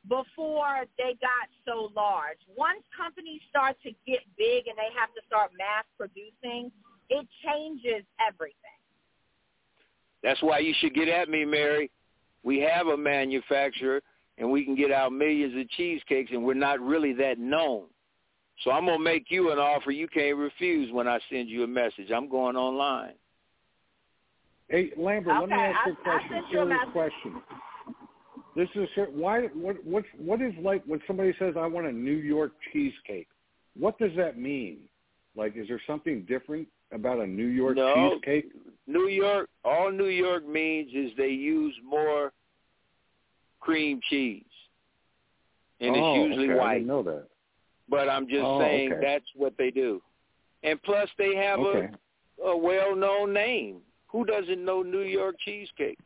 before they got so large. Once companies start to get big and they have to start mass producing, it changes everything. That's why you should get at me, Mary. We have a manufacturer, and we can get out millions of cheesecakes, and we're not really that known. So I'm gonna make you an offer you can't refuse when I send you a message. I'm going online. Hey, Lambert, let me Okay, ask you a I- I question. sent you a Serious question. This is ser- why. What what what is like when somebody says I want a New York cheesecake? What does that mean? Like, is there something different about a New York No. cheesecake? New York, all New York means is they use more cream cheese, and oh, it's usually okay. I white. didn't know that. But I'm just Oh, saying okay. that's what they do. And plus, they have Okay. a, a well-known name. Who doesn't know New York cheesecake?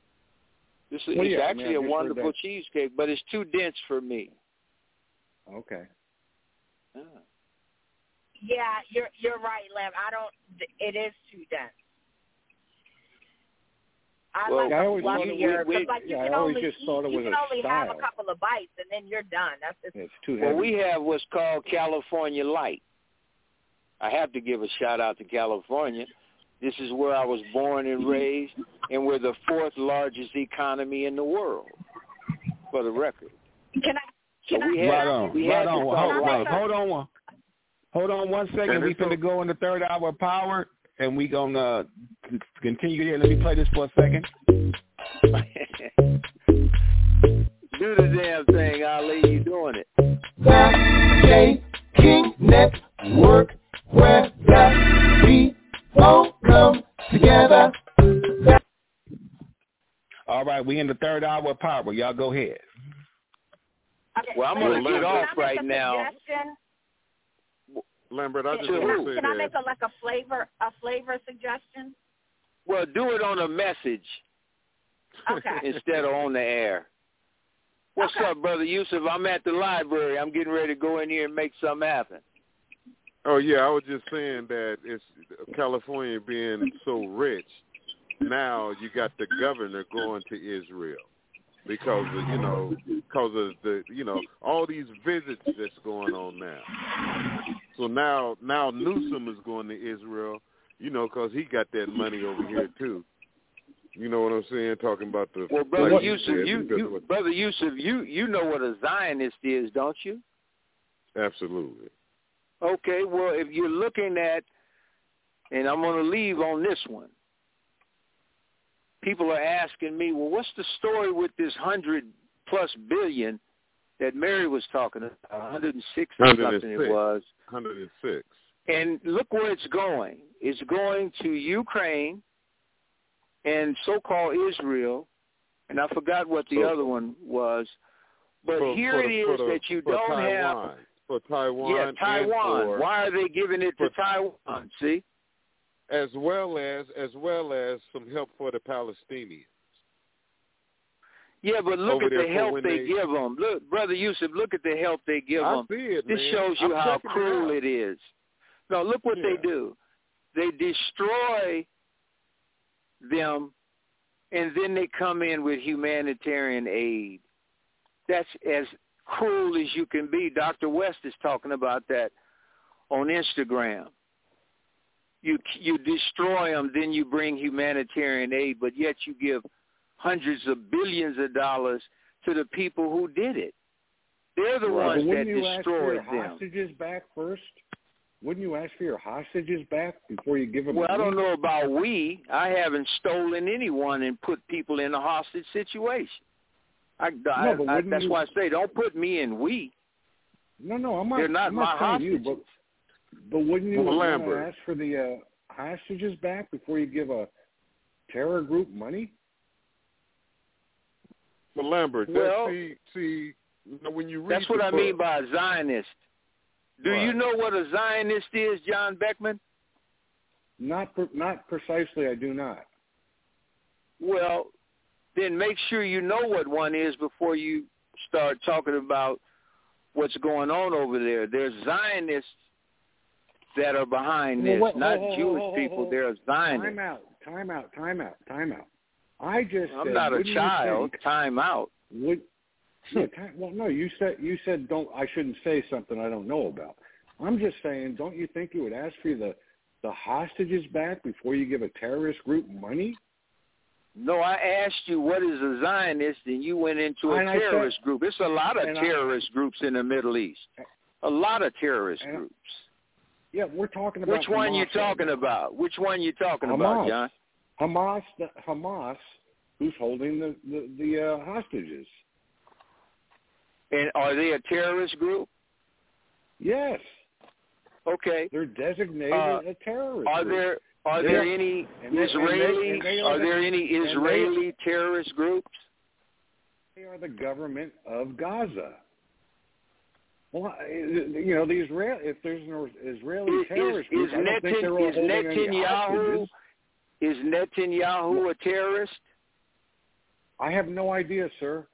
This is Well, it's yeah, I mean, actually I a just heard wonderful cheesecake, but it's too dense for me. Okay. Ah. Yeah, you're you're right, Lam. I don't. It is too dense. I Well, like I a always thought it was- because like you yeah, can only just thought it you was can a only have a couple of bites and then you're done. That's just It's too Well, we have what's called California Light. I have to give a shout out to California. This is where I was born and raised, and we're the fourth largest economy in the world, for the record. Can I? So we I, had right on, we right on. talk Hold, light. wait, hold on one. Hold on one second. We're going to go in the third hour of power, and we gonna continue here. Let me play this for a second. Do the damn thing, Ali. You doing it? The Jay King Network, where the people come together. All right, we in the third hour of power. Y'all go ahead. Okay, well, I'm going to lead off right now. Suggestion? Lambert, I just Can, want I, to say can I make a like a flavor a flavor suggestion? Well, do it on a message Okay. instead of on the air. What's Okay. up, brother Yusuf? I'm at the library. I'm getting ready to go in here and make something happen. Oh yeah, I was just saying that it's California being so rich. Now you got the governor going to Israel because of, you know because of the you know all these visits that's going on now. So now now Newsom is going to Israel, you know, because he got that money over here too. You know what I'm saying? Talking about the Well, brother like Yusuf, you, you brother Yusuf, you you know what a Zionist is, don't you? absolutely. Okay, well, if you're looking at, and I'm going to leave on this one. People are asking me, well, what's the story with this hundred plus billion that Mary was talking about? 106 or something it was. 106. And look where it's going. It's going to Ukraine and so-called Israel, and I forgot what the So- other one was. But For- here for it is for that you don't have for Taiwan. yeah, Taiwan. Why are they giving it to Taiwan? See? as well as as well as some help for the Palestinians. Yeah, but look at the help they, they- give them. Look, brother Yusuf, look at the help they give I them. see it, This man. shows you I'm how checking it cruel it is. No, look what they do. They destroy them, and then they come in with humanitarian aid. That's as cruel as you can be. Dr. West is talking about that on Instagram. You you destroy them, then you bring humanitarian aid, but yet you give hundreds of billions of dollars to the people who did it. They're the Right, ones but that wouldn't you ask for destroyed your them. hostages back first? Wouldn't you ask for your hostages back before you give them? Well, I don't know about we. I haven't stolen anyone and put people in a hostage situation. I, I, No, but I, that's you- why I say don't put me in we. No, no, I'm not. They're not I'm my not saying you, hostages. but but wouldn't you Well, want to Lambert. ask for the uh, hostages back before you give a terror group money? But Lambert, Well, see, see, you know, when you read That's what the I mean by a Zionist. Do you know what a Zionist is, John Beckman? Not pre- not precisely. I do not. Well, then make sure you know what one is before you start talking about what's going on over there. There's Zionists that are behind Well, this, what- not hold, Jewish hold, people. hold. They're Zionists. Time out. Time out. Time out. Time out. I just I'm said, not a child. Time out. Would yeah, time, well, no, you said you said don't. I shouldn't say something I don't know about. I'm just saying, don't you think you would ask for the the hostages back before you give a terrorist group money? No, I asked you what is a Zionist, and you went into a And I said- terrorist group. It's a lot of and I- terrorist groups in the Middle East. A lot of terrorist I- groups. Yeah, we're talking about Which one Hamas you talking about? Which one you talking about, John? Hamas, the, Hamas, who's holding the the, the uh, hostages? And are they a terrorist group? Yes, Okay. they're designated Uh, a terrorist. Are group. there are They there any and they- and they- Israeli and they are are the- there any and they- Israeli terrorist groups? They are the government of Gaza. Well, you know, the Israel. If there's an Israeli Is, is, group, is, I don't think they're all is holding any Netanyahu hostages. Is Netanyahu a terrorist? I have no idea, sir.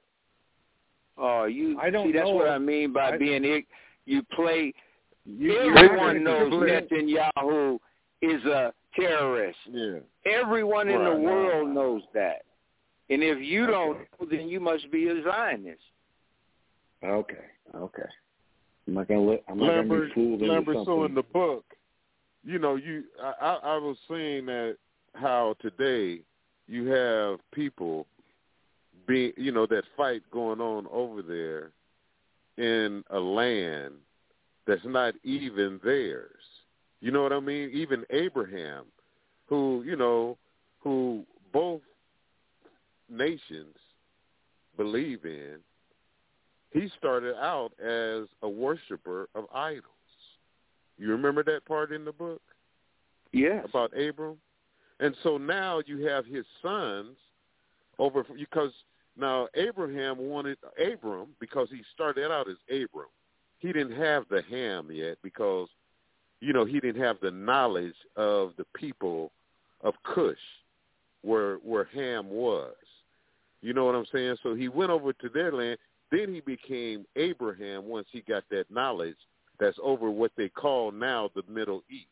Oh, you I don't see that's know. what I mean by I- being ig- you play You, everyone not knows gonna- Netanyahu is a terrorist. Yeah. Everyone in the Right. world knows that. And if you don't know, then you must be a Zionist. Okay, okay. I'm not gonna let. I'm not gonna Lambert, be fooled into Lambert, something. so in the book, you know, you I, I I was saying that how today you have people being, you know, that fight going on over there in a land that's not even theirs. You know what I mean? Even Abraham, who you know, who both nations believe in, he started out as a worshiper of idols. You remember that part in the book Yes. about Abram? And so now you have his sons over because now Abraham wanted Abram because he started out as Abram. He didn't have the Ham yet because you know he didn't have the knowledge of the people of Cush where where Ham was. You know what I'm saying? So he went over to their land. Then he became Abraham once he got that knowledge that's over what they call now the Middle East.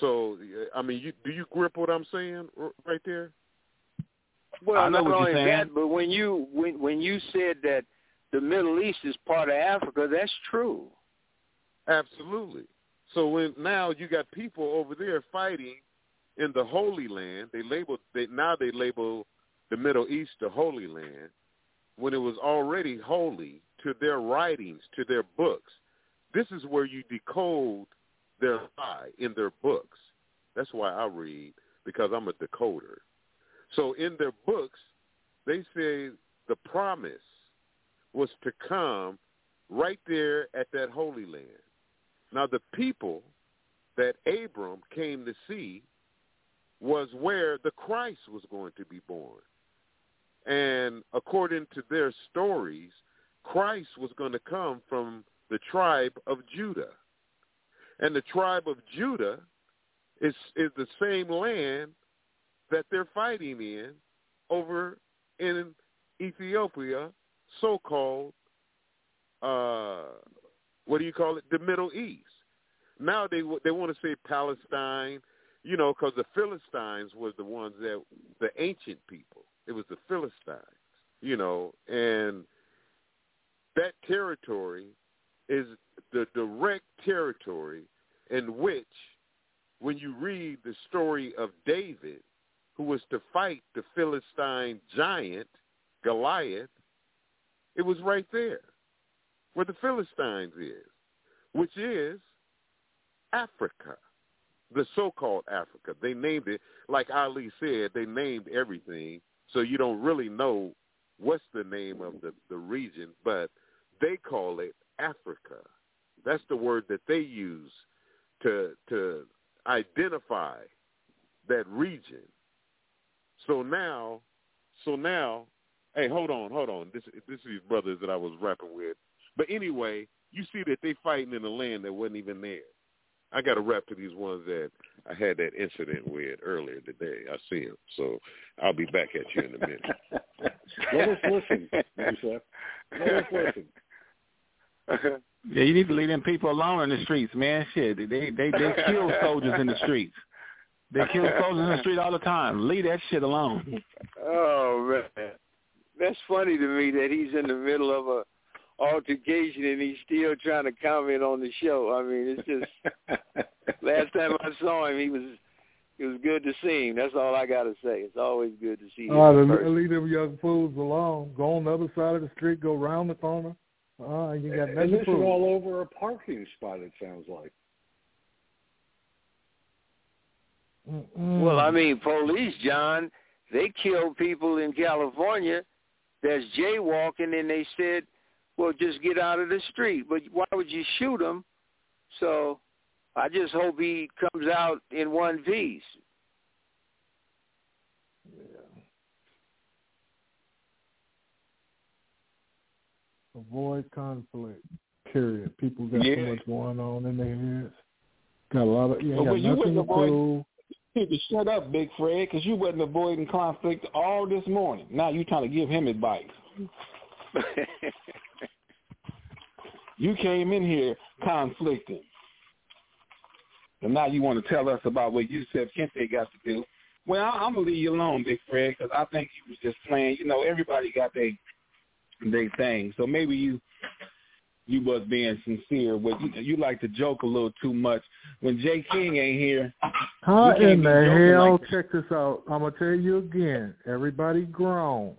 So, I mean, you, do you grip what I'm saying right there? Well, not only that, but when you when when you said that the Middle East is part of Africa, that's true. Absolutely. So when now you got people over there fighting in the Holy Land, they label they now they label the Middle East the Holy Land when it was already holy to their writings, to their books. This is where you decode their lie in their books. That's why I read because I'm a decoder. So in their books, they say the promise was to come right there at that Holy Land. Now the people that Abram came to see was where the Christ was going to be born. And according to their stories, Christ was going to come from the tribe of Judah. And the tribe of Judah is is the same land that they're fighting in over in Ethiopia, so-called uh, what do you call it? The Middle East. Now they they want to say Palestine, you know, because the Philistines was the ones that the ancient people. It was the Philistines, you know, and that territory is the direct territory in which, when you read the story of David, who was to fight the Philistine giant, Goliath, it was right there where the Philistines is, which is Africa, the so-called Africa. They named it, like Ali said, they named everything, so you don't really know what's the name of the, the region, but they call it Africa. That's the word that they use to to identify that region. So now, so now, hey, hold on, hold on. This this is these brothers that I was rapping with. But anyway, you see that they fighting in a land that wasn't even there. I got to rap to these ones that I had that incident with earlier today. I see them, so I'll be back at you in a minute. Let us listen. Let us listen. Yeah, you need to leave them people alone in the streets, man. Shit, they they they kill soldiers in the streets. They kill soldiers in the street all the time. Leave that shit alone. Oh man, that's funny to me that he's in the middle of a altercation and he's still trying to comment on the show. I mean, it's just last time I saw him, he was it was good to see him. That's all I got to say. It's always good to see him. Oh, leave them young fools alone. Go on the other side of the street. Go around the corner. Oh, you got and this is all over a parking spot. It sounds like. Mm-mm. Well, I mean, police, John, they killed people in California that's jaywalking, and they said, "Well, just get out of the street." But why would you shoot him? So, I just hope he comes out in one piece. Avoid conflict. Period. People got Yeah. so much going on in their heads. Got a lot of. yeah. Well, got you nothing to avoid- need to shut up, Big Fred, because you wasn't avoiding conflict all this morning. Now you trying to give him advice. You came in here conflicting. And now you want to tell us about what you said Kente got to do. Well, I'm going to leave you alone, Big Fred, because I think you was just playing. You know, everybody got their they thing. So maybe you you was being sincere, but you, you like to joke a little too much. When Jay King ain't here, How in the hell? like check this out. I'm gonna tell you again. Everybody grown.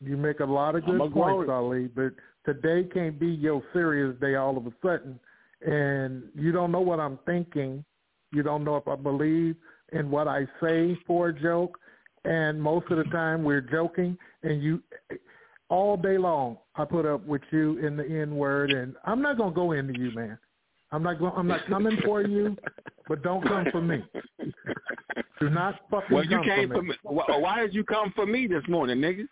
You make a lot of good points, Ali, but today can't be your serious day all of a sudden, and you don't know what I'm thinking. You don't know if I believe in what I say for a joke, and most of the time we're joking, and you all day long I put up with you in the N word, and I'm not gonna go into you, man. I'm not going. I'm not coming for you, but don't come for me. Do not fucking Well, you come came for for me. me. Why did you come for me this morning, nigga?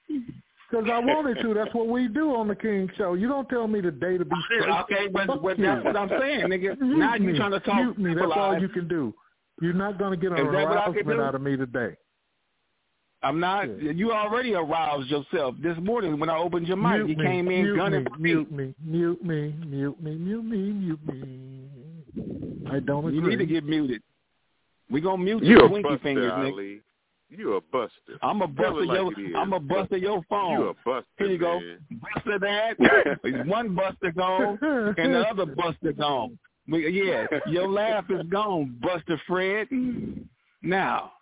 Because I wanted to. That's what we do on the King Show. You don't tell me today to be straight. Okay, but, but that's what I'm saying, nigga. Mute Now you me. trying to talk Mute me. That's all you can do. You're not going to get an Is that what arousement out of me today. I'm not. You already aroused yourself this morning when I opened your mic. Mute you me, came in mute gunning me, for mute me, mute me, mute me, mute me, mute me. I don't agree. You need to get muted. We gonna mute You your a winky buster, fingers, nigga. Ali. You a buster. I'm a buster like your. I'm a buster your phone. You a buster, Here you go. man. Buster that. One buster gone, and the other buster gone. We, yeah, your laugh is gone, Buster Fred. Now,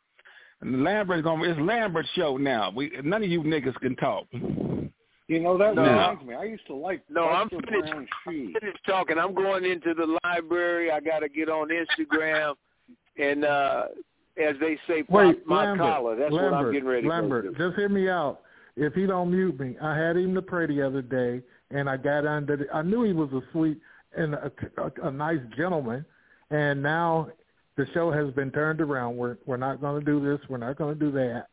Lambert's gonna. It's Lambert's show now. We none of you niggas can talk. You know that No. reminds me. I used to like No, I'm Buster finished. Brown shoes. Finished talking. I'm going into the library. I got to get on Instagram, and uh as they say, pop Wait, my Lambert, collar. That's Lambert, what I'm getting ready to Lambert, go do. just hear me out. If he don't mute me, I had him to pray the other day, and I got under. The, I knew he was a sweet and a, a, a nice gentleman, and now the show has been turned around. We're we're not going to do this. We're not going to do that.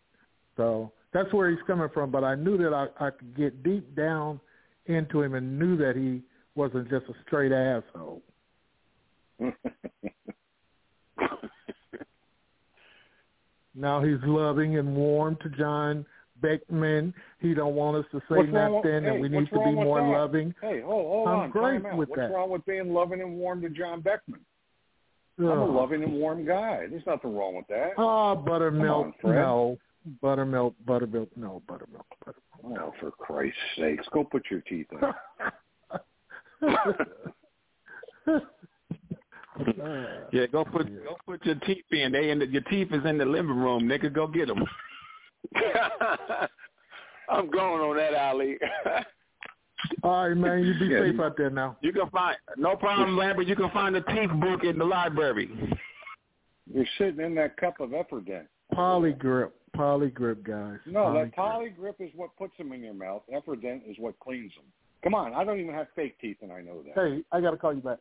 So that's where he's coming from. But I knew that I, I could get deep down into him and knew that he wasn't just a straight asshole. Now he's loving and warm to John Beckman. He don't want us to say What's with- nothing, hey, and we need to be more that? loving. Hey, hold, hold I'm on. great with What's that. wrong with being loving and warm to John Beckman? I'm a loving and warm guy. There's nothing wrong with that. Oh, buttermilk, on, no. Buttermilk, buttermilk, no. Buttermilk, buttermilk. Oh, for Christ's sakes, go put your teeth in. Yeah, go put go put your teeth in. They in the, your teeth is in the living room. Nigga, go get them. I'm going on that, Ali. All right, man. You be Yeah. safe out there now. You can find no problem, Lambert. You can find the teeth book in the library. You're sitting in that cup of Efferdent. Polygrip, polygrip, guys. No, that Polygrip. polygrip is what puts them in your mouth. Efferdent is what cleans them. Come on, I don't even have fake teeth, and I know that. Hey, I got to call you back.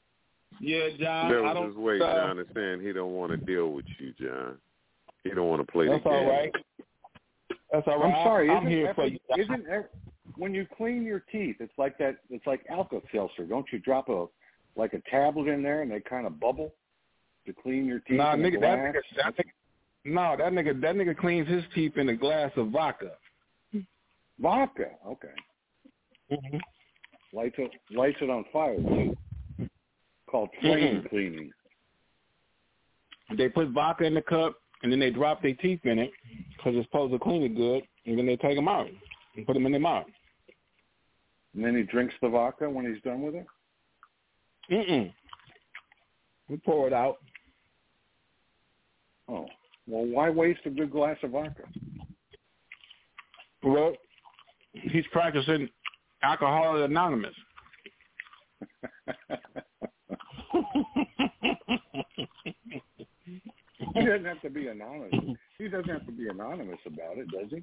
Yeah, John. That I was don't. his way. uh, John is saying he don't want to deal with you, John. He don't want to play That's the game. all right. That's all right. I'm sorry. I'm isn't here Eff- for you. John. Isn't Eff- when you clean your teeth, it's like that. It's like Alka-Seltzer. Don't you drop a like a tablet in there and they kind of bubble to clean your teeth? Nah, nigga, that nigga, that nigga, no, that nigga, that nigga cleans his teeth in a glass of vodka. Vodka. Okay. Mm-hmm. Lights it. Lights it on fire. Too. Called flame cleaning. They put vodka in the cup, and then they drop their teeth in it because it's supposed to clean it good, and then they take them out and put them in their mouth. And then he drinks the vodka when he's done with it. Mm-mm. We pour it out. Oh. Well, why waste a good glass of vodka? Well, he's practicing Alcohol Anonymous. He doesn't have to be anonymous. He doesn't have to be anonymous about it, does he?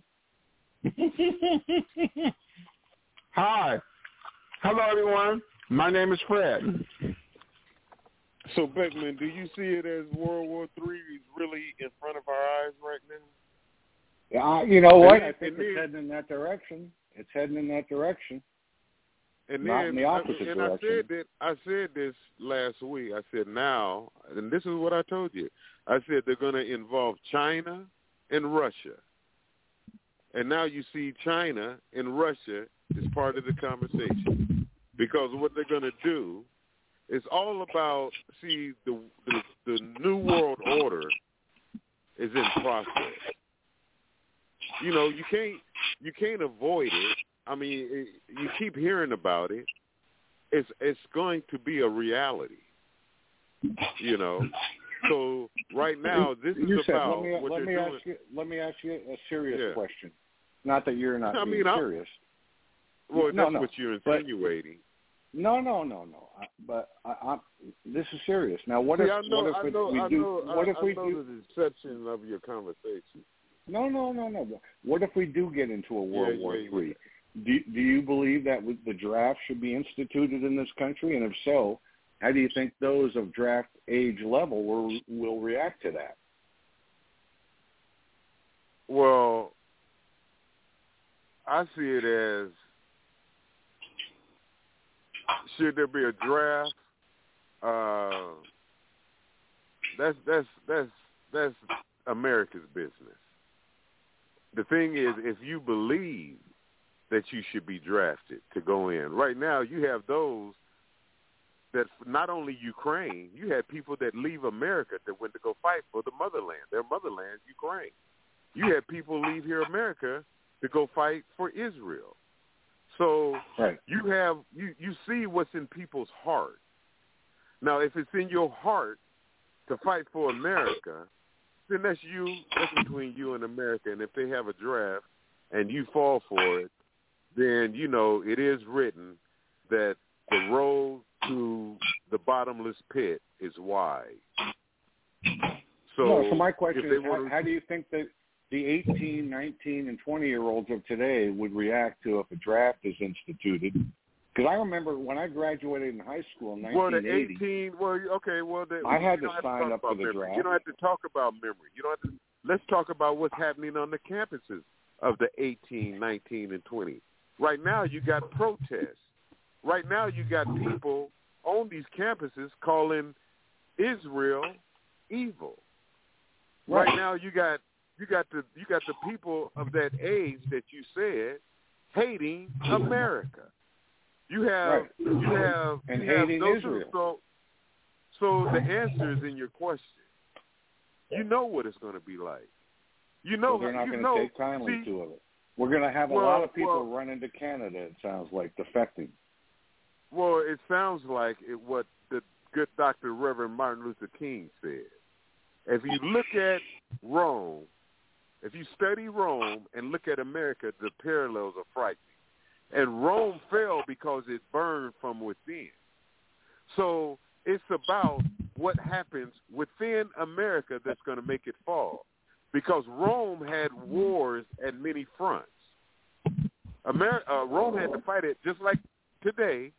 Hi. Hello, everyone. My name is Fred. So Beckman, do you see it as World War Three is really in front of our eyes right now? Yeah, you know what? And I think it's then- heading in that direction. It's heading in that direction. And Not then, in the opposite and direction. I said that I said this last week. I said now, and this is what I told you. I said they're going to involve China and Russia, and now you see China and Russia is part of the conversation because what they're going to do is all about. See, the, the the new world order is in process. You know, you can't you can't avoid it. I mean, it, you keep hearing about it. It's it's going to be a reality. You know, so right now this is you said, about let me, what let me doing. ask you. Let me ask you a serious Yeah. question. Not that you're not I being mean, I- serious. well, no, that's no, what you're but- insinuating. No, no, no, no. I, but I, I, this is serious. Now, what See, if know, what if know, we do? what if we do? the deception of your conversation. No, no, no, no. What if we do get into a World Yeah, War yeah. Three? Do Do you believe that the draft should be instituted in this country? And if so, How do you think those of draft age level will will react to that? Well, I see it as should there be a draft? Uh, that's that's that's that's America's business. The thing is, if you believe that you should be drafted to go in, right now you have those that not only Ukraine, you had people that leave America that went to go fight for the motherland. Their motherland, Ukraine. You had people leave here America to go fight for Israel. So right. you have you you see what's in people's heart. Now, if it's in your heart to fight for America, then that's you. That's between you and America. And if they have a draft and you fall for it, then you know it is written that the road to the bottomless pit is wide. So, no, so my question is, how, to... how do you think that the 18, 19, and 20 year olds of today would react to if a draft is instituted? Because I remember when I graduated in high school in 1980. Well, the 18, well, okay, well, the, I had to sign to up for the memory. draft. You don't have to talk about memory. You don't have to. Let's talk about what's happening on the campuses of the 18, 19, and 20. Right now, you got protests. Right now, you got people on these campuses calling Israel evil. Right. right now, you got you got the you got the people of that age that you said hating America. You have right. you have and you have hating those Israel. so so the answer is in your question. You know what it's going to be like. You know so they're not you going know, to take kindly see, to it. We're going to have a well, lot of people well, run into Canada. It sounds like defecting. Well, it sounds like it, what the good Dr. Reverend Martin Luther King said. If you look at Rome, if you study Rome and look at America, the parallels are frightening. And Rome fell because it burned from within. So it's about what happens within America that's going to make it fall. Because Rome had wars at many fronts. Amer- uh, Rome had to fight it just like today.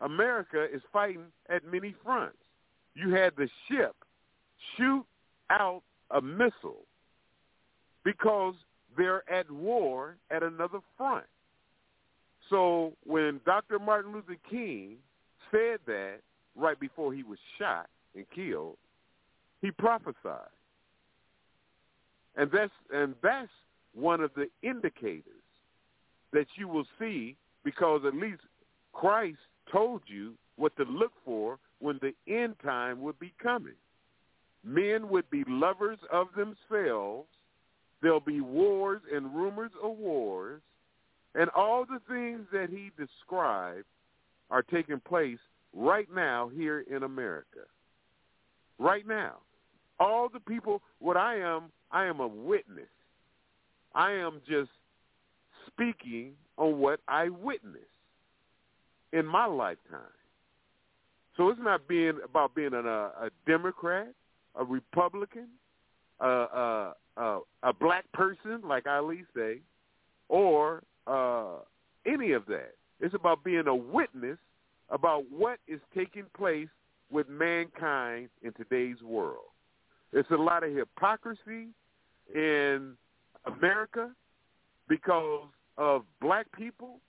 America is fighting at many fronts. You had the ship shoot out a missile because they're at war at another front. So when Dr. Martin Luther King said that right before he was shot and killed, he prophesied. And that's and that's one of the indicators that you will see because at least Christ told you what to look for when the end time would be coming. Men would be lovers of themselves. There'll be wars and rumors of wars. And all the things that he described are taking place right now here in America. Right now. All the people, what I am, I am a witness. I am just speaking on what I witnessed in my lifetime. So it's not being about being an, a, a Democrat, a Republican, a, a, a, a black person, like Ali say, or uh, any of that. It's about being a witness about what is taking place with mankind in today's world. There's a lot of hypocrisy in America because of black people.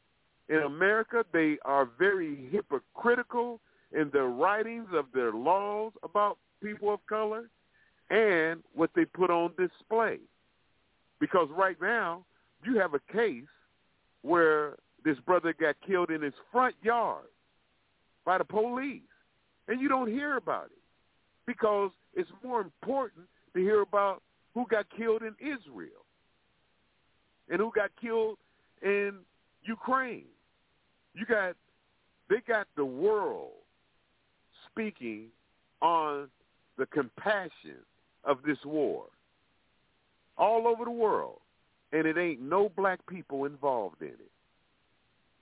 In America, they are very hypocritical in their writings of their laws about people of color and what they put on display. Because right now, you have a case where this brother got killed in his front yard by the police, and you don't hear about it because it's more important to hear about who got killed in Israel and who got killed in Ukraine. You got they got the world speaking on the compassion of this war all over the world, and it ain't no black people involved in it.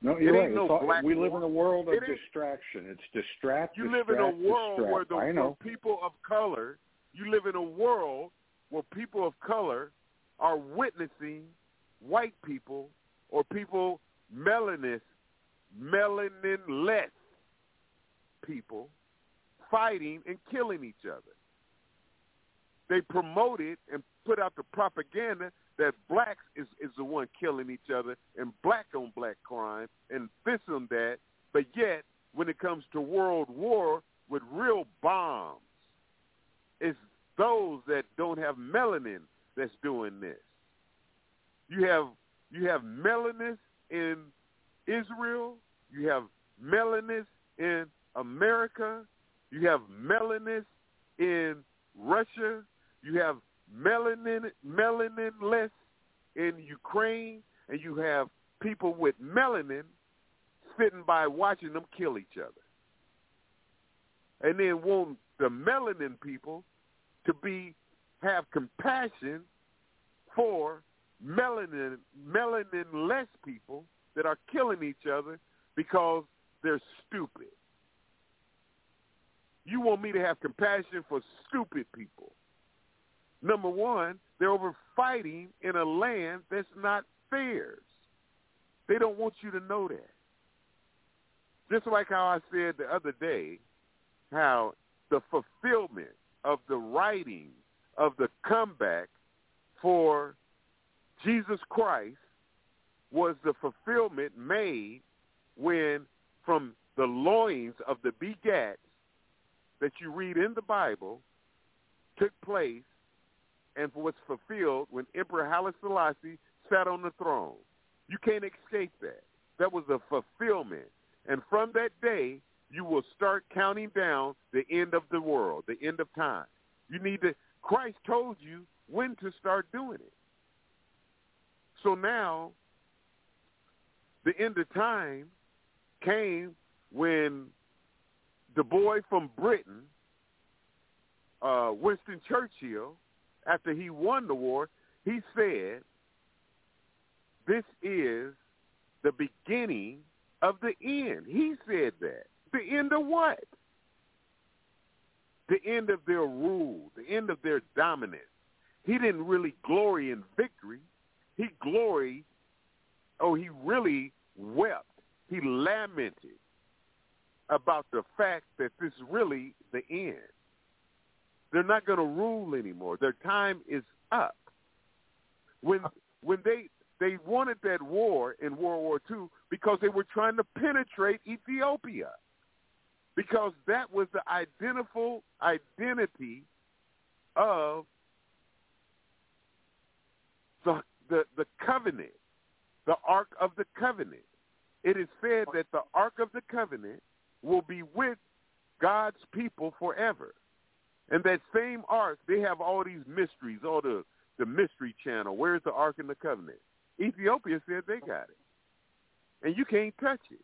No, you're it right. ain't no all, black we live in a world of it distraction. It's distract. You distract, live in a world distract. where the people of color. You live in a world where people of color are witnessing white people or people melanin melanin-less people fighting and killing each other. They promoted and put out the propaganda that blacks is, is the one killing each other and black on black crime and this and that. But yet, when it comes to world war with real bombs, it's those that don't have melanin that's doing this. You have you have melanists in Israel. You have melanists in America. You have melanists in Russia. You have melanin melaninless in Ukraine, and you have people with melanin sitting by watching them kill each other, and then want the melanin people to be have compassion for melanin melanin-less people that are killing each other because they're stupid. You want me to have compassion for stupid people. Number one, they're over fighting in a land that's not theirs. They don't want you to know that. Just like how I said the other day, how the fulfillment of the writing of the comeback for Jesus Christ was the fulfillment made when from the loins of the begats that you read in the Bible took place and was fulfilled when Emperor Haile Selassie sat on the throne. You can't escape that. That was a fulfillment. And from that day, you will start counting down the end of the world, the end of time. You need to, Christ told you when to start doing it. So now, the end of time came when the boy from Britain, uh, Winston Churchill, after he won the war, he said, this is the beginning of the end. He said that. The end of what? The end of their rule, the end of their dominance. He didn't really glory in victory. He gloried, oh, he really wept. He lamented about the fact that this is really the end. They're not going to rule anymore. Their time is up. When when they they wanted that war in World War II because they were trying to penetrate Ethiopia because that was the identical identity of the, the the covenant, the Ark of the Covenant. It is said that the Ark of the Covenant will be with God's people forever. And that same Ark, they have all these mysteries, all the the mystery channel. Where's the Ark in the Covenant? Ethiopia said they got it, and you can't touch it.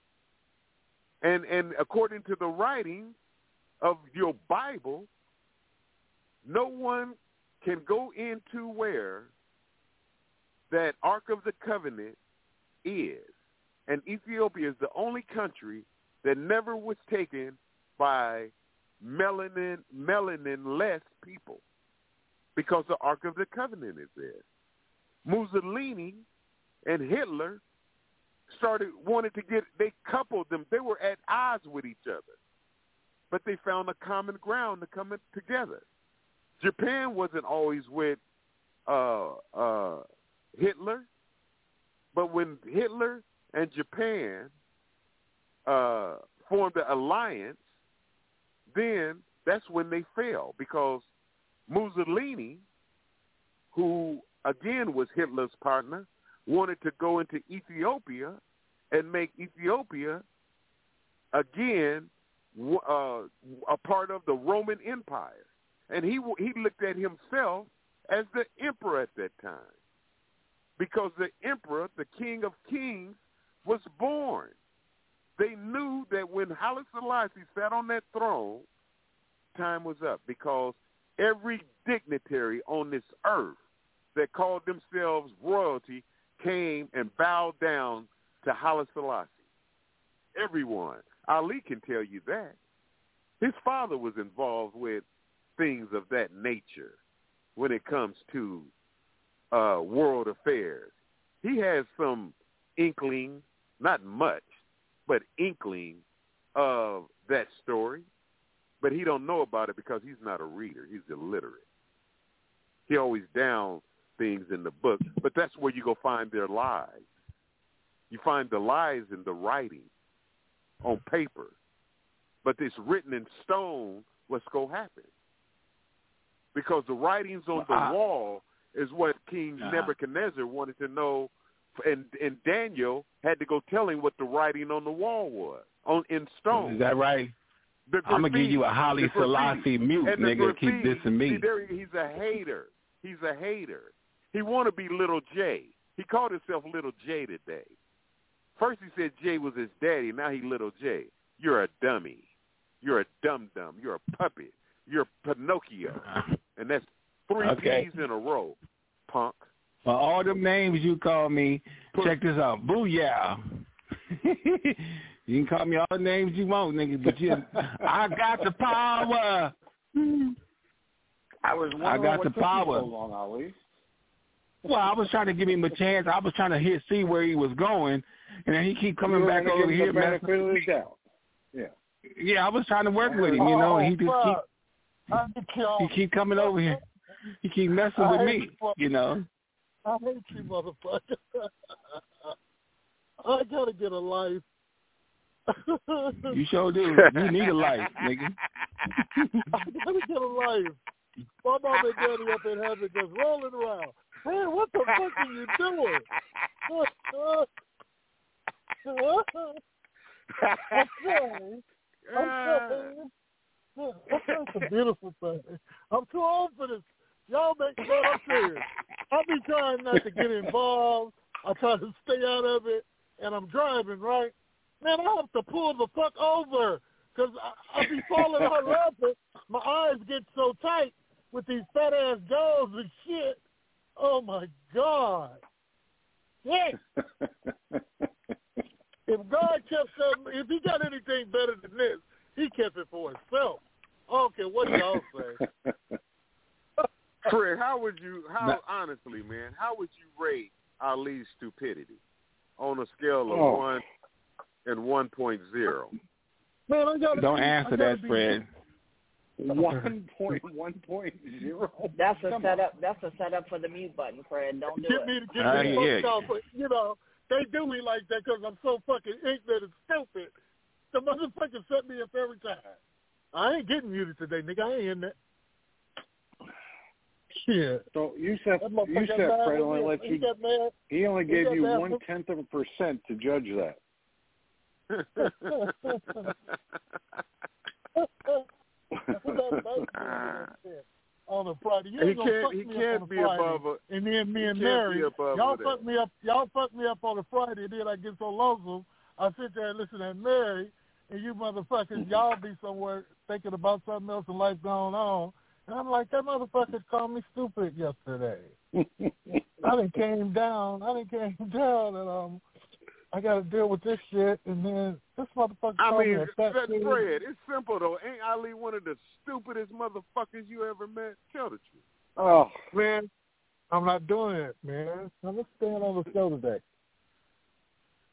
And and according to the writing of your Bible, no one can go into where that Ark of the Covenant is. And Ethiopia is the only country that never was taken by melanin melanin less people because the Ark of the Covenant is there. Mussolini and Hitler started wanted to get they coupled them. They were at odds with each other. But they found a common ground to come together. Japan wasn't always with uh uh Hitler, but when Hitler and Japan uh formed an alliance, then that's when they fell because Mussolini, who again was Hitler's partner, wanted to go into Ethiopia and make Ethiopia again uh, a part of the Roman Empire, and he he looked at himself as the emperor at that time, because the emperor, the King of Kings, was born. They knew that when Haile Selassie sat on that throne, time was up because every dignitary on this earth that called themselves royalty came and bowed down to Haile Selassie. Everyone. Ali can tell you that. His father was involved with things of that nature when it comes to uh, world affairs. He has some inkling, not much, but inkling of that story. but he don't know about it because he's not a reader. He's illiterate. He always down things in the book, but that's where you go find their lies. You find the lies in the writing on paper, but it's written in stone what's going to happen. Because the writings on the wall is what King uh-huh. Nebuchadnezzar wanted to know, and and Daniel had to go tell him what the writing on the wall was on in stone. Is that right? I'm gonna give you a Haile Selassie mute, nigga. Keep graffiti. dissing me. See, there, he's a hater. He's a hater. He want to be Little J. He called himself Little J today. First he said J was his daddy. Now he Little J. You're a dummy. You're a dum dum. You're a puppet. You're Pinocchio, and that's three Okay. P's in a row. Punk. For all them names you call me, check this out. Booyah. you can call me all the names you want, nigga, but you, I got the power. I was wondering I got what the took you power. so long, Ali. Well, I was trying to give him a chance. I was trying to hit see where he was going, and then he keep coming back over give here. the messing benefit of with the me. doubt. Yeah. Yeah, I was trying to work with him, you oh, know, and he just keep Oh, I hate y'all. he keep coming over here. He keep messing with me, you. you know. I hate you, motherfucker. I gotta get a life. You sure do. You need a life, nigga. I gotta get a life. My mom and daddy up in heaven just rolling around. Man, what the fuck are you doing? I'm sorry. I'm sorry. That's a beautiful thing. I'm too old for this. Y'all make man, I'm serious. I be trying not to get involved. I try to stay out of it, and I'm driving right. Man, I have to pull the fuck over because I, I be falling out laughing. My eyes get so tight with these fat ass jaws and shit. Oh my god. Yes. if God kept something, if he got anything better than this, he kept it for himself. I don't care what y'all say. Fred, how would you? How No. honestly, man? How would you rate Ali's stupidity on a scale of Oh. one and one point zero? Man, I gotta Don't be, I answer gotta that, be- Fred. One point one point zero. That's a Come setup. That's a setup for the mute button, Fred. Don't do Get it. me to get Uh, me yeah. fucked off. But, you know, they do me like that because I'm so fucking ignorant and stupid. The motherfucker set me up every time. I ain't getting muted today, nigga. I ain't in that. Shit. So you said you said got mad Fred only let you. got. He only gave you one tenth of a percent to judge that. on a Friday. You He can't- he can't be Friday. above a- and then me and Mary, y'all that. me up. Y'all fuck me up on a Friday. Then I get so lonesome, I sit there and listen to Mary, and you motherfuckers, y'all be somewhere thinking about something else and life going on. And I'm like, that motherfucker called me stupid yesterday. I done came down. I done came down, and um, I got to deal with this shit. And then this motherfucker I called mean, me a fat Fred. Fred, it's simple though. Ain't Ali one of the stupidest motherfuckers you ever met? Tell the truth. Oh, man, I'm not doing it, man. I'm just staying on the show today.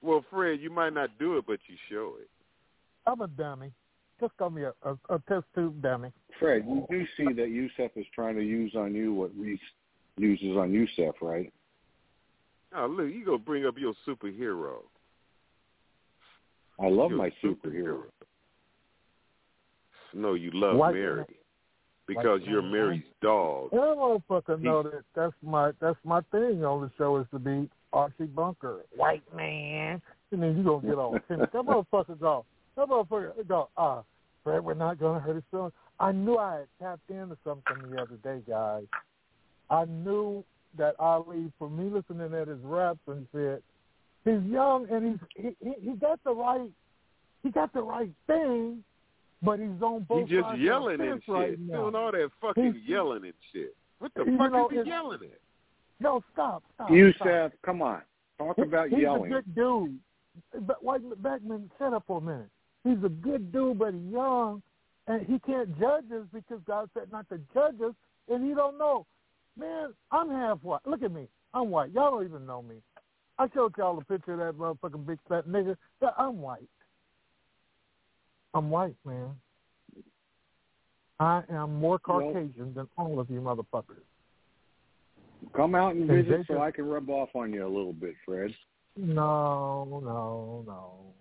Well, Fred, you might not do it, but you show it. I'm a dummy. Just call me a, a, a test tube dummy. Fred, you do see that Yusef is trying to use on you what Reese uses on Yusef, right? Oh, look, you go bring up your superhero. I love Your my superhero. No, you love White Mary because White you're. Mary's dog. And that motherfucker know that that's my that's my thing on the show is to be Archie Bunker, white man. And then you gonna get all timid. That motherfucker go. That motherfucker go. Ah, Fred, we're not gonna hurt his feelings. I knew I had tapped into something the other day, guys. I knew that Ali, for me listening at his raps and shit, he's young and he's he, he, he got the right he got the right thing, but he's on He both just sides yelling the and fence shit, right now. doing all that fucking He's- yelling and shit. What the fuck know, is he yelling at? No, stop, stop. Yusef, stop. come on. Talk He- about he's yelling. a good dude. But White Backman, shut up for a minute. He's a good dude, but he's young, and he can't judge us because God said not to judge us, and he don't know. Man, I'm half white. Look at me. I'm white. Y'all don't even know me. I showed y'all a picture of that motherfucking big fat nigga. Yeah, I'm white. I'm white, man. I am more Well- Caucasian than all of you motherfuckers. Come out and And visit Jacob- so I can rub off on you a little bit, Fred. No, no, no.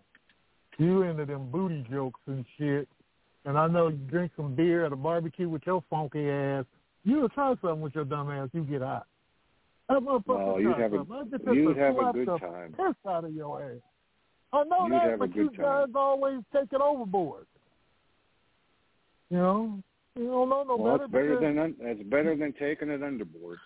You into them booty jokes and shit. And I know you drink some beer at a barbecue with your funky ass. You'll try something with your dumb ass, you get out. That motherfucker No, you'd have a- something. I you'd have a good time. Piss out of your ass. I know You'd that, but you guys time. always take it overboard. You know, you don't know no well, better. it's better than un- it's better than taking it underboard.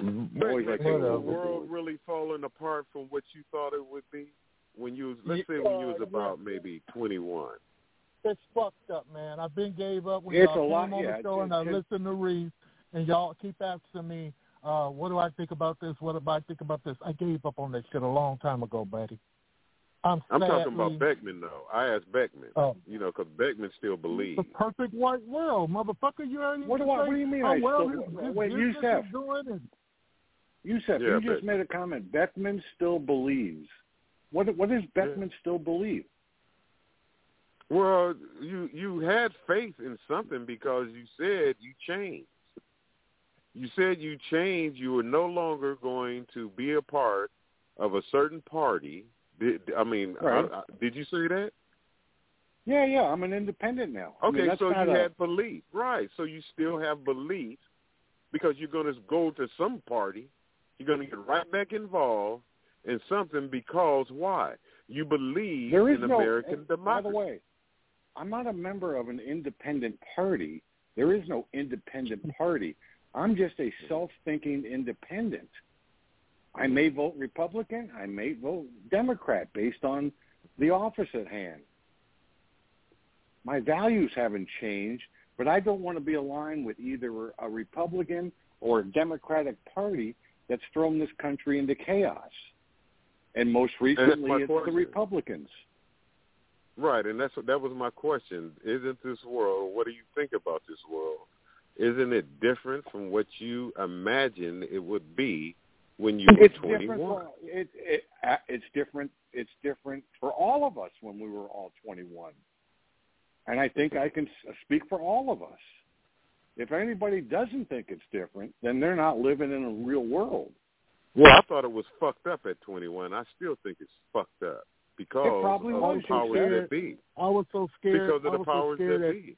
Mm-hmm. But Always like is the world really falling apart from what you thought it would be when you was let's say when you was Yeah, about maybe twenty one. it's fucked up, man. I've been gave up when It's y'all a lot- came on yeah, the show and I it's- listened to Reese, and y'all keep asking me, uh, what do I think about this? What do I think about this? I gave up on that shit a long time ago, buddy. I'm, I'm talking about Beckman though. I asked Beckman. Oh. You know, because Beckman still believes. The perfect white world, motherfucker. You already What do say I- what do you mean how I well still- his, his wait, business Yusef. is doing and Yusef, Yeah, you but- just made a comment. Beckman still believes. What what does Beckman still believe? Well, you you had faith in something because you said you changed. You said you changed. You were no longer going to be a part of a certain party. Did, I mean, Right. I, I, did you say that? Yeah, yeah, I'm an independent now. I Okay, mean, so you a- had belief, right? So you still have belief because you're going to go to some party. You're going to get right back involved in something because why? You believe There is in no. American and By the way, I'm not a member of an independent party. There is no independent party. I'm just a self-thinking independent. I may vote Republican. I may vote Democrat based on the office at hand. My values haven't changed, but I don't want to be aligned with either a Republican or a Democratic Party that's thrown this country into chaos. And most recently, it's the. Republicans. Right, and that's that was my question. Isn't this world? What do you think about this world? Isn't it different from what you imagined it would be when you were it's twenty different. it, it, uh, it's different. It's different for all of us when we were all 21, and I think I can speak for all of us. If anybody doesn't think it's different, then they're not living in a real world. Well, I thought it was fucked up at twenty one. I still think it's fucked up because probably of the powers scared. that be. I was so scared. Because of the powers so that that, be.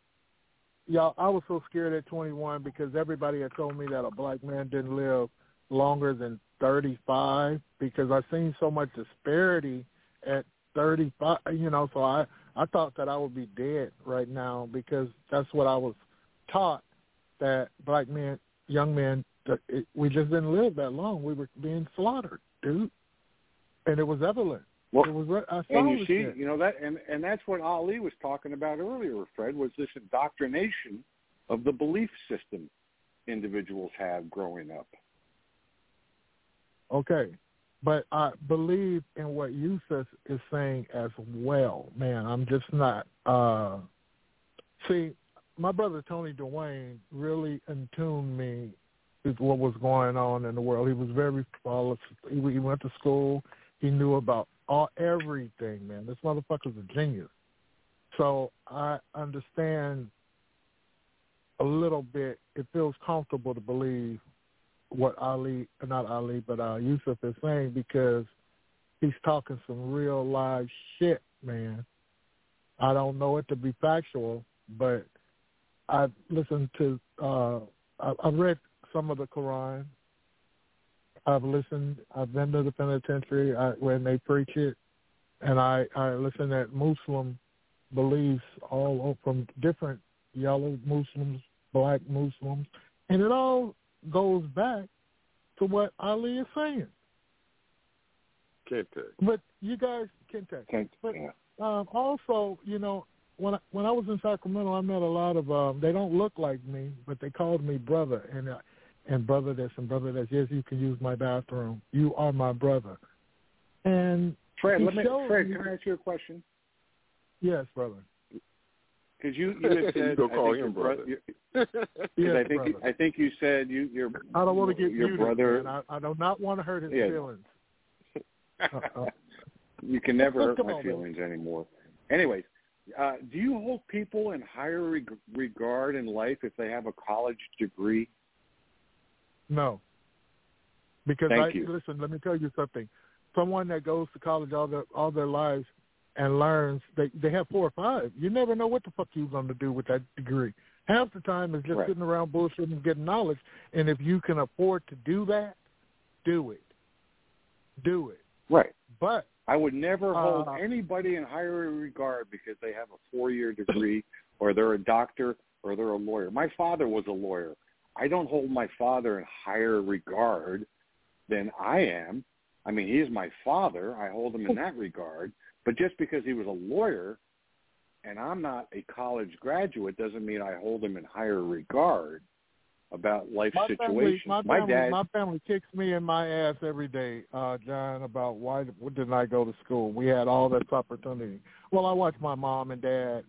Yeah, I was so scared at 21 because everybody had told me that a black man didn't live longer than 35 because I seen so much disparity at 35. You know, so I I thought that I would be dead right now because that's what I was taught that black men, young men, it, we just didn't live that long. We were being slaughtered, dude, and it was evident. Well, it was. re- I saw And you see, shit. you know that, and and that's what Ali was talking about earlier. Fred was this indoctrination of the belief system individuals have growing up. Okay. But I believe in what Yusuf is saying as well, man. I'm just not uh see, my brother Tony Dwayne really attuned me what was going on in the world. He was very follow he, went to school, he knew about all everything, man. This motherfucker's a genius. So I understand a little bit. It feels comfortable to believe what Ali, not Ali, but uh, Yusuf is saying because he's talking some real live shit, man. I don't know it to be factual, but I've listened to, uh, I- I've read some of the Quran. I've listened. I've been to the penitentiary I, when they preach it, and I I listen at Muslim beliefs all from different yellow Muslims, black Muslims, and it all goes back to what Ali is saying. Can't take. But you guys can take. Can't, But yeah. um, also, you know, when I, when I was in Sacramento, I met a lot of. Um, they don't look like me, but they called me brother and uh, and brother this and brother this. Yes, you can use my bathroom. You are my brother. And Fred, let me, Fred, me- can I ask you a question? Yes, brother. Because you, you had You said, gonna I call think your him brother. you- 'cause Yes, I think brother. I think you said you your I don't want to get your muted, brother. man. I, I do not want to hurt his Yeah. feelings. Uh-uh. You can never hurt my on, man. feelings anymore. Anyways, Uh, do you hold people in higher reg- regard in life if they have a college degree? No. Because Thank I you. listen, let me tell you something. Someone that goes to college all their all their lives and learns they they have four or five. You never know what the fuck you're gonna do with that degree. Half the time is just Right. sitting around bullshitting and getting knowledge. And if you can afford to do that, do it. Do it. Right. But I would never hold Uh, anybody in higher regard because they have a four-year degree or they're a doctor or they're a lawyer. My father was a lawyer. I don't hold my father in higher regard than I am. I mean, he is my father. I hold him in that regard. But just because he was a lawyer and I'm not a college graduate doesn't mean I hold him in higher regard about life my family, situations. my my family, dad my family kicks me in my ass every day, uh, John, about why didn't I go to school? We had all this opportunity. Well, I watched my mom and dad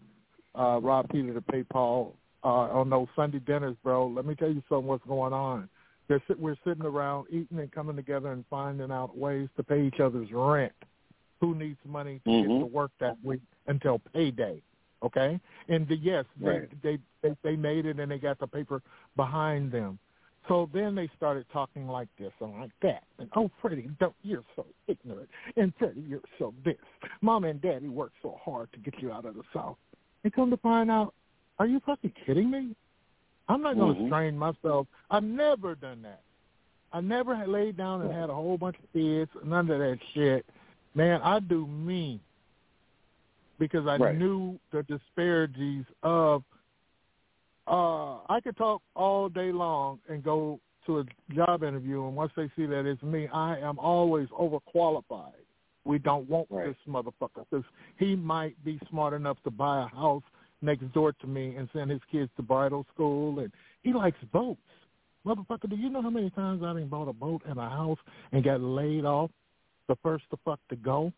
uh, rob Peter to pay Paul uh, on those Sunday dinners, bro. Let me tell you something. What's going on? They're we're sitting around eating and coming together and finding out ways to pay each other's rent. Who needs money to get Mhm. to work that week until payday? Okay, and the, yes, they, Right. they they they made it and they got the paper behind them. So then they started talking like this and like that. And oh, Freddie, don't, you're so ignorant. And Freddie, you're so this. Mom and Daddy worked so hard to get you out of the South. And come to find out, are you fucking kidding me? I'm not going to Mhm. strain myself. I've never done that. I never had laid down and had a whole bunch of kids, none of that shit. Man, I do me because I Right. knew the disparities of uh I could talk all day long and go to a job interview and once they see that it's me, I am always overqualified. We don't want Right. this motherfucker because he might be smart enough to buy a house next door to me and send his kids to bridal school and he likes boats. Motherfucker, do you know how many times I done bought a boat and a house and got laid off the first to fuck to go?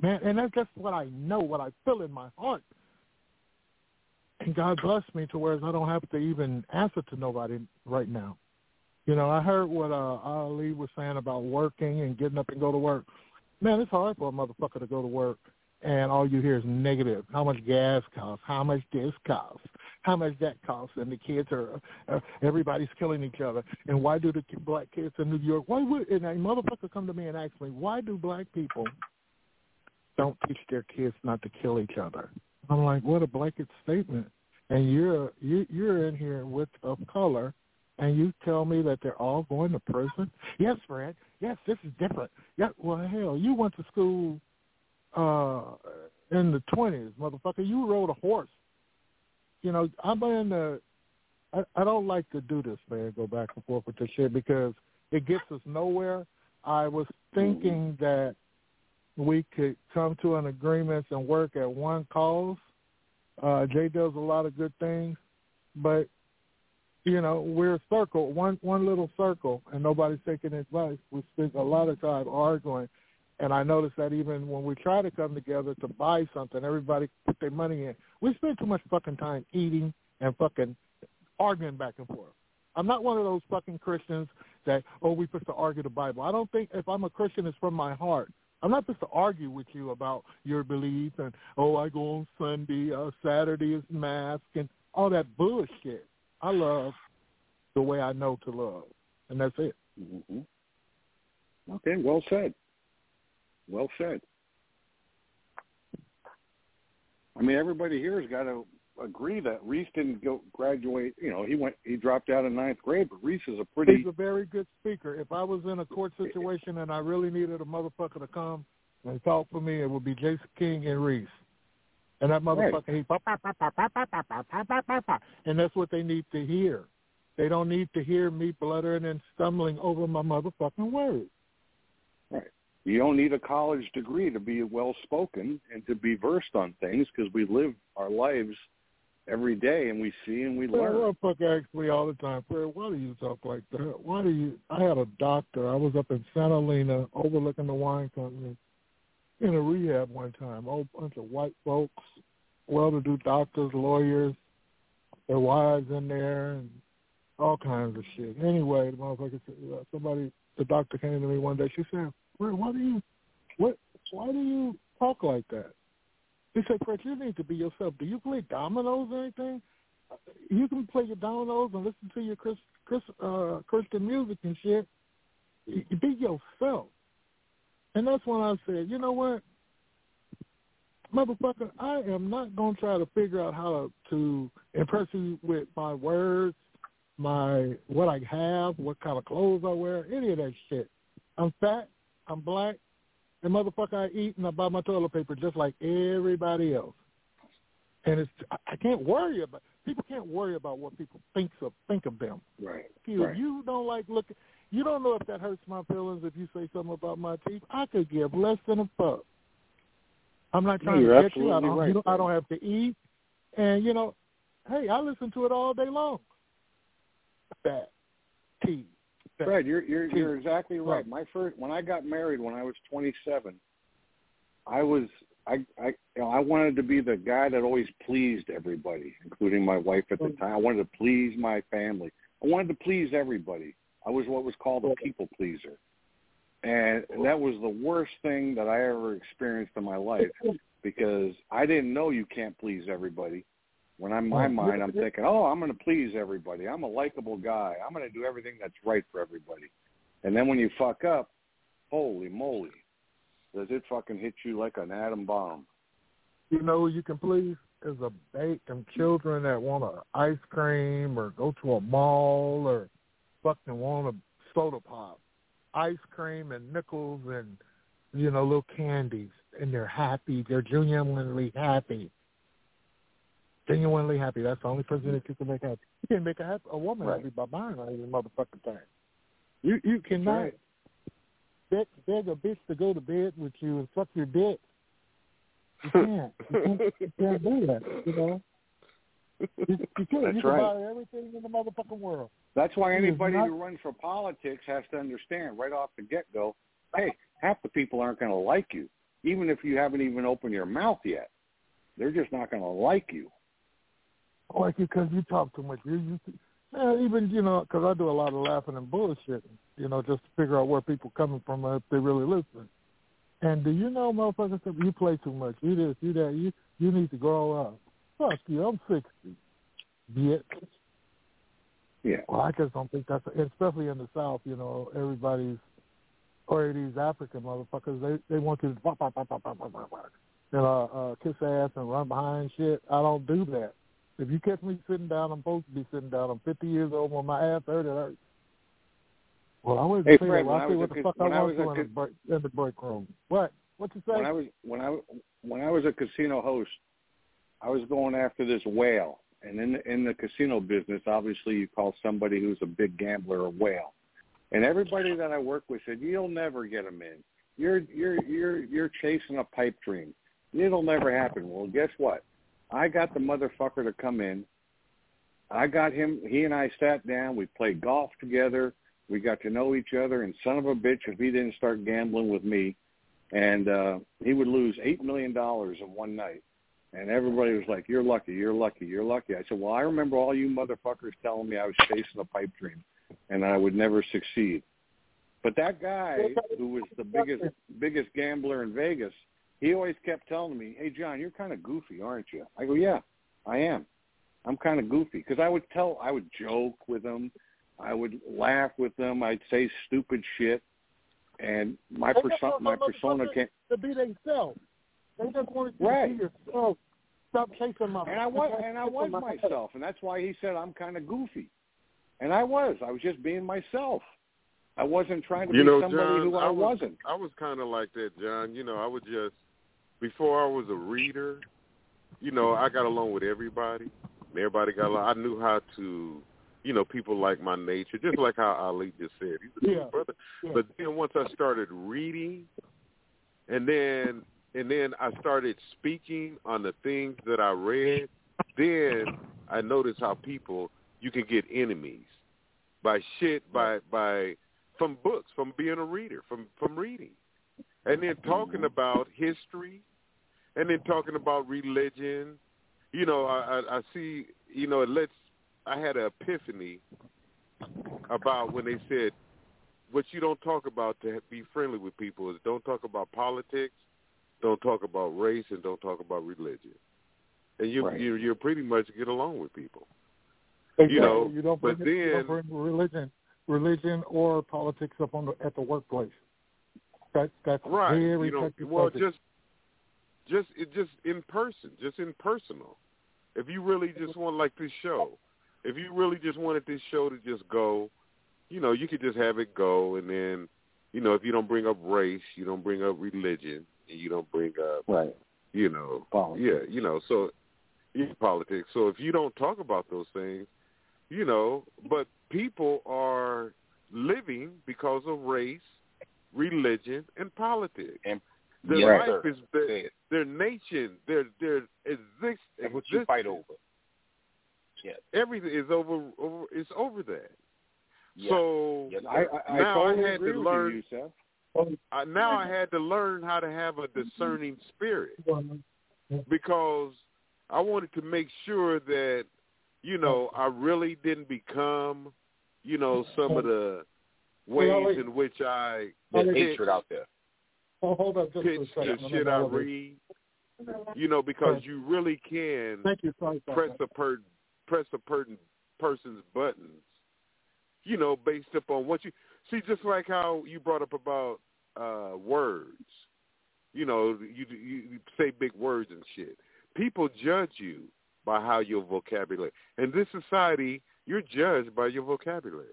Man, and that's just what I know, what I feel in my heart. And God blessed me to where I don't have to even answer to nobody right now. You know, I heard what uh, Ali was saying about working and getting up and go to work. Man, it's hard for a motherfucker to go to work and all you hear is negative. How much gas costs? How much this costs? How much that costs? And the kids are, uh, everybody's killing each other. And why do the black kids in New York? Why would and a motherfucker come to me and ask me why do black people don't teach their kids not to kill each other? I'm like, what a blanket statement. And you're you, you're in here with of color, and you tell me that they're all going to prison? Yes, Fred. Yes, this is different. Yeah, well, hell, you went to school uh in the twenties, motherfucker. You rode a horse. You know, I'm in the. I, I don't like to do this, man. Go back and forth with this shit because it gets us nowhere. I was thinking that we could come to an agreement and work at one cause. Uh, Jay does a lot of good things, but you know we're a circle, one one little circle, and nobody's taking advice. We spend a lot of time arguing, and I noticed that even when we try to come together to buy something, everybody put their money in. We spend too much fucking time eating and fucking arguing back and forth. I'm not one of those fucking Christians that oh we supposed to argue the Bible. I don't think if I'm a Christian it's from my heart. I'm not supposed to argue with you about your belief and oh I go on Sunday, uh, Saturday is mask and all that bullshit. I love the way I know to love, and that's it. hmm Okay, well said. Well said. I mean, everybody here has got to agree that Reese didn't go graduate. You know, he went, he dropped out in ninth grade, but Reese is a pretty. He's a very good speaker. If I was in a court situation and I really needed a motherfucker to come and talk for me, it would be Jason King and Reese. And that motherfucker, he bah, bah, bah, bah, bah, bah, bah, bah, bah, bah, bah, bah. and that's what they need to hear. They don't need to hear me bluttering and stumbling over my motherfucking words. Right. You don't need a college degree to be well spoken and to be versed on things because we live our lives every day and we see and we Well, learn. motherfucker asks me all the time, Fred, why do you talk like that? Why do you? I had a doctor. I was up in Santa Elena overlooking the wine company in a rehab one time. A whole bunch of white folks, well-to-do doctors, lawyers, their wives in there, and all kinds of shit. Anyway, the motherfucker, said, somebody, the doctor came to me one day. She said, "Fred, why do you, what, why do you talk like that?" He said, Chris, you need to be yourself. Do you play dominoes or anything? You can play your dominoes and listen to your Chris, Chris, uh, Christian music and shit. You Be yourself. And that's when I said, you know what? Motherfucker, I am not going to try to figure out how to impress you with my words, my what I have, what kind of clothes I wear, any of that shit. I'm fat, I'm black, and motherfucker, I eat and I buy my toilet paper just like everybody else. And it's I- can't worry about people can't worry about what people thinks of think of them. Right. If right. you don't like look, you don't know if that hurts my feelings if you say something about my teeth. I could give less than a fuck. I'm not trying you're to get you. I don't. right, you know, I don't have to eat, and you know, hey, I listen to it all day long. Fat teeth. Fred, you're you're you're exactly right. Right. My first when I got married when I was 27, I was I I you know, I wanted to be the guy that always pleased everybody, including my wife at the time. I wanted to please my family. I wanted to please everybody. I was what was called a people pleaser. And that was the worst thing that I ever experienced in my life because I didn't know you can't please everybody. When I'm in my oh, mind, I'm thinking, oh, I'm going to please everybody. I'm a likable guy. I'm going to do everything that's right for everybody. And then when you fuck up, holy moly, does it fucking hit you like an atom bomb? You know who you can please is a bait them children that want a ice cream or go to a mall or fucking want a soda pop, ice cream and nickels and you know little candies, and they're happy. They're genuinely happy. Genuinely happy. That's the only person that you can make happy. You can make a happy, a woman Right. happy by buying her every motherfucking thing. You you cannot right. beg, beg a bitch to go to bed with you and suck your dick. You can't. You can't, you can't do that. You know. You, you can. That's you can right. buy everything in the motherfucking world. That's why anybody not- who runs for politics has to understand right off the get go, hey, half the people aren't going to like you, even if you haven't even opened your mouth yet. They're just not going to like you. Like you because you talk too much. You, you, man, even you know, because I do a lot of laughing and bullshit. You know, just to figure out where people coming from uh, if they really listen. And do you know, motherfuckers, you play too much. You this, you that. You you need to grow up. Fuck you. I'm sixty. Bitch. Yeah. Well, I just don't think that's, especially in the South, you know, everybody's, or these African motherfuckers, they they want you to, pop, pop, pop, pop, pop, pop, pop, pop, you know, uh, kiss ass and run behind shit. I don't do that. If you catch me sitting down, I'm supposed to be sitting down. I'm 50 years old. When my ass hurt, it hurts. Well, I wouldn't Hey, say Fred, that. I I say what the fuck I want was to in the, break, in the break room. What? What you say? When I was when I when I was a casino host, I was going after this whale. And in the, in the casino business, obviously, you call somebody who's a big gambler a whale. And everybody that I work with said, "You'll never get him in. You're you're you're you're chasing a pipe dream. It'll never happen." Well, guess what? I got the motherfucker to come in. I got him. He and I sat down. We played golf together. We got to know each other. And son of a bitch, if he didn't start gambling with me, and uh, he would lose eight million dollars in one night. And everybody was like, "You're lucky. You're lucky. You're lucky." I said, "Well, I remember all you motherfuckers telling me I was chasing a pipe dream, and I would never succeed." But that guy who was the biggest biggest gambler in Vegas, he always kept telling me, "Hey, John, you're kind of goofy, aren't you?" I go, "Yeah, I am. I'm kind of goofy because I would tell, I would joke with them, I would laugh with them, I'd say stupid shit, and my They just persona, want my the persona motherfuckers came. To be themselves. They just want you Right. to be yourself. Stop chasing my. And I was, and I was myself, and that's why he said I'm kind of goofy, and I was. I was just being myself. I wasn't trying to you be know, somebody John, who I, was, wasn't. I was kind of like that, John. You know, I would just before I was a reader. You know, I got along with everybody. Everybody got along. I knew how to, you know, people like my nature, just like how Ali just said. He's a Yeah. brother. Yeah. But then once I started reading, and then and then I started speaking on the things that I read, then I noticed how people you can get enemies by shit by by from books, from being a reader, from from reading, and then talking mm-hmm. about history, and then talking about religion. You know, I I, I see. You know, it lets. I had an epiphany about when they said what you don't talk about to be friendly with people is don't talk about politics, don't talk about race and don't talk about religion, and you Right. you you pretty much get along with people. Exactly. You know, you don't bring, but you don't then bring religion, religion or politics up on the at the workplace. That that's right, very you know, well, subject. just just it just in person, just in personal. If you really just want like this show, if you really just wanted this show to just go, you know, you could just have it go, and then, you know, if you don't bring up race, you don't bring up religion, and you don't bring up, Right. you know, Politics. yeah, you know, so yeah, politics. So if you don't talk about those things, you know, but people are living because of race, religion, and politics. And their Yes, life sir. is their, Say their nation, their their exist. That's what you fight over. Yes. Everything is over. over it's over that. Yes. So Yes, I. I, I now I totally had to learn. you, Yusef. I, now I had to learn how to have a discerning spirit because I wanted to make sure that you know I really didn't become you know some of the ways in which I There's Ali- hatred out there. Hold up just for a second. I read. You know because you really can Thank you. Sorry press a per press a per- person's buttons, you know, based upon what you see. Just like how you brought up about uh words, you know, you you, you say big words and shit. People judge you by how your vocabulary. In this society, you're judged by your vocabulary.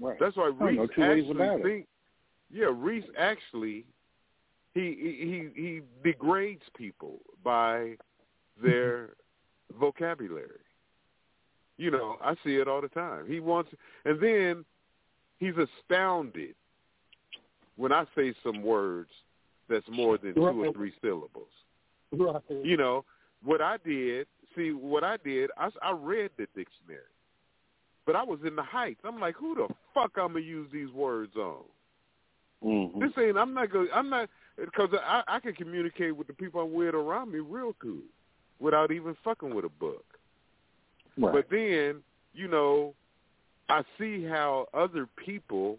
Right. That's why Oh, Reese actually think. Yeah, Reese actually he he he degrades people by their vocabulary. You know, I see it all the time. He wants, and then he's astounded when I say some words that's more than two or three syllables. Right. You know, what I did, see, what I did, I, I read the dictionary, but I was in the heights. I'm like, who the fuck I'm gonna use these words on? Mm-hmm. This ain't. I'm not going. I'm not because I, I can communicate with the people I'm with around me real good without even fucking with a book. Right. But then, you know, I see how other people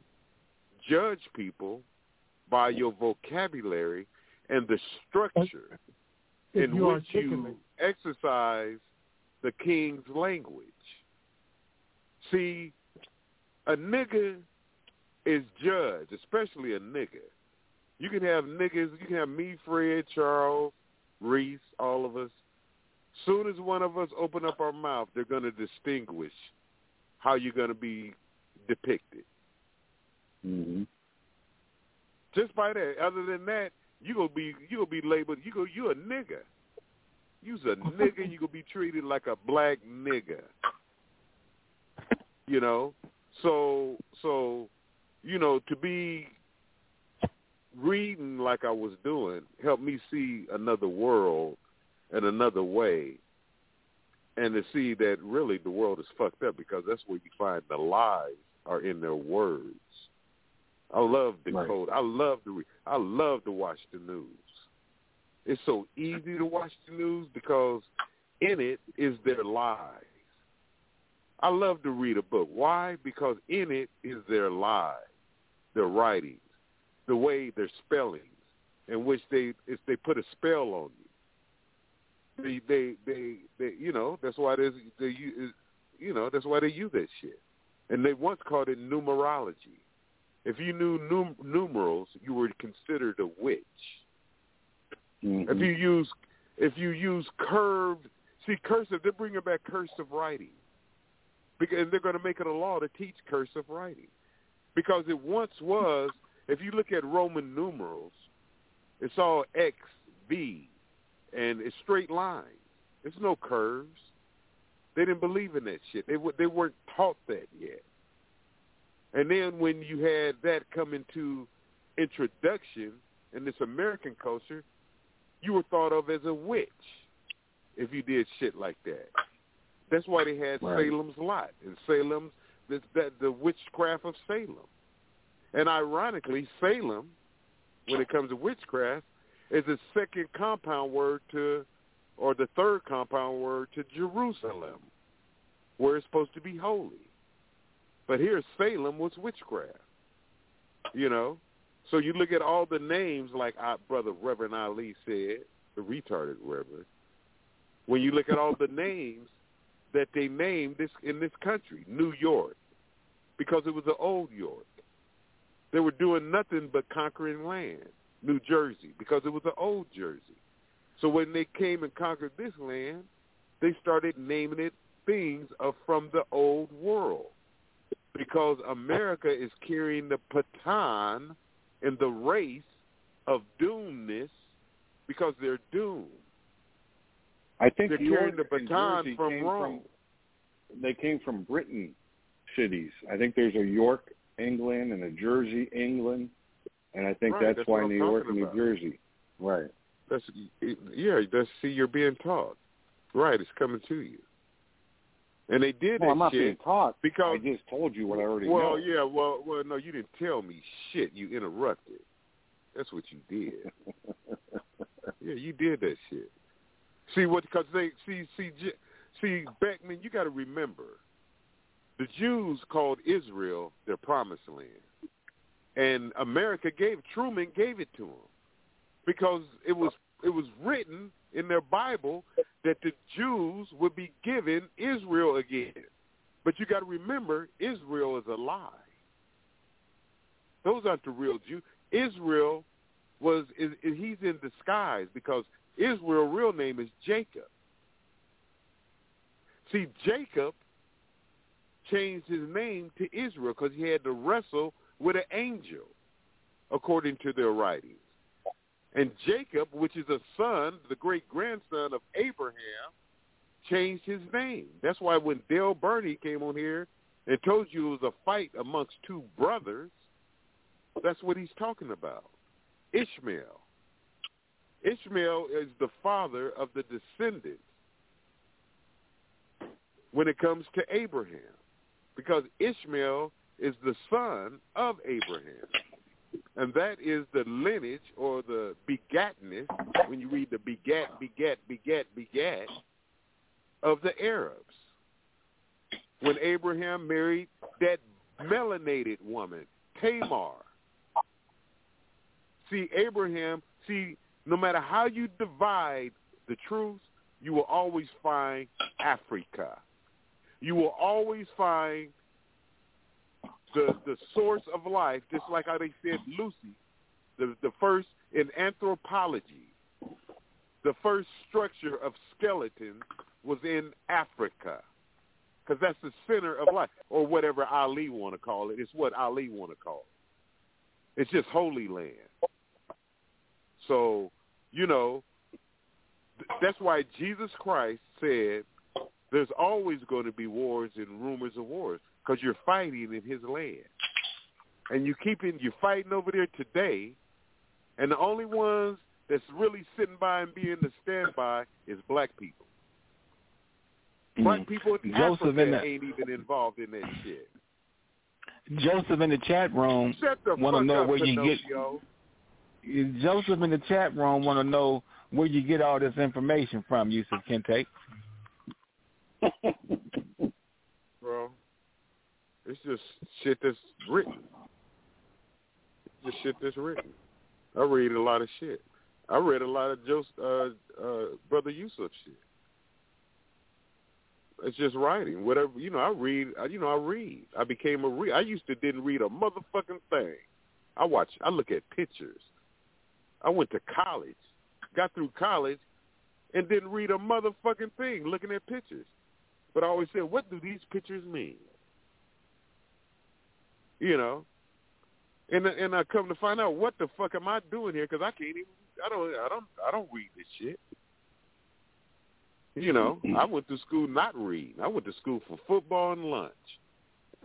judge people by your vocabulary and the structure If in you which you exercise the king's language. See, a nigga is judged, especially a nigga. You can have niggas, you can have me, Fred, Charles, Reese, all of us. Soon as one of us open up our mouth, they're going to distinguish how you're going to be depicted. Mm-hmm. Just by that. Other than that, you gonna be you gonna be labeled. You go you a nigga. You's a nigga. You gonna be treated like a black nigga. You know. So so, you know, to be reading like I was doing helped me see another world and another way, and to see that really the world is fucked up because that's where you find the lies are in their words. I love the Right. code. I love to read. I love to watch the news. It's so easy to watch the news because in it is their lies. I love to read a book. Why? Because in it is their lies, their writings, the way their spellings, in which they if they put a spell on you. They they they, they you know that's why there's they you know that's why they use that shit. And they once called it numerology. If you knew num- numerals, you were considered a witch. Mm-hmm. If you use if you use curved, see cursive, they're bringing back cursive writing, because they're going to make it a law to teach cursive writing, because it once was. If you look at Roman numerals, it's all X, V, and it's straight lines. There's no curves. They didn't believe in that shit. They w- they weren't taught that yet. And then when you had that come into introduction in this American culture, you were thought of as a witch if you did shit like that. That's why they had Right. Salem's Lot and Salem's this, that the witchcraft of Salem. And ironically, Salem, when it comes to witchcraft, is the second compound word to, or the third compound word to Jerusalem, where it's supposed to be holy. But here, Salem was witchcraft. You know, So you look at all the names, like our brother Reverend Ali said, the retarded Reverend. When you look at all the names that they named this in this country, New York, because it was the old York. They were doing nothing but conquering land. New Jersey, because it was the old Jersey. So when they came and conquered this land, they started naming it things of from the old world because America is carrying the baton in the race of doomness because they're doomed. I think they're carrying the baton from Rome. From, they came from Britain cities. I think there's a York, England, and a Jersey, England, and I think Right, that's, that's why New York and New about. Jersey. Right. That's yeah. That's see, you're being taught. Right, it's coming to you. And they did Well, that I'm not shit being taught. because I just told you what I already well, know. yeah, well, well, no, you didn't tell me shit. You interrupted. That's what you did. yeah, you did that shit. See what? Because they see, see, see, Beckman. You got to remember, the Jews called Israel their promised land, and America gave Truman gave it to them because it was it was written in their Bible that the Jews would be given Israel again. But you got to remember, Israel is a lie. Those aren't the real Jews. Israel was is, is he's in disguise because Israel's real name is Jacob. See, Jacob changed his name to Israel because he had to wrestle with an angel, according to their writings. And Jacob, which is a son, the great grandson of Abraham, changed his name. That's why when Dale Burney came on here and told you it was a fight amongst two brothers, that's what he's talking about. Ishmael. Ishmael is the father of the descendants when it comes to Abraham because Ishmael is the son of Abraham. And that is the lineage or the begatness, when you read the begat, begat, begat, begat, of the Arabs. When Abraham married that melanated woman, Tamar. See, Abraham, see, no matter how you divide the truth, you will always find Africa. You will always find the the source of life, just like how they said Lucy, the the first in anthropology, the first structure of skeleton was in Africa, because that's the center of life, or whatever Ali want to call it. It's what Ali want to call it. It's just holy land. So, you know, th- that's why Jesus Christ said there's always going to be wars and rumors of wars because you're fighting in his land. And you keeping you're fighting over there today, and the only ones that's really sitting by and being the standby is black people. Black mm. people in Joseph Africa in the- ain't even involved in that shit. Joseph in the chat room want to know where you get. Joseph in the chat room want to know where you get all this information from, Yusuf Kente. Bro. It's just shit that's written. It's just shit that's written. I read a lot of shit. I read a lot of Joseph, uh, uh, Brother Yusuf shit. It's just writing. Whatever you know, I read. You know, I read. I became a read. I used to didn't read a motherfucking thing. I watch. I look at pictures. I went to college, got through college, and didn't read a motherfucking thing looking at pictures. But I always said, what do these pictures mean? You know, and and I come to find out what the fuck am I doing here? Because I can't even. I don't. I don't. I don't read this shit. You know, I went to school not reading. I went to school for football and lunch.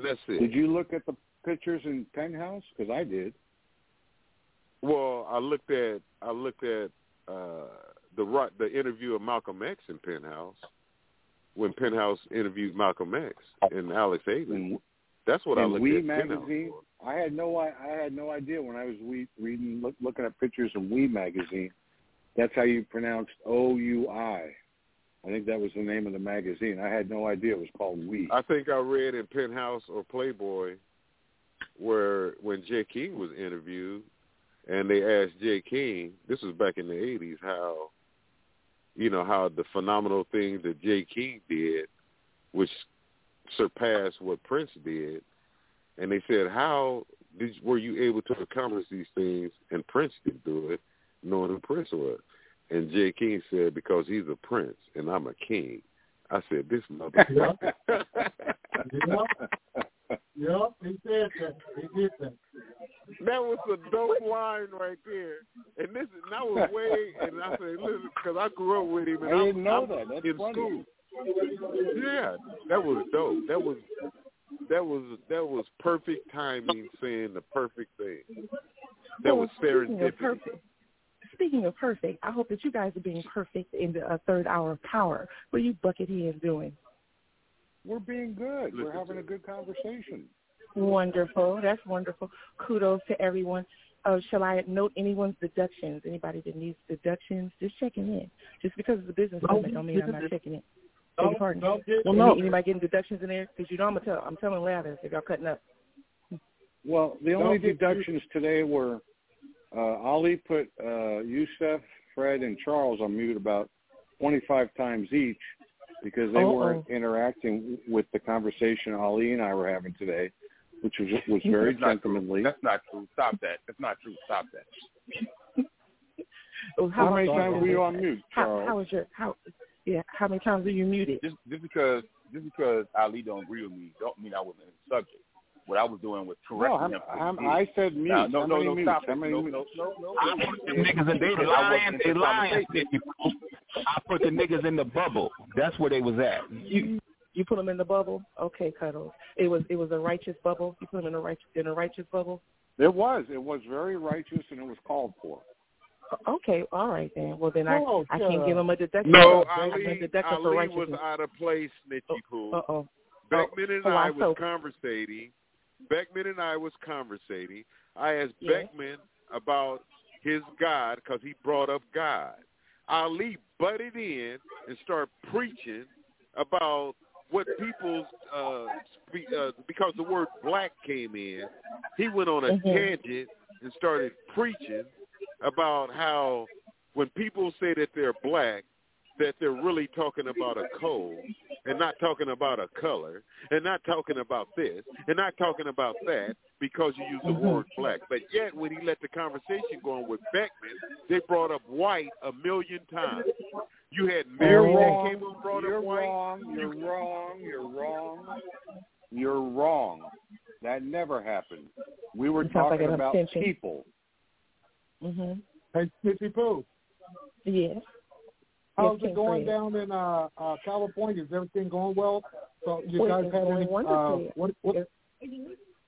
That's it. Did you look at the pictures in Penthouse? Because I did. Well, I looked at I looked at uh, the the interview of Malcolm X in Penthouse when Penthouse interviewed Malcolm X and Alex Haley. That's what I looked We at magazine. I had no I, I had no idea when I was we, reading look, looking at pictures in We magazine. That's how you pronounced O U I. I think that was the name of the magazine. I had no idea it was called We. I think I read in Penthouse or Playboy where when Jay King was interviewed, and they asked Jay King. This was back in the '80s. How, you know, how the phenomenal things that Jay King did, which surpassed what Prince did, and they said, how did were you able to accomplish these things and Prince didn't do it, knowing who Prince was? And Jay King said, because he's a prince and I'm a king. I said, this motherfucker. Yep, he said that. He did that. That was a dope line right there. And this is and I was way and I said, listen, because I grew up with him and I I'm, didn't know I'm that. That's in funny. school. Yeah, that was dope. That was that was that was perfect timing, saying the perfect thing. That was Well, speaking of serendipity. perfect, speaking of perfect, I hope that you guys are being perfect in the uh, third hour of power. What are you bucketheads doing? We're being good. We're having a good conversation. Wonderful. That's wonderful. Kudos to everyone. Uh, shall I note anyone's deductions? Anybody that needs deductions, just checking in. Just because it's a business summit don't mean I'm not checking in. Beg your pardon. Don't get, Well, no. Anybody getting deductions in there? Because you know I'm gonna tell. I'm telling Lathers if y'all cutting up. Well, the only Don't get- deductions today were uh, Ali put uh, Youssef, Fred, and Charles on mute about 25 times each because they Uh-oh. weren't interacting with the conversation Ali and I were having today, which was was very That's not gentlemanly. That's not true. Stop that. That's not true. Stop that. Oh, How are many times were you on mute, How, Charles? how is your how? Yeah, how many times are you muted? Just just because just because Ali don't agree with me, don't mean I wasn't in the subject. What I was doing was No, I'm, him. I'm, I said mute. Now, no, How no, no, stop How No, no, no, no. I put the niggas in they I wasn't lying, they lying. Conversation. I put the niggas in the bubble. That's where they was at. You you put them in the bubble. Okay, cuddles. It was it was a righteous bubble. You put them in a righteous in a righteous bubble. It was. It was very righteous and it was called for. Okay, all right then. Well then I Oh, I can't give them a deduction. No, for, a Ali, deduction for Ali was out of place, Snitchy Poo. Uh oh. Beckman and oh, I I'm was so- conversating. Beckman and I was conversating. I asked Yeah. Beckman about his God because he brought up God. Ali butted in and started preaching about what people's uh, spe- uh because the word black came in. He went on a Mhm. tangent and started preaching about how when people say that they're black, that they're really talking about a code and not talking about a color and not talking about this and not talking about that because you use the Mhm. word black. But yet when he let the conversation go on with Beckman, they brought up white a million times. You had Mary You're that wrong. came on brought You're up white. wrong. You're wrong. You're wrong. You're wrong. That never happened. We were It sounds like talking about abstention. people. Mhm. Hey, Snitchy Pooh, Yes. how's Yes, it going down in uh, uh, California? Is everything going well? So you Well, guys it's had any? Uh, what, what,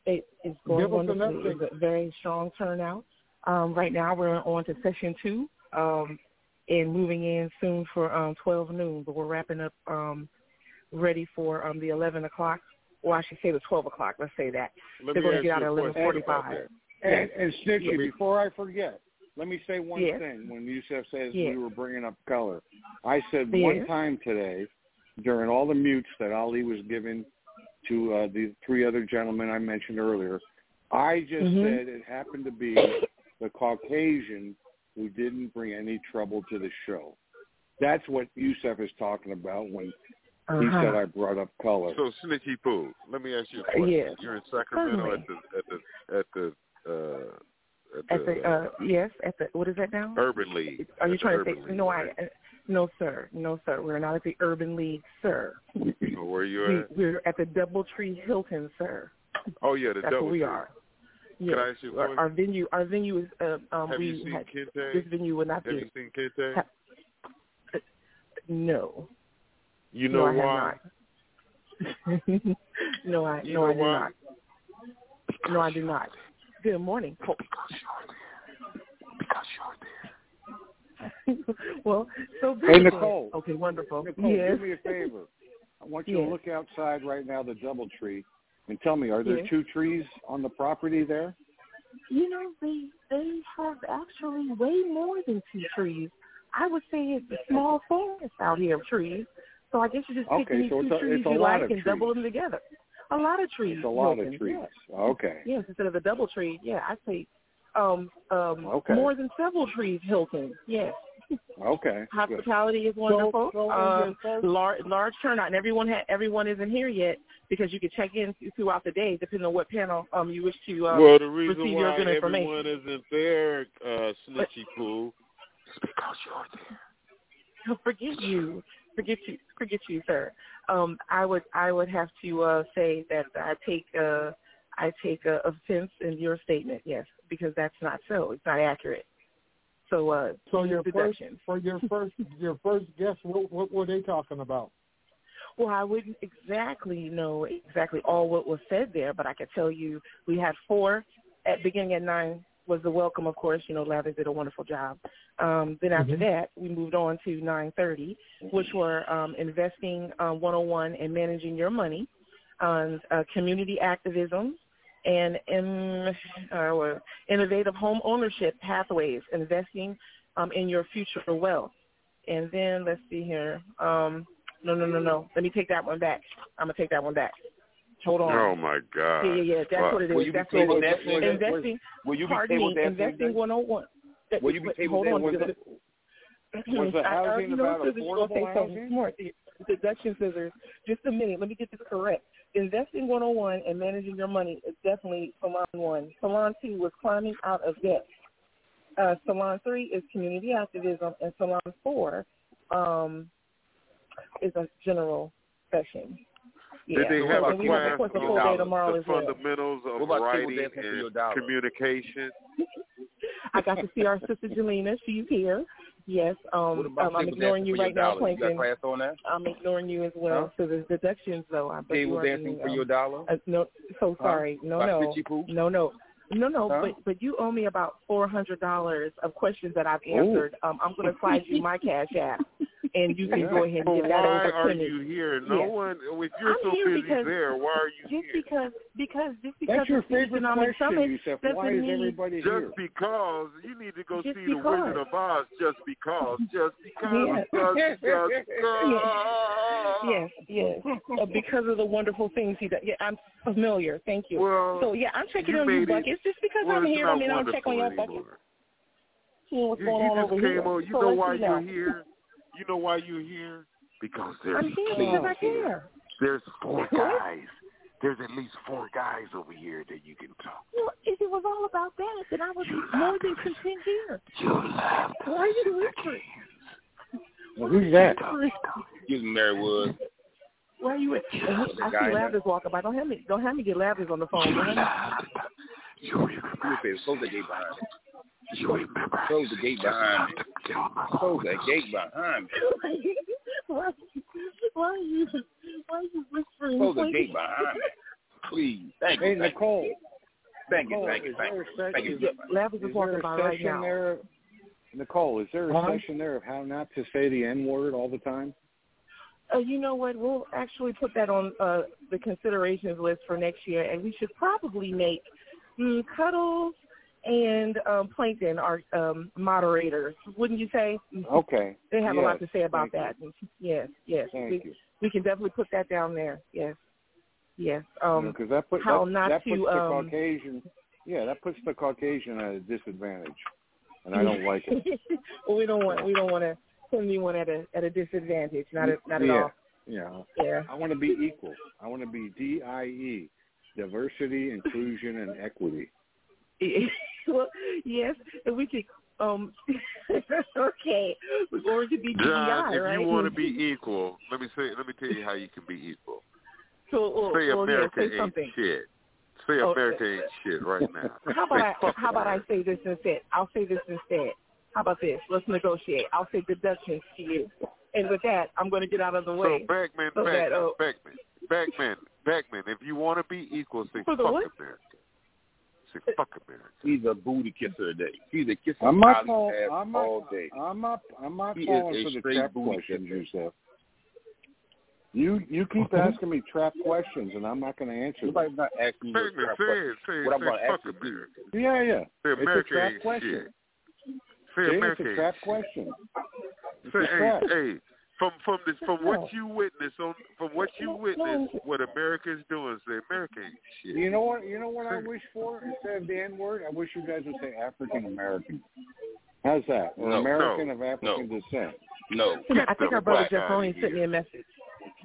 It, it, it's going Give us an wonderfully. It's a very strong turnout. Um, right now we're on to session two, um, and moving in soon for um, 12 noon. But we're wrapping up, um, ready for um, the 11 o'clock. Well, I should say the 12 o'clock. Let's say that. Let They're going to get out you at a question 11:45. that. And, and Snitchy, Yes. before I forget, let me say one Yes. thing. When Yusef says Yes. we were bringing up color, I said Yes. one time today, during all the mutes that Ali was giving to uh, the three other gentlemen I mentioned earlier, I just Mhm. said it happened to be the Caucasian who didn't bring any trouble to the show. That's what Yusef is talking about when he Uh-huh. said I brought up color. So Snitchy Poo, let me ask you a question. Yes. You're in Sacramento at the at the at the uh At the uh, yes, at the what is that now? Urban League. Are you trying to Urban say League, no? right? I uh, no, sir, no, sir. We're not at the Urban League, sir. Oh, where you We, at? we're at the DoubleTree Hilton, sir. Oh yeah, the That's double where we Tree. are. Can I ask you a our, question? our venue, our venue is uh, um, Have we you seen had Kente? this venue would not Have be. you seen Kente? Ha- no. You know I why? Have no, I You no, know I do why? not. No, I do not. Good morning. Col- well, so Hey, very. Nicole. Okay, wonderful. Nicole, yes. do me a favor. I want you Yes. to look outside right now, the double tree, and tell me, are there Yes. two trees on the property there? You know, they they have actually way more than two trees. I would say it's a small forest out here of trees. So I guess you just pick Okay, any so two a- trees you like of and double them together. A lot of trees. It's a lot of trees. Yes. Okay. yes, instead of a double tree, yeah, I say Um, um, Okay. more than several trees, Hilton. Yes. Okay. good. Hospitality is wonderful. um, large large turnout, and everyone ha- everyone isn't here yet because you can check in throughout the day, depending on what panel um you wish to um, well, the reason receive why your good information. everyone isn't there, uh, Snitchy Poo, is because you're there. forget you, forget you, forget you, sir. Um, I would I would have to uh, say that I take uh, I take uh, offense in your statement, yes, because that's not so. It's not accurate. So uh, So your first, for your first your first guess, what, what were they talking about? Well, I wouldn't exactly know exactly all what was said there, but I could tell you we had four at beginning at nine was the welcome, of course. You know, Lather did a wonderful job. Um, then after Mhm. that, we moved on to 9:30, which were um, investing uh, 101 and managing your money, on uh, community activism, and in, uh, innovative home ownership pathways, investing um, in your future wealth. And then let's see here. Um, no, no, no, no. Let me take that one back. I'm gonna take that one back. Hold on. Oh my God! Yeah, yeah, yeah. That's Well, what it is. Will is. you be That's what it table is. dancing? Investing. Will you be pardon table me. dancing? Investing 101. That- Will you be wait, table Hold on. dancing? because- Was the I- I- housing you know, about scissors, you're gonna affordable housing? Smart. The Deduction scissors. Just a minute. Let me get this correct. Investing 101 and managing your money is definitely Salon 1. Salon 2 was climbing out of debt. Uh, Salon 3 is community activism. And Salon 4 um, is a general session. Yeah. Did they so, have a and we have, class of course, a full day tomorrow the as well. fundamentals of What about table writing dancing for your and communication? I got to see our sister Jelena. She's here. Yes. Um, um, I'm ignoring you right now, Plankton. got class on that? I'm ignoring you as well. So there's deductions, though. I bet Table are dancing being, for um, your dollar? Uh, no, so Huh? sorry. No, By no, Stitchy no, no, no, no. Huh? But but you owe me about four hundred dollars of questions that I've answered. Um, I'm going to slide you my cash app, and you can go ahead and Well, get that why are to you here? No Yes. one. If you're I'm so here busy because there, why are you just here? because because just because That's your it's the favorite economic question, summit Yusef. Why is mean everybody here? Just because you need to go Just see the. Wizard of Oz. Just because. Just because. Yeah. Just, just because. Yes, yes. Uh, because of the wonderful things he does. Yeah, I'm familiar. Thank you. Well, so yeah, I'm checking you on you, made it- buckets. Just because well, I'm here, I mean I don't check on your wonderful buckets. Seeing what's You, going you on just over came here. on. You so know why you're here? You know why you're here? Because there's I'm here because I care. there's four guys. There's at least four guys over here that you can talk. to. Well, if it was all about that, then I would be more than content here. You love Why are you whispering? Well, who's that? Excuse me, Mary Wood. Why are you? At, and I see that- Lathers walking by. Don't have me. Don't have me get Lathers on the phone. Don't have me. You say close the gate behind me. You remember? Close the gate behind me. Close that gate behind me. why, why are you? Why are you whispering? Close the gate behind me. Please. Thank Hey, you. Thank you. Nicole. Thank you. Thank you. is Thank there you. a Thank session- you. Lathers is Is walking there by a right session now. there? Nicole, is there a Huh? session there of how not to say the N word all the time? Uh, you know what? We'll actually put that on uh, the considerations list for next year, and we should probably make mm, Cuddles and um, Plankton are um, moderators. Wouldn't you say? Okay. They have a lot to say about thank that. Yes, yes. Thank we, you. we can definitely put that down there. Yes, yes. Um, Because that, put, how that, not that puts to, the um, Caucasian, yeah, that puts the Caucasian at a disadvantage, and I don't like it. well, we don't want we don't want to put anyone at a at a disadvantage. Not at, not at yeah, all. yeah. Yeah. I want to be equal. I want to be DIE, diversity, inclusion, and equity. well, yes, and we could. Um, okay, we're going to be DEI, John, if right? you want to be equal, let me say. Let me tell you how you can be equal. so, well, Say yeah, America say ain't something. shit. Say Oh, America ain't shit right now. How about I? How about I say this instead? I'll say this instead. How about this? Let's negotiate. I'll say deductions to you, and with that, I'm going to get out of the So way. Beckman, So Beckman, that, uh, Beckman, Beckman, Beckman. If you want to be equal, say For fuck what? America. Say fuck America. He's a booty kisser today. He's a kisser I'm not call, ass I'm not, all day. I'm not, I'm not He calling for the trap questions, kisser. Yusef. You you keep asking me trap questions, and I'm not going to answer them. Nobody's not asking you no Beckman, trap questions. Say, What I'm say going to fuck ask you America. Yeah, yeah. Say It's America a trap question. shit. Say See, America it's a trap shit. question. It's Say, a hey, trap. hey, From from this from what you witness on from what you witness what America is doing, say America shit. You know what? You know what I wish for instead of the N word? I wish you guys would say African American. How's that? An No, American no, of African descent. No. I think our brother black Jeff Roney sent me a message.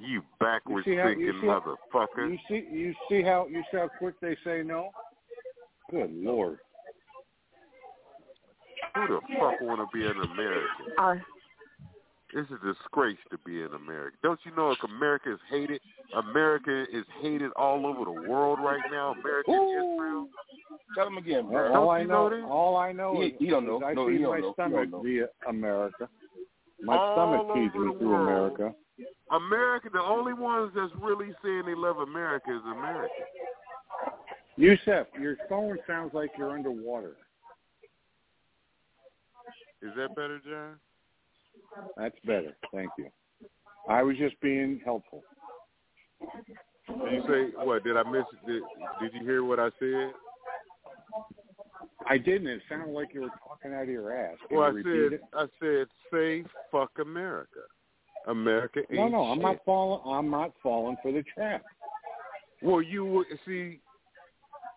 You backwards You see how- you thinking see motherfucker. You see, you see how you see how quick they say no. Good lord. Who the fuck want to be an American? Uh, It's a disgrace to be an American. Don't you know if America is hated? America is hated all over the world right now. America and Israel. Tell him again, All, bro. all I you know, know all I know He- is, he don't know. is I No, feed don't my know. Stomach via America. My All stomach feeds me through world. America. America, the only ones that's really saying they love America is America. Yusef, your phone sounds like you're underwater. Is that better, John? That's better. Thank you. I was just being helpful. Did you say what? Did I miss? Did, did you hear what I said? I didn't. It sounded like you were talking out of your ass. Can Well, I said it? I said say fuck America. America ain't No, no, I'm shit. not falling. I'm not falling for the trap. Well, you will see.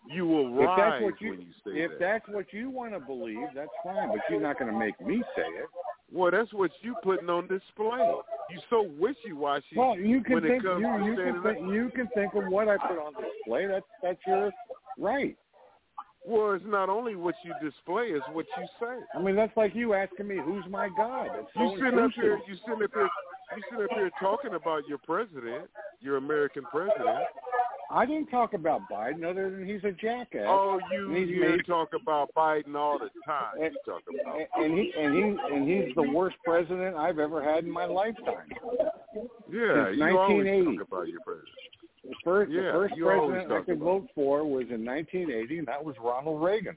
You will rise If that's what you, when you say if that. that's what you want to believe, that's fine. But you're not going to make me say it. Well, that's what you putting on display. You so wishy washy. Well, you can when think it comes you, to you can think you can think of what I put on display. That's that's your right. Well, it's not only what you display; it's what you say. I mean, that's like you asking me who's my God. So You sitting up here, you sitting up here, you sitting up here talking about your president, your American president. I didn't talk about Biden other than he's a jackass. Oh, you and he's hear made, talk about Biden all the time. and, You talk about. and he and he and he's the worst president I've ever had in my lifetime. Yeah, Since you always talk about your president. The first, Yeah, the first president I could vote for was in 1980, and that was Ronald Reagan.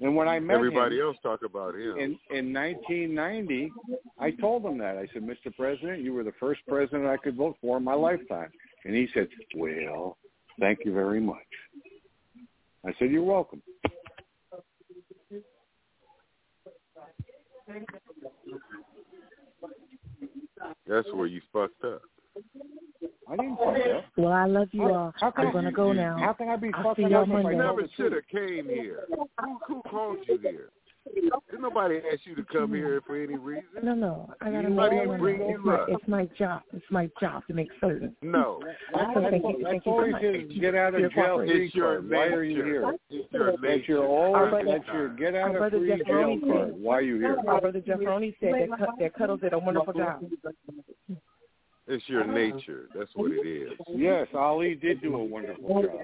And when I met Everybody him else talk about him. in in 1990, I told him that. I said, "Mr. President, you were the first president I could vote for in my lifetime." And he said, "Well, thank you very much." I said, "You're welcome." That's where you fucked up. I didn't say that. well, I love you all. how can I'm going to go now. How can I be I'll fucking y'all up I Monday. You never should have came here. Who, who called you here? Did nobody ask you to come mm-hmm. here for any reason? No, no, I gotta Nobody make even money. bring It's you my, up. it's my job. It's my job to make certain. No. That's, So thank you, that's thank you so always much. his get out Your of jail cooperation. free It's your card. Why are you here? It's your That's nature. your Our brother- that's your get out of free Jeff jail card. Why are you here? Our brother Jeff Roney said that, that Cuddles did a wonderful job. It's your nature. That's what it is. Yes, Ali did do a wonderful job.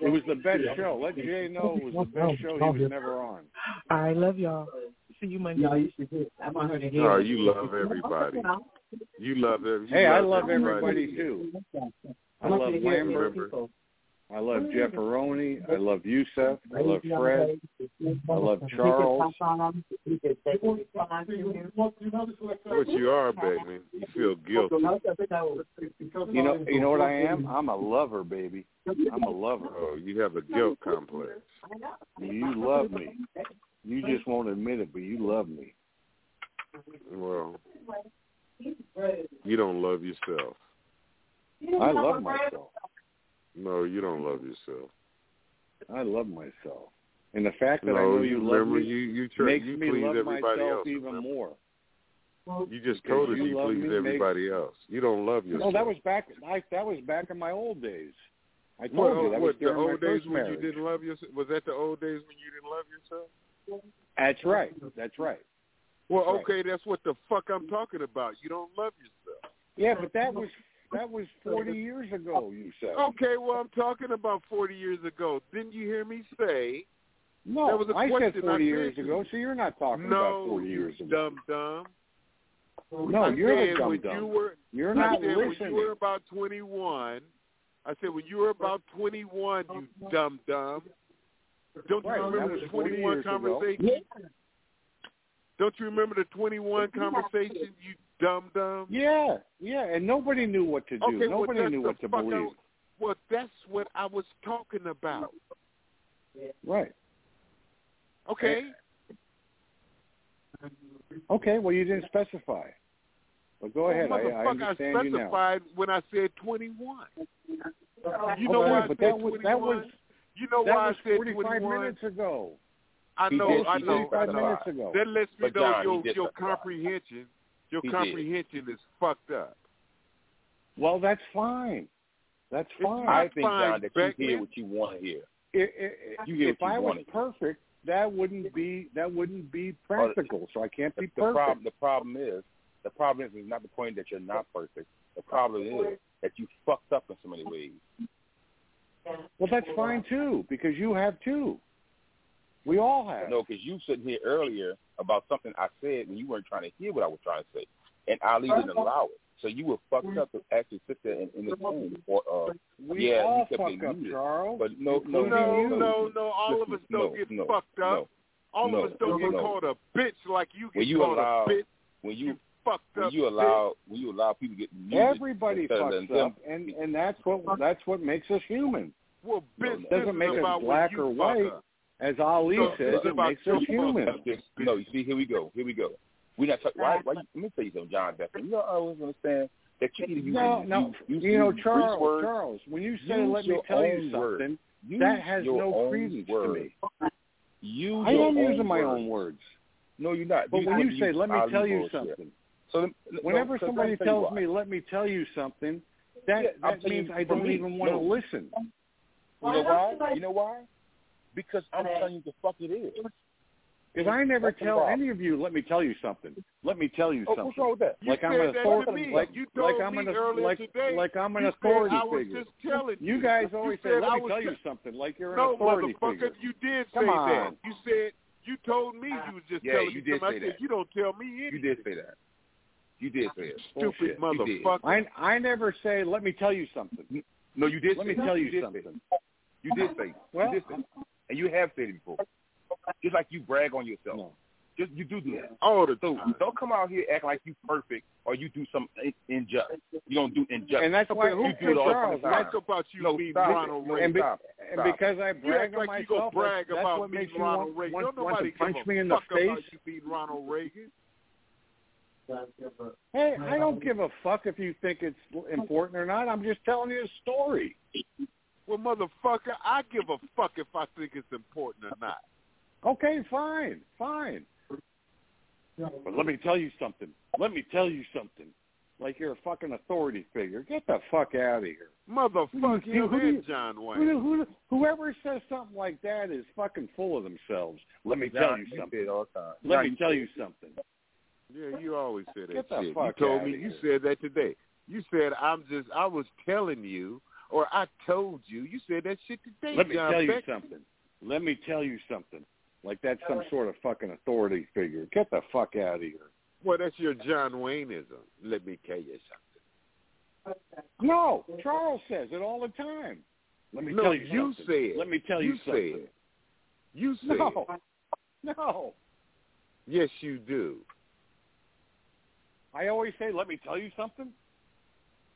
It was the best show. Let Jay know it was the best show he was never on. I love y'all. See you Monday. I'm gonna get. Oh, you love everybody. You love every. You Hey, I love love everybody too. I love Lambert. Remember? I love Jeff Aroni. I love Yusef. I love Fred. I love Charles. What you are, baby. You feel guilty. You know, you know what I am? I'm a lover, baby. I'm a lover. Oh, you have a guilt complex. You love me. You just won't admit it, but you love me. Well, you don't love yourself. I love myself. No, you don't love yourself. I love myself. And the fact that I No, know you love me you you try makes you me love everybody myself else. even remember? more. You just told us you you please me makes- everybody else. You don't love yourself. No, that was back. I, that was back in my old days. I told oh, what, you that what, was the during my old days first when marriage. you didn't love yourself. Was that the old days when you didn't love yourself? That's right. That's right. Well, Right. okay, that's what the fuck I'm talking about. You don't love yourself. Yeah, but that was that was forty years ago. You said. Okay, well I'm talking about 40 years ago. Didn't you hear me say? No, that was a I question said forty I years said. ago. So you're not talking no, about forty years you ago. dumb dumb. No, I you're said the dumb dumb. you were You're I not said when you were about 21. I said when you were about 21, you dumb dumb. Don't you Right, remember the 21 years ago. conversation? Don't you remember the 21 conversation, you dumb dumb? Yeah, yeah, and nobody knew what to do. Okay, nobody that's knew what to fuck I- believe. well, that's what I was talking about. Right. Okay. Okay, well you didn't specify. But go well, ahead. I, I motherfucker, understand I you now. specified when I said 21. You Okay, know why I said that was 21? that was you know that why was I said 45 21? minutes ago. I know, did- I know, did I know. minutes ago. That lets me But know John, your your specify. Uh, comprehension, your He did. comprehension is fucked up. Well, that's fine. That's fine. I think, fine, John, that you hear what you want to hear. I- I- You get if I was perfect, that wouldn't be that wouldn't be practical. So I can't be The, the perfect. problem, the problem is, the problem is, is not the point that you're not perfect. The problem is that you fucked up in so many ways. Well, that's fine too because you have too. We all have. No, because you sitting here earlier about something I said and you weren't trying to hear what I was trying to say, and Ali didn't allow it. So you were fucked up to actually sit there and, and listen. Or, uh, We yeah, all you kept fuck up, muted. Charles. But no, no, including No, no, no. All of us don't no, get no, fucked up. no. All no, of us don't get no. called a bitch like you get When you called allow, a bitch. when you Fucked when up. you allow when you allow people to get muted, Everybody fucks letting them- up, and and that's what that's what makes us human. bitch. Well, bitch, No, this doesn't make us black or white. up. As Ali No, says, it makes your us human. fuck up. Just- no, you see, here we go, here we go. We not talk, why, why? Let me tell you something, John Beckman. You don't always understand that you either use No, no. use, You know, Charles, words, Charles, when you say "let me tell you something," that has no own credence to me. Use I am using my words. own words. No, you're not. But You when you say "let me Ali tell you bullshit. something," so let- whenever no, 'cause somebody tell tells me "let me tell you something," that Yeah, that means I don't me. even want to No. listen. You know why? You know why? Because I'm telling you the fuck it is. Because I never That's tell problem. any of you, "Let me tell you something." Let me tell you Oh, something. what's wrong with that? You like I'm said an authority, like you like told I'm me an earlier like today. like I'm an you authority said I was figure. just telling you. You guys You always say, "Let I me tell ju- you something," like you're an No, authority motherfucker, figure. you did Come say on. that. You said you told me ah, you was just Yeah, telling you me did something. I said that. you don't tell me anything. You did say that. You did say it. Stupid Bullshit. Motherfucker. I I never say, "Let me tell you something." No, you did. Let say me tell you did say something. You did say. Well- you did say, it. and you have said it before. Just like you brag on yourself. No. Just you do do that. All the So time. don't come out here acting like you perfect or you do some injustice. You don't do injustice. And that's why Who you do it all Charles, the time. Talk about you No, being stop. Ronald Reagan. and, be, stop. and because I brag act on like you gonna myself, brag that's, about what makes you Ronald want, Reagan. want, Don't want nobody to punch give a me in the fuck about face. you beating Ronald Reagan. Hey, I don't give a fuck if you think it's important or not. I'm just telling you a story. Well, motherfucker, I give a fuck if I think it's important or not. Okay, fine, fine. But let me tell you something. Let me tell you something. Like you're a fucking authority figure. Get the fuck out of here. Motherfucker, Who- who- John Wayne. Who, who, whoever says something like that is fucking full of themselves. Let me tell you something. it all the. Let me tell you something. Yeah, you always say that Get the shit. You told outta me you here. said that today. You said I'm just I was telling you or I told you. You said that shit today, Let me John tell you Beck. something. Let me tell you something. Like that's some sort of fucking authority figure. Get the fuck out of here. Well, that's your John Wayneism. Let me tell you something. No, Charles says it all the time. Let me no, tell you, something. you something. said. Let me tell you, you something. said. You said. No, no. Yes, you do. I always say, "Let me tell you something."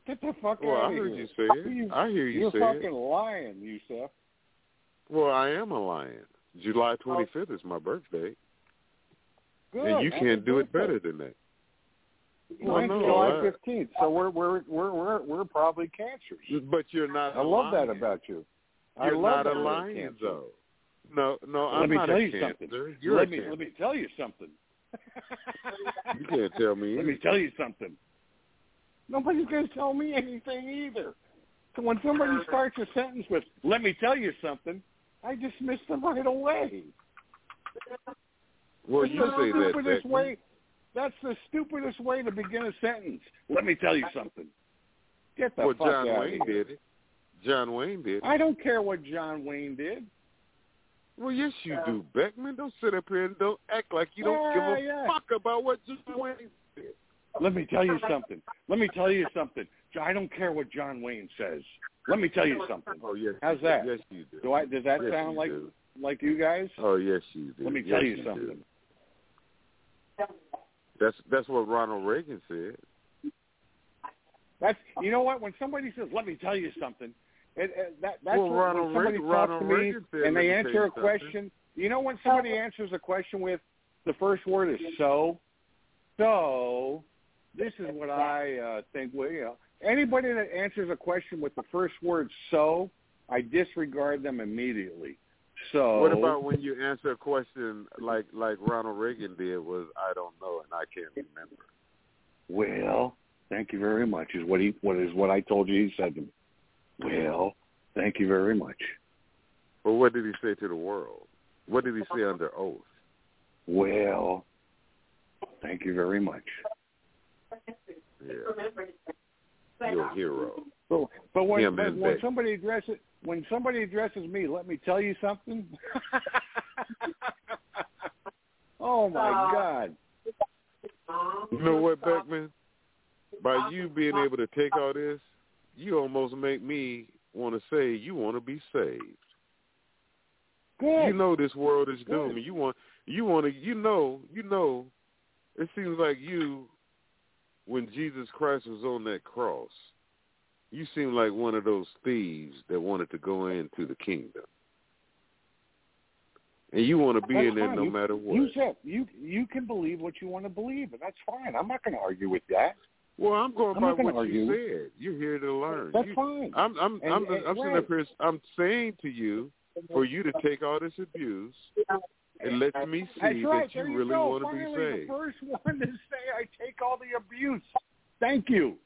Get the fuck Well, out I of heard here. you say it. I hear you You're say fucking it. lying, Yusef. Well, I am a lion. July 25th is my birthday, Good. and you Happy can't do it better than that. Mine's no, July fifteenth, so we're we're we're we're we're probably cancers. But you're not. I love that about you. I You're love not a lion, cancer. though. No, no, Let I'm me not tell a you cancer. something. You're let a me cancer. let me tell you something. You can't tell me. Let me tell you something. Nobody's going to tell me anything either. So when somebody starts a sentence with "Let me tell you something," I dismiss them right away. Well, you say that, Beckman. way. That's the stupidest way to begin a sentence. Let me tell you something. Get the Well, fuck John out Wayne of here. did it. John Wayne did it. I don't care what John Wayne did. Well, yes, you do, Beckman. Don't sit up here and don't act like you don't Yeah, give a yeah. fuck about what John Wayne did. Let me tell you something. Let me tell you something. I don't care what John Wayne says. Let me tell you something. Oh, yes. How's that? Yes, you do. Do I? Does that Yes, sound like do. like you guys? Oh, yes, you do. Let me Yes, tell you do. something. That's that's what Ronald Reagan said. That's you know what? When somebody says, "Let me tell you something," it, it, that that's Well, what, when somebody Reagan- talks Ronald to me Reagan said, and they answer a something." question. You know when somebody answers a question with the first word is "so," So this is what I uh, think. Well, you know, anybody that answers a question with the first word "so," I disregard them immediately. So What about when you answer a question like like Ronald Reagan did was I don't know and I can't remember. Well, thank you very much. Is what he what is what I told you. He said to me. Well, thank you very much. Well, what did he say to the world? What did he say under oath? Well, thank you very much. Yeah. Your hero. But, but when Him but when somebody addresses when somebody addresses me, let me tell you something. oh my God! You know what, Beckman? By you being able to take all this, you almost make me want to say you want to be saved. Good. You know this world is Good. doomed. You want you want to you know you know. It seems like you, when Jesus Christ was on that cross, you seem like one of those thieves that wanted to go into the kingdom, and you want to be That's in there fine. no You- matter what. You said you you can believe what you want to believe, and that's fine. I'm not going to argue with that. Well, I'm going I'm by what argue. you said. You're here to learn. That's You- fine. I'm I'm And- I'm, and- I'm, sitting right. up here. I'm saying to you for you to take all this abuse and let me see right. that you there you really go. want to be Finally, saved. the first one to say I take all the abuse. Thank you.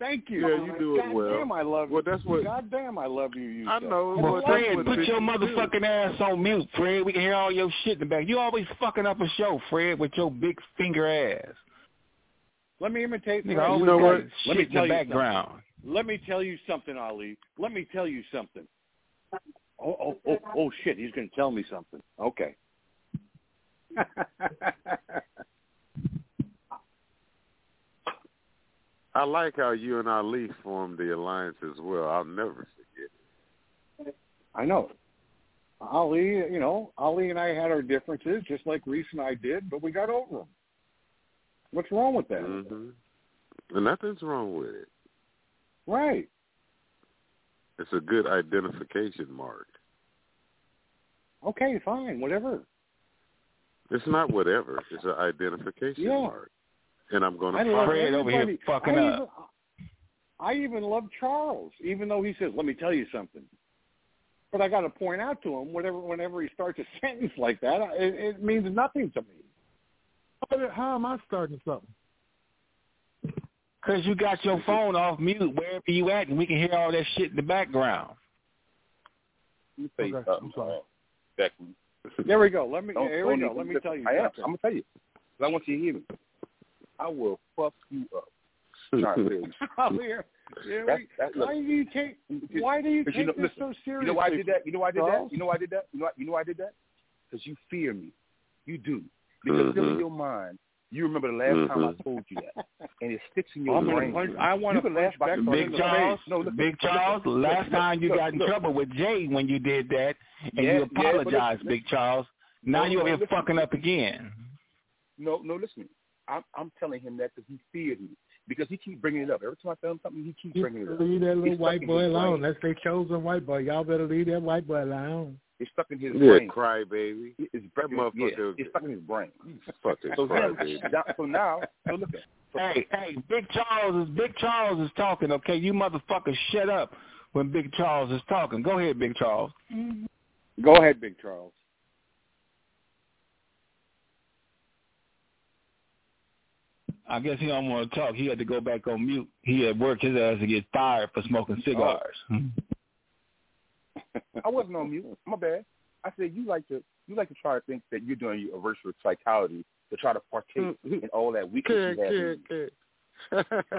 Thank you. Yeah, you do it God well. Damn, I love you. Well, that's what- God damn, I love you. you I know. Well, I love that's you. what Fred, put your bitches do. motherfucking ass on mute, Fred. We can hear all your shit in the back. You always fucking up a show, Fred, with your big finger ass. Let me imitate. Nigga, Fred. always You know got what? shit Let me in tell the you background. something. Let me tell you something, Ali. Let me tell you something. Oh, oh, oh, oh shit! He's going to tell me something. Okay. I like how you and Ali formed the alliance as well. I'll never forget. It. I know. Ali, you know, Ali and I had our differences, just like Reese and I did, but we got over them. What's wrong with that? hmm nothing's wrong with it. Right. It's a good identification mark. Okay, fine, whatever. It's not whatever. It's an identification Yeah. mark. And I'm going to love fight. Fred over here everybody. fucking I up. Even, I even love Charles, even though he says, "Let me tell you something." But I got to point out to him whenever whenever he starts a sentence like that, it, it means nothing to me. How- How am I starting something? Because you got your phone off mute wherever you at, and we can hear all that shit in the background. Let me tell you Okay, something, I'm sorry. uh, Becky. There we go. Let me. Don't- Here we go. Let me tell you I am. I'm gonna tell you. I want you to hear me. I will fuck you up. Try to tell. Oh, here, here That's- that's- why do you take? Why do you take you know, this listen, so seriously? You know why I did that? You know why I did that? You know why I did that? You know why, you know why I did that? Because you fear me. You do. Because still in your mind, you remember the last time I Mhm. told you that, and it sticks in your I'm brain. punch- I wanna you laugh back on Big Charles. No, listen, Big listen, Charles, listen, last look, time you look, got in look. trouble with Jay when you did that, and Yeah, you yeah, but apologized, listen, Big Charles. Now No, you're no, here fucking up again. No, no, listen. I'm, I'm telling him that because he feared me. Because he keeps bringing it up. Every time I tell him something, he keeps bringing it up. leave that little It's stuck white boy alone. brain. That's their chosen white boy. Y'all better leave that white boy alone. It's stuck in his Yeah, brain. crybaby. It's That stuck in- motherfucker. Yeah, it's stuck in his brain. Fucking So, him, crybaby. now, so now, so look at so, Hey, hey, Big Charles is Big Charles is talking. Okay, you motherfuckers, shut up when Big Charles is talking. Go ahead, Big Charles. Go ahead, Big Charles. I guess he don't want to talk. He had to go back on mute. He had worked his ass to get fired for smoking cigars. I wasn't on mute. My bad. I said you like to you like to try to think that you're doing your reverse psychology to try to partake in all that weakness Kid, you have. in kid,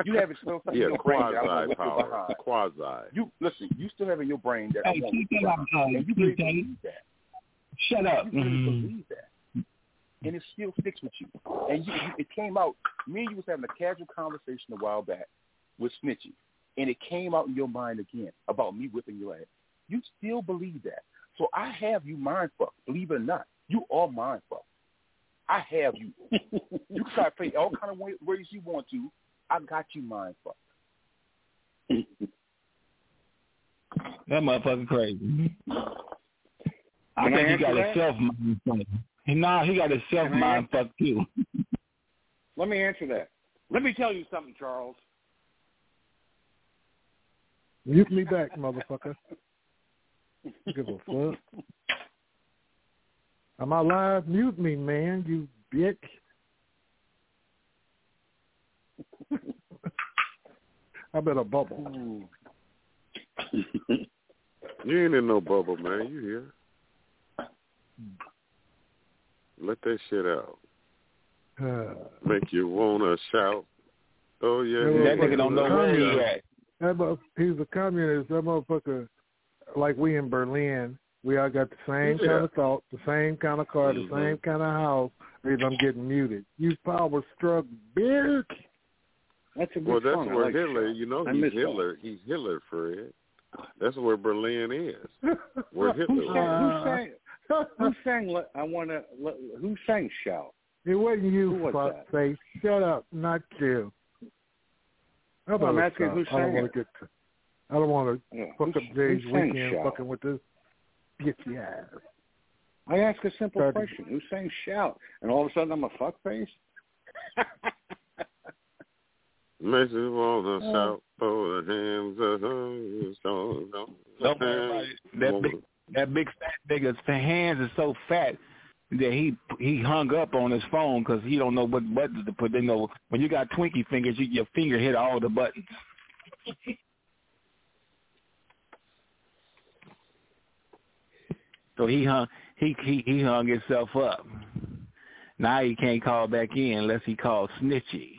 you. have it still in yeah, your brain that I quasi want to power. behind. Quasi. You listen. You still have in your brain that Hey, I want keep whip it your up, uh, and you really believe that. Shut up. You really Mhm. believe that, and it still sticks with you. And you, you, it came out. Me and you was having a casual conversation a while back with Snitchy, and it came out in your mind again about me whipping your ass. You still believe that. So I have you mind fucked. Believe it or not, you are mind fucked. I have you. you can try to play all kind of ways you want to. I got you mind fucked. That motherfucker crazy. I think he got that? a self mind fuck. Nah, he got a self mind fuck too. Let me answer that. Let me tell you something, Charles. Mute me back, motherfucker. Give a fuck. Am I live? Mute me, man, you bitch. I bet a bubble. You ain't in no bubble, man. You here? Let that shit out. Make you wanna shout. Oh yeah, That nigga don't know where he at. That he's a communist. That motherfucker, like we in Berlin, we all got the same Yeah. kind of thought, the same kind of car, the Mhm. same kind of house. Reason I'm getting muted. You power struck, bitch. That's a good Well, that's song. Where like Hitler. You know, he's miss that. Hitler. He's Hitler, Fred. That's where Berlin is. Where Who Hitler sang? was. Who sang? Who sang? I want to. Who sang "Shout"? It wasn't you, Who was fuck that? face. Shut up, not you. How Well, I'm about asking stop? who I don't sang want it. To get. To, I don't want to Yeah, fuck who- up Jay's who sang weekend Shout? fucking with this bitchy ass. I ask a simple Started- question. Who's saying "Shout"? And all of a sudden, I'm a fuck face. Makes you wanna Oh. shout for the hands of the song. Don't worry. That big, that big fat nigga's hands are so fat that he he hung up on his phone because he don't know what buttons to put. They know when you got Twinkie fingers, you, your finger hit all the buttons. So he hung he he he hung himself up. Now he can't call back in unless he calls Snitchy.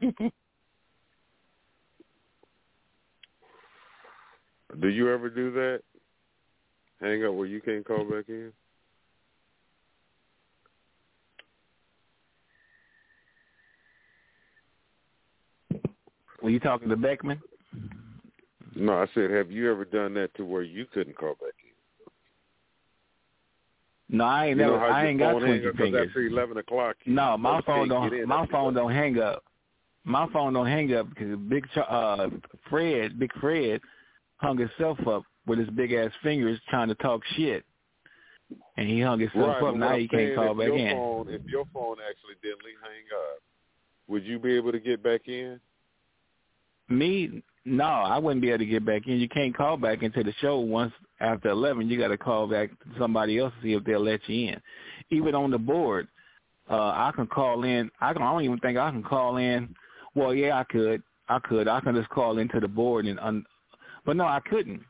Do you ever do that? Hang up where you can't call back in? Were you talking to Beckman? No, I said, have you ever done that to where you couldn't call back? No, I ain't You never. I ain't got phone hang Twinkie up 'cause fingers. After eleven o'clock. No, my phone don't. My phone don't hang up. My phone don't hang up because Big uh Fred, Big Fred, hung himself up with his big ass fingers trying to talk shit, and he hung himself Right, up. Now he can't call back in. Phone, if your phone actually didn't hang up, would you be able to get back in? Me, no, I wouldn't be able to get back in. You can't call back into the show once after eleven. You got to call back to somebody else to see if they'll let you in. Even on the board, uh, I can call in. I can. I don't even think I can call in. Well, yeah, I could. I could. I can just call into the board and. Un, but no, I couldn't.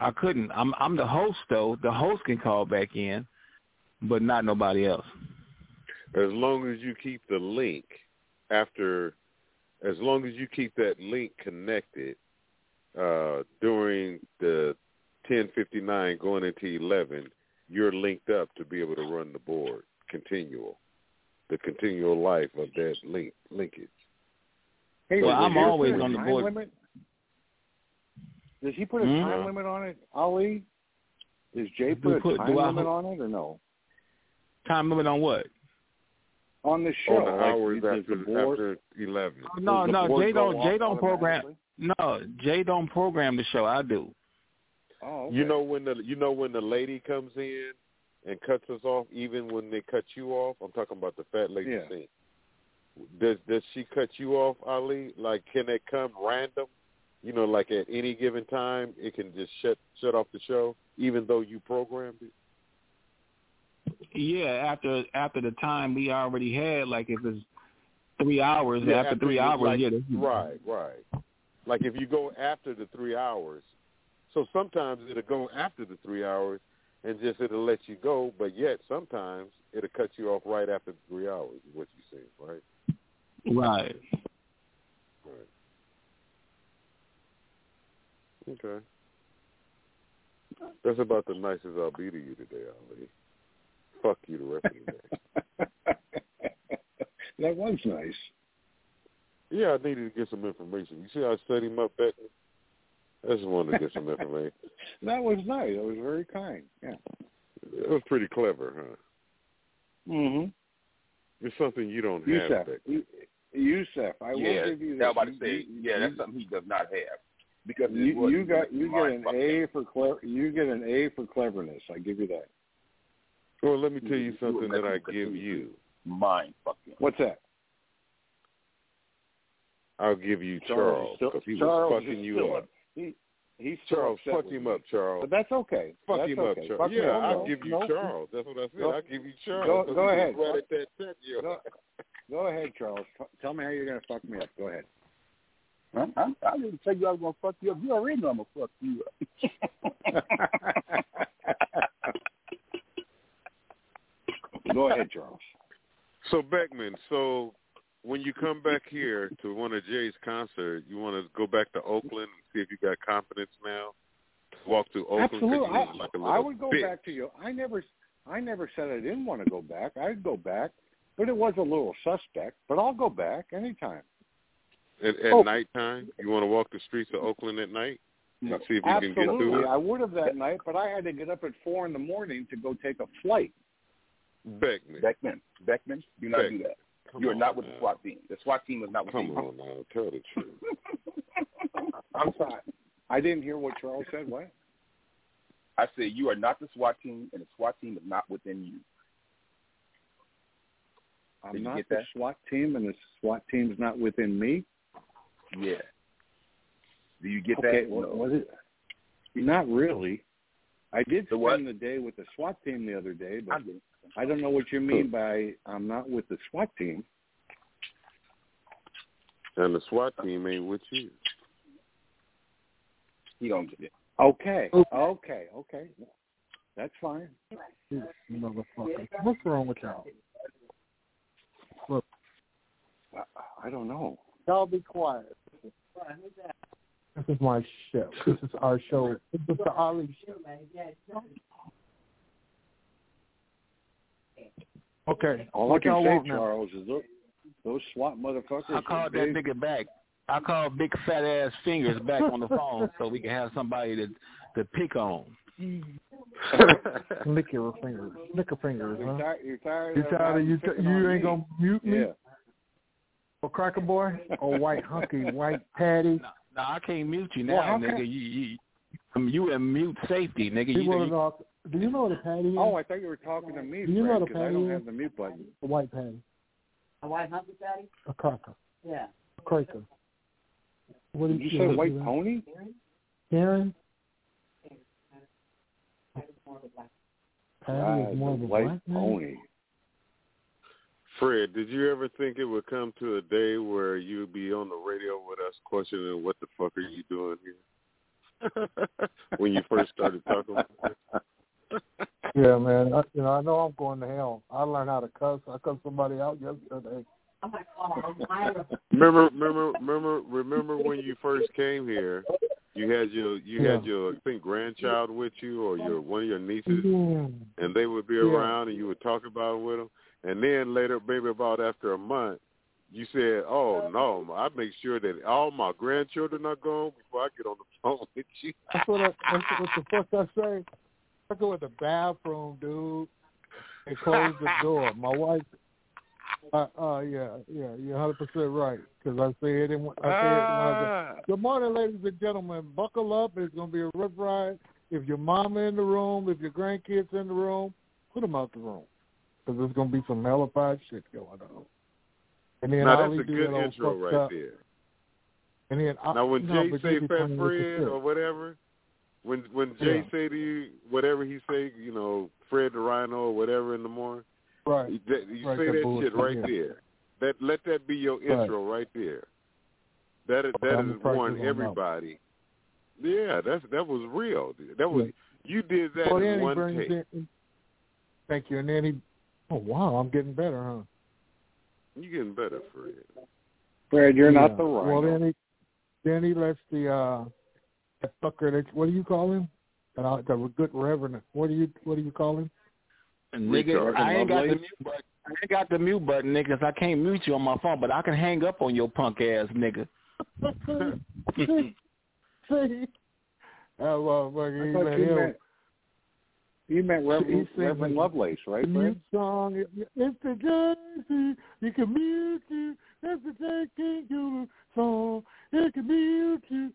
I couldn't. I'm. I'm the host though. The host can call back in, but not nobody else. As long as you keep the link after, as long as you keep that link connected uh, during the ten fifty nine going into eleven, you're linked up to be able to run the board continual, the continual life of that link linkage. Hey, Well, I'm always on the board. Limit? Does he put a Hmm? time limit on it, Ali? Does Jay Do put a put- time I- limit on it or no? Time limit on what? On the oh, show, On the hours does after the after eleven. Oh, no, Does the no, Jay don't. Jay don't program. No, Jay don't program the show. I do. Oh, okay. You know when the you know when the lady comes in and cuts us off, even when they cut you off. I'm talking about the fat lady Yeah. scene. Does does she cut you off, Ali? Like, can it come random? You know, like at any given time, it can just shut shut off the show, even though you programmed it. Yeah, after after the time we already had, like if it's three hours, Yeah, after three hours, like- yeah, right, right. Like if you go after the three hours, so sometimes it'll go after the three hours and just it'll let you go, but yet sometimes it'll cut you off right after three hours. Is what you saying, right? right. Right. Okay. That's about the nicest I'll be to you today, Ali. Fuck you the rest of the day. that was nice. Yeah, I needed to get some information. You see how I set him up, Beckman? I just wanted to get some information. That was nice. That was very kind. Yeah. It was pretty clever, huh? Mm-hmm. It's something you don't have, Yusef, Beckman. you- Yusef, I yeah, will give you this. I was about to say, you- yeah, that's you- something he does not have. Because You, you got you get an A for clever. You get an A for cleverness. I give you that. Well, let me tell you You something that I give you. mind fucking. What's that? I'll give you Charles, Charles because he Charles was fucking you up. He, he's Charles, fuck him up, Charles. But that's okay. Fuck that's him okay. up, Charles. Fuck yeah, him. I'll No, give you no. Charles. That's what I said. Go- I'll give you Charles. Go, 'cause go ahead. Right at that check. Go, go ahead, Charles. Tell me how you're going to fuck me up. Go ahead. I, I, I didn't tell you I was gonna fuck you up. You already know I'm gonna fuck you up. Go ahead, Charles. So Beckman, so when you come back here to one of Jay's concert, you want to go back to Oakland and see if you got confidence now. Walk through Oakland. Absolutely. I, like I would go back to you. I never, I never said I didn't want to go back. I'd go back, but it was a little suspect. But I'll go back anytime. At, at Oh. nighttime, you want to walk the streets of Oakland at night and see if you can get Absolutely, through I would have that night, but I had to get up at four in the morning to go take a flight. Beckman. Beckman, Beckman, do not Beckman. do that. Come you are not with now. the SWAT team. The SWAT team is not with Come you. on now, tell the truth. I'm sorry. I didn't hear what Charles said. What? I said you are not the SWAT team, and the SWAT team is not within you. I'm Did you not get the that? SWAT team, and the SWAT team's not within me. Yeah. Do you get okay, that? well, No. was it? Not really. I did The spend what? the day with the SWAT team the other day, I but get it. I don't know what you mean by I'm not with the SWAT team. And the SWAT team ain't with you. He don't get it. Okay, okay, okay. That's fine. You motherfucker. What's wrong with y'all? Look, I, I don't know. y'all be quiet. This is my show. This is our show. This is the Ali show. Okay. All what I can y'all say, want now? Charles, is those, those SWAT motherfuckers. I are called that big. nigga back. I called big fat ass fingers back on the phone so we can have somebody to to pick on. Lick your fingers. Lick your fingers, You're huh? tired, you're tired, You of tired of you? picking you ain't me? gonna mute me? Yeah. Or cracker boy? Or white hunky white patty? No, I can't mute you Well, now, how nigga. can- You you um, you in mute safety, nigga. You You, wanna you, know? Do you know what a patty is? Oh, I thought you were talking to me, Do you know Fred, the 'cause I don't is? have the mute button. a white patty. A white hunky patty? A cracker. Yeah. A cracker. What Did do you say what white pony? Karen? Patty is more the of a white black man? pony. Fred, did you ever think it would come to a day where you'd be on the radio with us questioning what the fuck are you doing here? when you first started talking about it? Yeah, man. I, you know, I know I'm going to hell. I learned how to cuss. I cussed somebody out yesterday. Remember, remember, remember, remember when you first came here? You had your, you had your, I think, grandchild with you, or your one of your nieces, Yeah. and they would be Yeah. around, and you would talk about it with them. And then later, maybe about after a month, you said, "Oh no, I make sure that all my grandchildren are gone before I get on the phone with you." That's what, I, that's what the fuck I say. I go in the bathroom, dude, and close the door. My wife, uh, uh yeah, yeah, you're 100 percent right. Because I said it. I said it when I Good morning, ladies and gentlemen. Buckle up. It's gonna be a rough ride. If your mama in the room, if your grandkids in the room, put them out the room. Because there's gonna be some hellified shit going on. And then now that's a good intro right up. there. And then I, Now, when no, Jay say "Fat funny Fred" or whatever, when when Jay Yeah. say to you whatever he say, you know, Fred the Rhino or whatever in the morning, Right. you, that, you Right, say that that bullshit, shit right yeah. there. That let that be your intro right there. That is Okay, that I'm is gonna practice one that. everybody. Yeah, that's that was real. That was you did that Well, in one take. in. Thank you. And then he. Oh wow, I'm getting better, huh? You getting better, Fred. Fred, you're not the right. Well, then he, then he lets the uh, that fucker. That, what do you call him? Uh, the good reverend. What do you What do you call him? nigga, Retard. I ain't got the mute button. I ain't got the mute button, nigga, 'cause I can't mute you on my phone, but I can hang up on your punk ass, nigga. See, see. That motherfucker. I He thought you him. meant you meant Reverend, He's Reverend Lovelace, right, the mute song. it- It's the Jersey. You can mute you. It's the J. King song. It can mute you.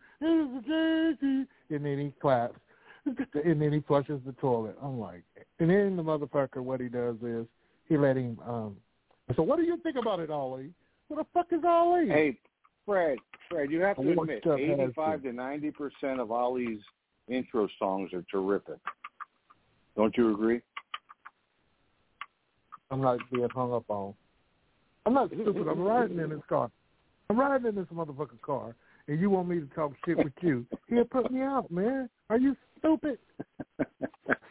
Jersey. And then he claps. And then he flushes the toilet. I'm like, and then the motherfucker, what he does is he let him. um So what do you think about it, Ollie? What the fuck is Ollie? Hey, Fred, Fred, you have to What admit, stuff eighty-five to ninety percent of Ollie's intro songs are terrific. Don't you agree? I'm not being hung up on. I'm not stupid. I'm riding in this car. I'm riding in this motherfucking car, and you want me to talk shit with you? He'll put me out, man. Are you stupid? This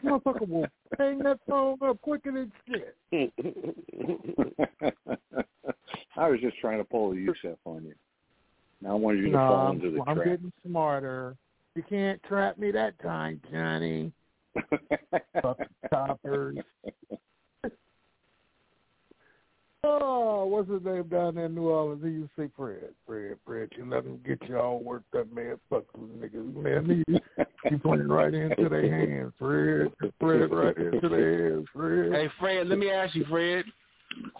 motherfucker will hang that phone up quicker than shit. I was just trying to pull a Yusef on you. Now I wanted you to fall into the I'm trap. getting smarter. You can't trap me that time, Johnny. Fucking toppers. Oh, what's his name down there in New Orleans? He used to say Fred, Fred, Fred. You let him get you all worked up, man. Fuck those niggas, man. You, you playing right into their hands, Fred. Fred, right into their hands, Fred. Hey Fred, let me ask you, Fred.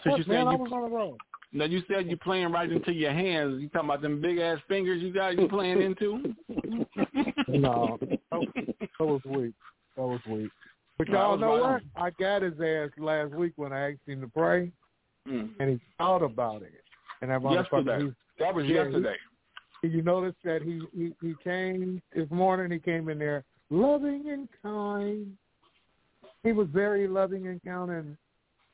Since you said man, I was on the road. now you said you playing right into your hands. You talking about them big ass fingers you got you playing into? No, that was weak. That was weak. But y'all know what? I got his ass last week when I asked him to pray, Mm. and he thought about it. And that motherfucker, Yesterday. he- That was Yeah, yesterday. he- you notice that he, he he came this morning. He came in there loving and kind. He was very loving and kind, and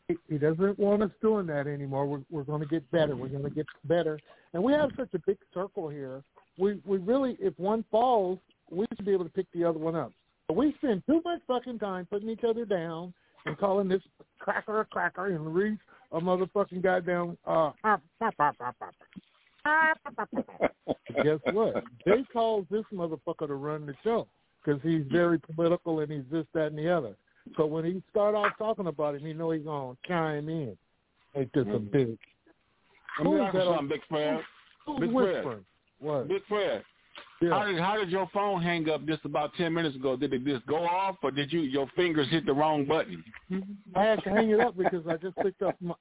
he, he doesn't want us doing that anymore. We're we're going to get better. We're going to get better, and we have such a big circle here. We we really, if one falls, we should be able to pick the other one up. But we spend too much fucking time putting each other down and calling this cracker a cracker and Reese a motherfucking goddamn uh. Guess what? They calls this motherfucker to run the show because he's very political and he's this, that, and the other. So when he start off talking about it, he know he's gonna chime in. Ain't this a bitch? Let me Who's ask you that on- something, Big Fred. Who's Big Fred. What? Big Fred. How did how did your phone hang up just about ten minutes ago? Did it just go off, or did you your fingers hit the wrong button? I had to hang it up because I just picked up my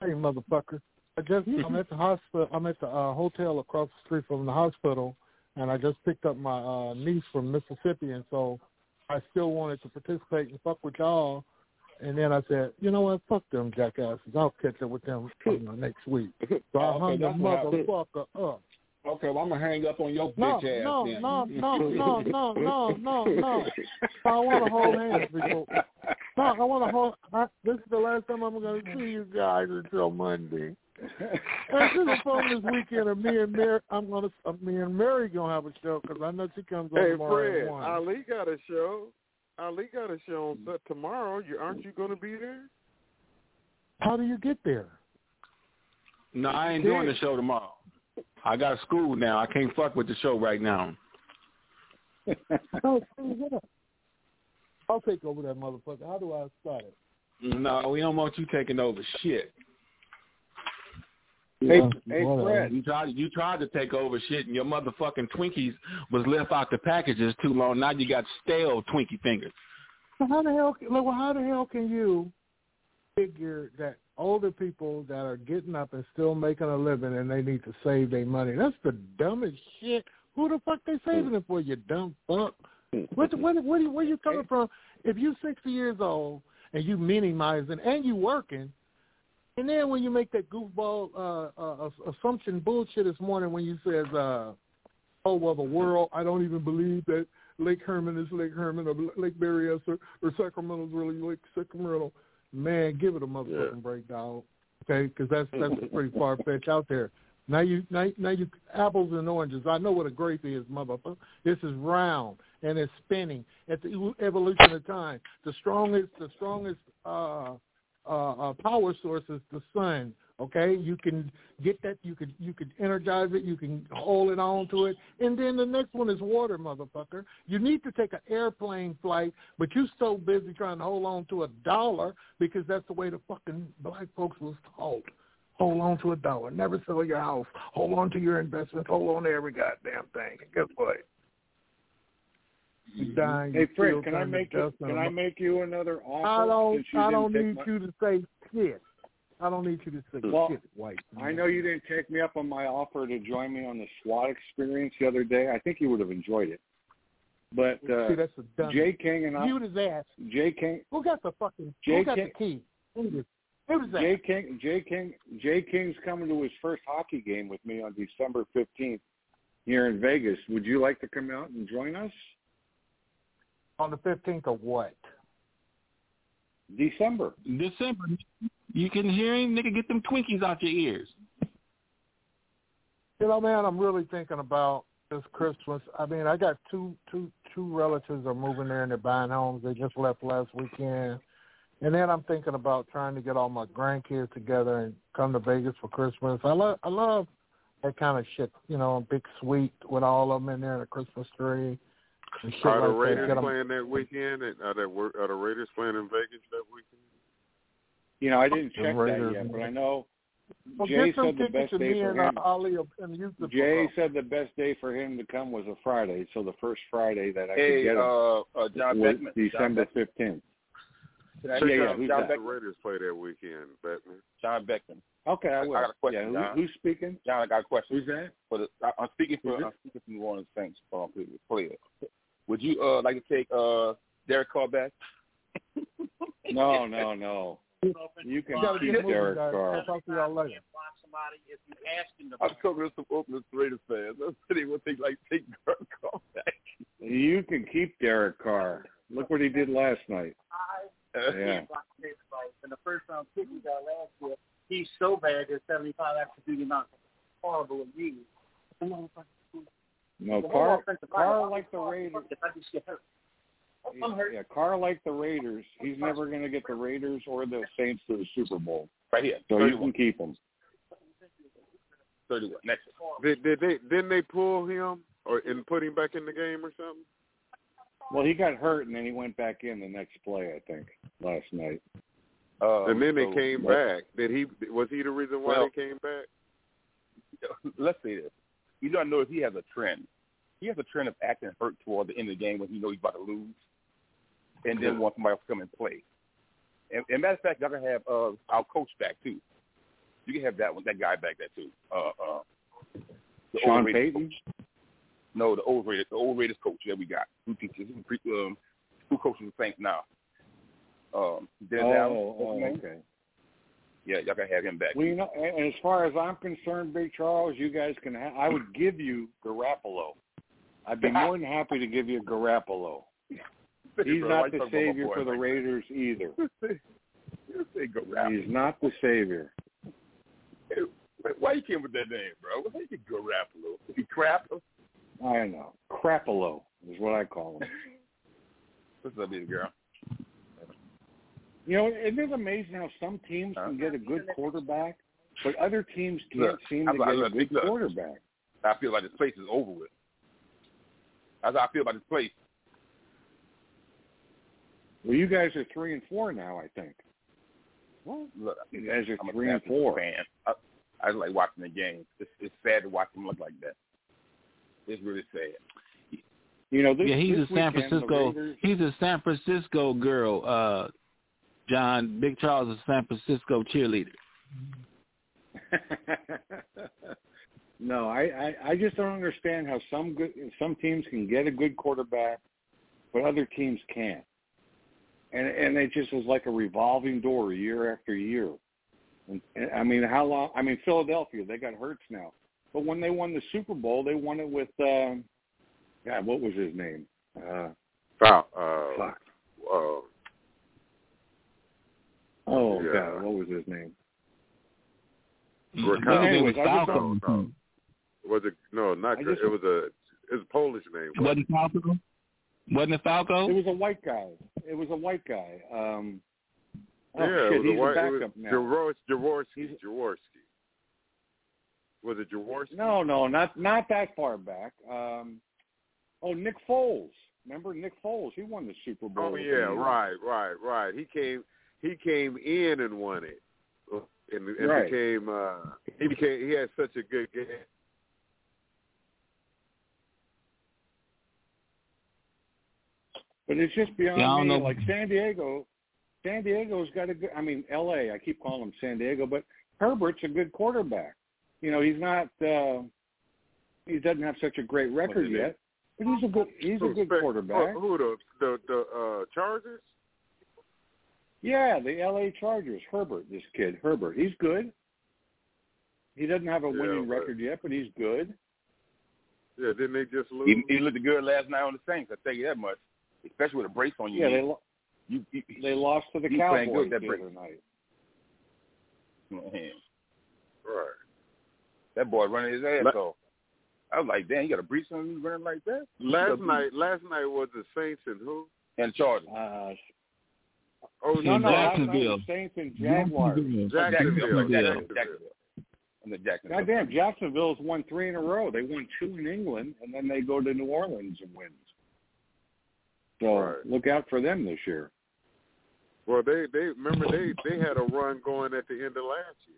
hey motherfucker. I just I'm at the hospital. I'm at the uh, hotel across the street from the hospital, and I just picked up my uh, niece from Mississippi, and so I still wanted to participate and fuck with y'all. And then I said, you know what? Fuck them jackasses. I'll catch up with them you know, next week. So I okay, hung the that's what happened. motherfucker up. Okay, well I'm gonna hang up on your No, bitch ass no, then. no, no, no, no, no, no, no. I want to hold hands before. No, I want to hold. I, this is the last time I'm going to see you guys until Monday. After the phone this weekend, and me and Mary, I'm gonna, uh, me and Mary gonna have a show because I know she comes on Hey, tomorrow Fred, at one. Ali got a show. Ali got a show on set tomorrow. You aren't you going to be there? How do you get there? No, I ain't doing the show tomorrow. I got school now. I can't fuck with the show right now. Oh, see, what up? I'll take over that motherfucker. How do I start it? No, we don't want you taking over shit. Hey, Yeah, hey. Fred. You tried you tried to take over shit and your motherfucking Twinkies was left out the packages too long. Now you got stale Twinkie fingers. So how the hell? Can, like, well, how the hell can you figure that older people that are getting up and still making a living and they need to save their money? That's the dumbest shit. Who the fuck they saving it for? You dumb fuck. What? the- What? What? Where you coming from? If you're sixty years old and you minimizing and you working, and then when you make that goofball uh, uh, assumption bullshit this morning when you says, uh, "Oh well, the world," I don't even believe that Lake Herman is Lake Herman or Lake Berryessa or, or Sacramento is really Lake Sacramento. Man, give it a motherfucking break, dog. Okay, because that's that's pretty far fetched out there. Now you now, now you apples and oranges. I know what a grape is, motherfucker. This is round and it's spinning at the evolution of time. The strongest the strongest uh, uh, uh, power source is the sun. Okay, you can get that. You can you can energize it. You can hold it on to it, and then the next one is water, motherfucker. You need to take an airplane flight, but you're so busy trying to hold on to a dollar because that's the way the fucking black folks was taught. Hold on to a dollar. Never sell your house. Hold on to your investments. Hold on to every goddamn thing. And guess what? You mm-hmm. dying. Hey, Fred, can I make you, can I make you another offer? I don't. I don't need you to say shit. I don't need you to say Well, shit, white. I know you didn't take me up on my offer to join me on the SWAT experience the other day. I think you would have enjoyed it. But uh, See, that's a dumb. Jay King and I, Mute his ass. Jay King, Who got the fucking? Jay who got King- the key? Who is- Who's that? Jay King, Jay King, Jay King's coming to his first hockey game with me on December fifteenth here in Vegas. Would you like to come out and join us? On the fifteenth of what? December. December. You can hear him, nigga. Get them Twinkies out your ears. You know, man, I'm really thinking about this Christmas. I mean, I got two two two relatives are moving there and they're buying homes. They just left last weekend. And then I'm thinking about trying to get all my grandkids together and come to Vegas for Christmas. I love I love that kind of shit, you know, a big suite with all of them in there and a Christmas tree. And shit Are the like that. Raiders Get 'em- playing that weekend? And Are the are the Raiders playing in Vegas that weekend? You know, I didn't The check that Raiders, yet, but. I know Well, Jay get said the best day for and him. uh, Ali and use the Jay said the best day for him to come was a Friday, so the first Friday that I could Hey, get him uh, uh, John was Beckman. December fifteenth. Can I- Check yeah, yeah, who's John that? the Raiders play that weekend, Batman. John Beckman. Okay, I will. I got a question, yeah, who, John. who's speaking? John, I got a question. Who's that? For the, I, I'm speaking for Who's? I'm speaking for New Orleans Saints um, player. Would you uh like to take uh Derek Carr back? No, no, no. You can You keep get moving, Derek guys. Carr. I'll talk to y'all later. I'm talking to some Oakland Raiders fans. I'm saying what they like take Derek Carr back. You can keep Derek Carr. Look what he did last night. Yeah. And the first round pick we got last year, he's so bad that 75 after duty not horrible in years. No, Carr, Carr like the Raiders. Yeah, Carr like the Raiders. He's never going to get the Raiders or the Saints to the Super Bowl. Right here. So you 31. can keep him. 31. Next. Did, did they didn't they pull him or and put him back in the game or something? Well, he got hurt and then he went back in the next play, I think, last night. Um, and then they so came back. Did he? Was he the reason why Well- they came back? Let's say this. You don't know if he has a trend. He has a trend of acting hurt toward the end of the game when he knows he's about to lose, and then want somebody else to come and play. And, and matter of fact, y'all can have uh, our coach back too. You can have that one, that guy back there too. Uh, uh, the Sean Payton? coach. No, the old Raiders, the old Raiders coach that we got. Who teaches? Who, pre- um, who coaches the Saints now? Um, Dennis Allen. Oh, oh, okay. Yeah, y'all can have him back. Well, you know, and and as far as I'm concerned, Big Charles, you guys can. Ha- I would give you Garoppolo. I'd be more than happy to give you Garoppolo. He's not you the talking about my savior for the? Raiders either. You say Garoppolo. He's not the savior. Why you came with that name, bro? Why you get Garoppolo? He crap? I know. Crapolo is what I call him. What's up, baby girl? You know, it is amazing how some teams can get a uh-huh. good quarterback, but other teams can't Look, seem I'm to get a good look. quarterback. I feel like this place is over with. That's how I feel about this place. Well, you guys are three and four now, I think. Look, You guys are I'm three and four. fan. I, I like watching the game. It's, it's sad to watch them look like that. It's really sad. You know, this, yeah, he's this a San weekend, Francisco. Raiders- He's a San Francisco girl. Uh, John Big Charles is a San Francisco cheerleader. no, I, I I just don't understand how some good some teams can get a good quarterback, but other teams can't. And and it just was like a revolving door year after year. And, and I mean, how long? I mean, Philadelphia they got Hurts now, but when they won the Super Bowl, they won it with um, God, what was his name? Uh, Foul. Uh, fuck. uh, Oh Yeah. God, what was his name? Gronkowski. But anyways, I just No, no. Was it no? Not I just- it was a it was a Polish name. Wasn't Falco? Wasn't it Falco? It was a white guy. It was a white guy. Um, oh yeah, shit, it was he's a white. a It was backup now. Jaworski. Jaworski. Jaworski. Was it Jaworski? No, no, not not that far back. Um, oh, Nick Foles. Remember Nick Foles? He won the Super Bowl. Oh yeah, right, right, right. He came he came in and won it, and, and Right. became uh he became he had such a good game. But it's just beyond Yeah, me. know. Like San Diego, San Diego's got a good. I mean, L.A. I keep calling him San Diego, but Herbert's a good quarterback. You know, he's not. uh He doesn't have such a great record his name? yet, but he's a good. He's a good who- quarterback. Who the the the uh, Chargers? Yeah, the L.A. Chargers. Herbert, this kid Herbert, he's good. He doesn't have a Yeah, winning but- record yet, but he's good. Yeah, didn't they just lose? He, he looked good last night on the Saints. I tell you that much. Especially with a brace on your Yeah, they knee. lo- you, you, they lost to the He's playing Cowboys good, that the break. other night. Man, right. that boy running his ass La- off. I was like, damn, you got a breach on you running like that? Last You got night, last night was the Saints and who? and Chargers. Uh, Oh, no, no, last night Jacksonville. was Saints and Jaguars. Jacksonville. Jacksonville. Jacksonville. Jacksonville. And the Jacksonville. Goddamn, Jacksonville's won three in a row. They won two in England, and then they go to New Orleans and win. So Right. look out for them this year. Well, they they remember they they had a run going at the end of last year.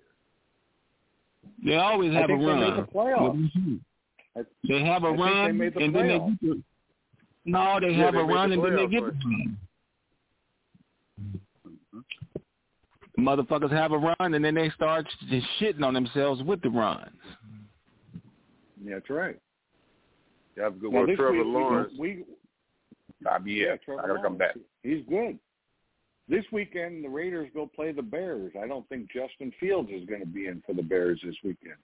They always I have a think they run. made the playoffs. They have a I think run, they made the and then they playoffs. get the, no, they Yeah, have they a run, the and then they playoffs, get the run. Motherfuckers have a run, and then they start just shitting on themselves with the runs. Yeah, that's right. That was good Now, work. this Trevor we- Lawrence. we, I'll be yeah, I gotta come back. He's good. This weekend, the Raiders go play the Bears. I don't think Justin Fields is going to be in for the Bears this weekend,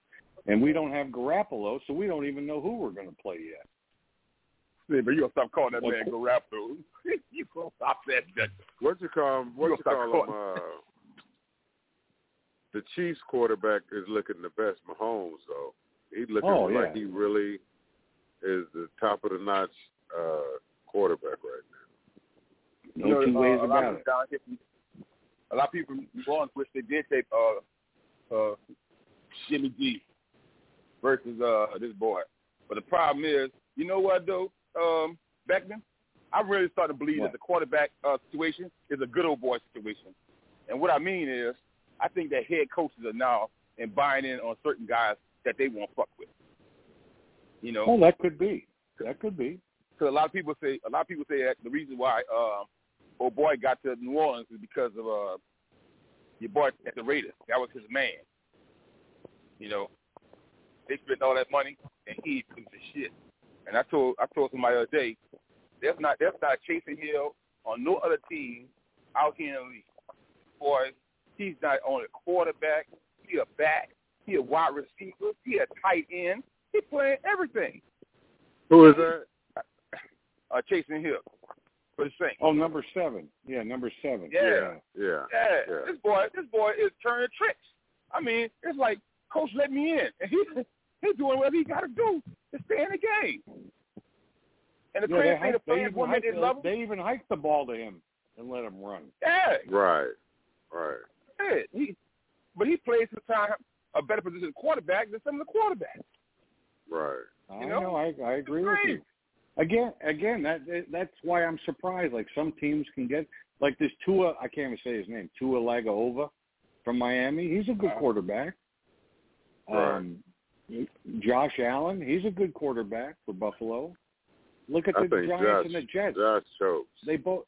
and we don't have Garoppolo, so we don't even know who we're going to play yet. See, but you gonna stop calling that What- man Garoppolo. you gonna stop that. that What you call him? What You you call him? Uh, the Chiefs quarterback is looking the best. Mahomes, though, he's looking Oh, like yeah. he really is the top of the notch uh, quarterback right now. No two uh, ways a lot about of it. down a lot of people from New Orleans wish they did take uh uh Jimmy G versus uh this boy. But the problem is, you know what though, um, Beckman? I really started to believe What? that the quarterback uh situation is a good old boy situation. And what I mean is I think that head coaches are now and buying in on certain guys that they won't fuck with. You know, Oh, that could be. That could be. Because a lot of people say a lot of people say that the reason why uh, old boy got to New Orleans is because of uh, your boy at the Raiders. That was his man. You know, they spent all that money and he took the shit. And I told I told somebody the other day, there's not there's not Taysom Hill on no other team out here in the league. Boy, he's not only a quarterback, he a back, he a wide receiver, he a tight end, he playing everything. Who is that? Uh, Taysom Hill for the Saints. Oh, number seven. Yeah, number seven. Yeah. Yeah. Yeah, Yeah. this boy, this boy is turning tricks. I mean, it's like, coach, let me in, and he he's doing whatever he got to do to stay in the game. And the Yeah, they, crazy thing, the hiked, they, fans even want they love him. they even hiked the ball to him and let him run. Yeah, Right. Right. yeah. He, but he plays sometimes a better position as quarterback than some of the quarterbacks. Right. You know? know. I, I agree with you. Again, again, that that's why I'm surprised. Like some teams can get like this Tua. I can't even say his name. Tua Lagaova from Miami. He's a good quarterback. Right. Um, Josh Allen. He's a good quarterback for Buffalo. Look at the Giants Josh, and the Jets. Josh chokes. They both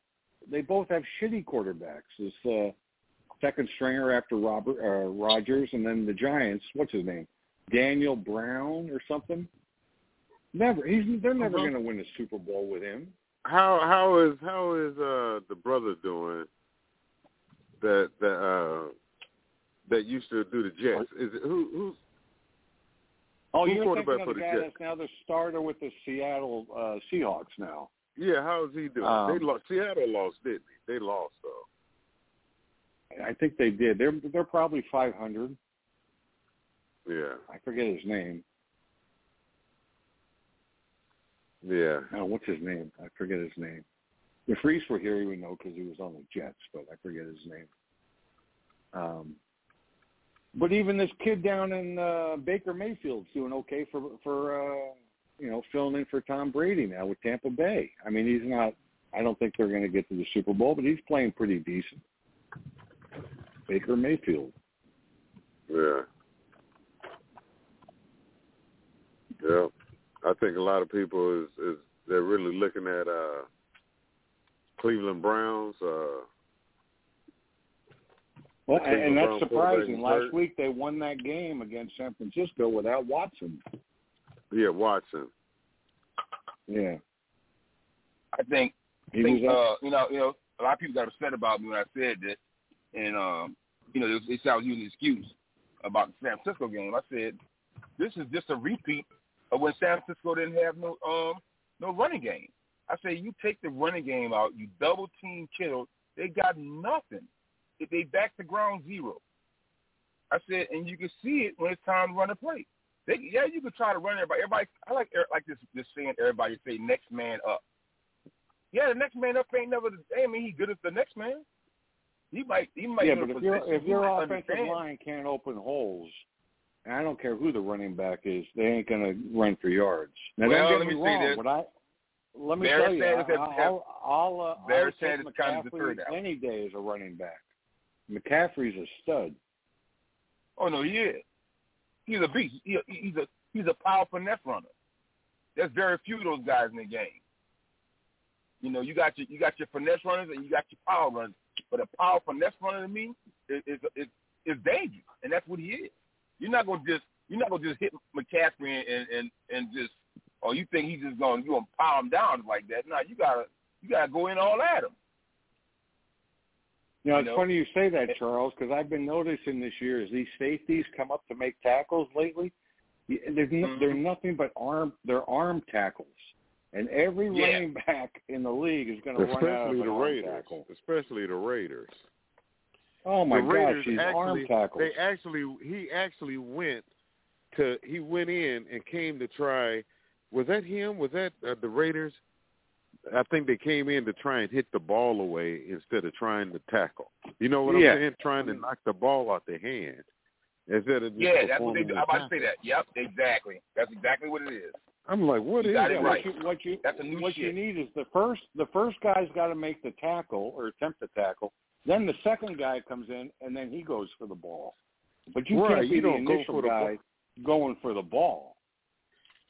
they both have shitty quarterbacks. This uh, second stringer after Robert uh, Rodgers, and then the Giants. What's his name? Daniel Brown or something. Never. He's. They're never Uh-huh. going to win a Super Bowl with him. How how is how is uh the brother doing that that uh that used to do the Jets? Is it who who's Oh, you're quarterback thinking of the the guy Jets? that's now the starter with the Seattle uh, Seahawks now. yeah, how is he doing? Um, they lost Seattle lost, didn't they? They lost though. I think they did. They're they're probably 500. Yeah. I forget his name. Yeah. Oh, what's his name? I forget his name. If Reese were here, he would know because he was on the Jets, but I forget his name. Um, but even this kid down in uh, Baker Mayfield's doing okay for for uh, you know filling in for Tom Brady now with Tampa Bay. I mean, he's not. I don't think they're going to get to the Super Bowl, but he's playing pretty decent. Baker Mayfield. Yeah. Yeah. I think a lot of people is is they're really looking at uh Cleveland Browns, uh Well, The and, and that's Brown surprising. Last hurt. week they won that game against San Francisco without Watson. yeah, Watson. Yeah, I think, he think uh, you know, you know, a lot of people got upset about me when I said that, and um, you know, they, they said I was using an excuse about the San Francisco game. I said this is just a repeat of when San Francisco didn't have no um no running game. I say you take the running game out, you double team Kittle, they got nothing. If they back to ground zero. I said, and you can see it when it's time to run a play. They, yeah, you could try to run everybody. Everybody, I like like this this saying. Everybody say next man up. Yeah, the next man up ain't never. I mean, he good as the next man. He might. He might. yeah, but if your if your offensive understand. line can't open holes, and I don't care who the running back is, they ain't going to run for yards. Now Well, don't let get me me wrong, this. but I let me Barry tell you, I, I'll, I'll, uh, I'll take Sanders kind of McCaffrey any day as a running back. McCaffrey's a stud. Oh no, he is. He's a beast. He, he's a he's a power finesse runner. There's very few of those guys in the game. You know, you got your you got your finesse runners and you got your power runners. But a power finesse runner to me is is is, is dangerous, and that's what he is. You're not gonna just you're not gonna just hit McCaffrey and and and just or you think he's just gonna you gonna power him down like that. No, you gotta you gotta go in all at him. You know, You it's know? funny you say that, Charles, because I've been noticing this year as these safeties come up to make tackles lately, they're, n- Mm-hmm. they're nothing but arm. They're arm tackles, and every Yeah. running back in the league is going to run out of Especially an the arm Raiders. tackle. Especially the Raiders. Oh my the gosh, Raiders these actually, arm tackles. They actually he actually went to he went in and came to try. Was that him? Was that uh, the Raiders? I think they came in to try and hit the ball away instead of trying to tackle. You know what Yeah. I'm saying? Trying to knock the ball out their hand instead of just Yeah, that's what they performing do. the I'm about to say that. Yep, exactly. That's exactly what it is. I'm like, what You is it that? right. What you what you That's a new what you need is the first the first guy's got to make the tackle or attempt to tackle. Then the second guy comes in and then he goes for the ball. But you Right, can't be you the don't go initial for the guy going for the ball.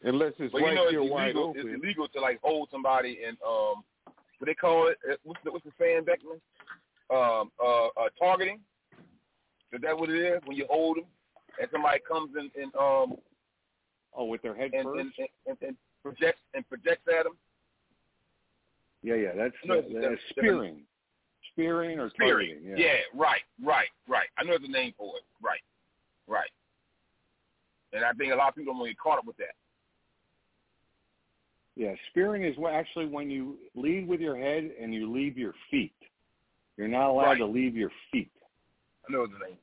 Unless it's But right you know, here it's wide illegal. open. It's illegal to like hold somebody and um, what they call it? uh, What's the what's the saying, Beckman? Um, uh, uh, targeting. Is that what it is? When you hold them and somebody comes in and um Oh, with their head and, first. and, and, and, and projects and projects at them. Yeah, yeah, that's No, uh, that's that's- spearing, spearing or Spearing. targeting. Yeah. right, right, right. I know a name for it. Right, right. And I think a lot of people don't get caught up with that. Yeah, spearing is actually when you lead with your head and you leave your feet. You're not allowed Right. to leave your feet. I know the name.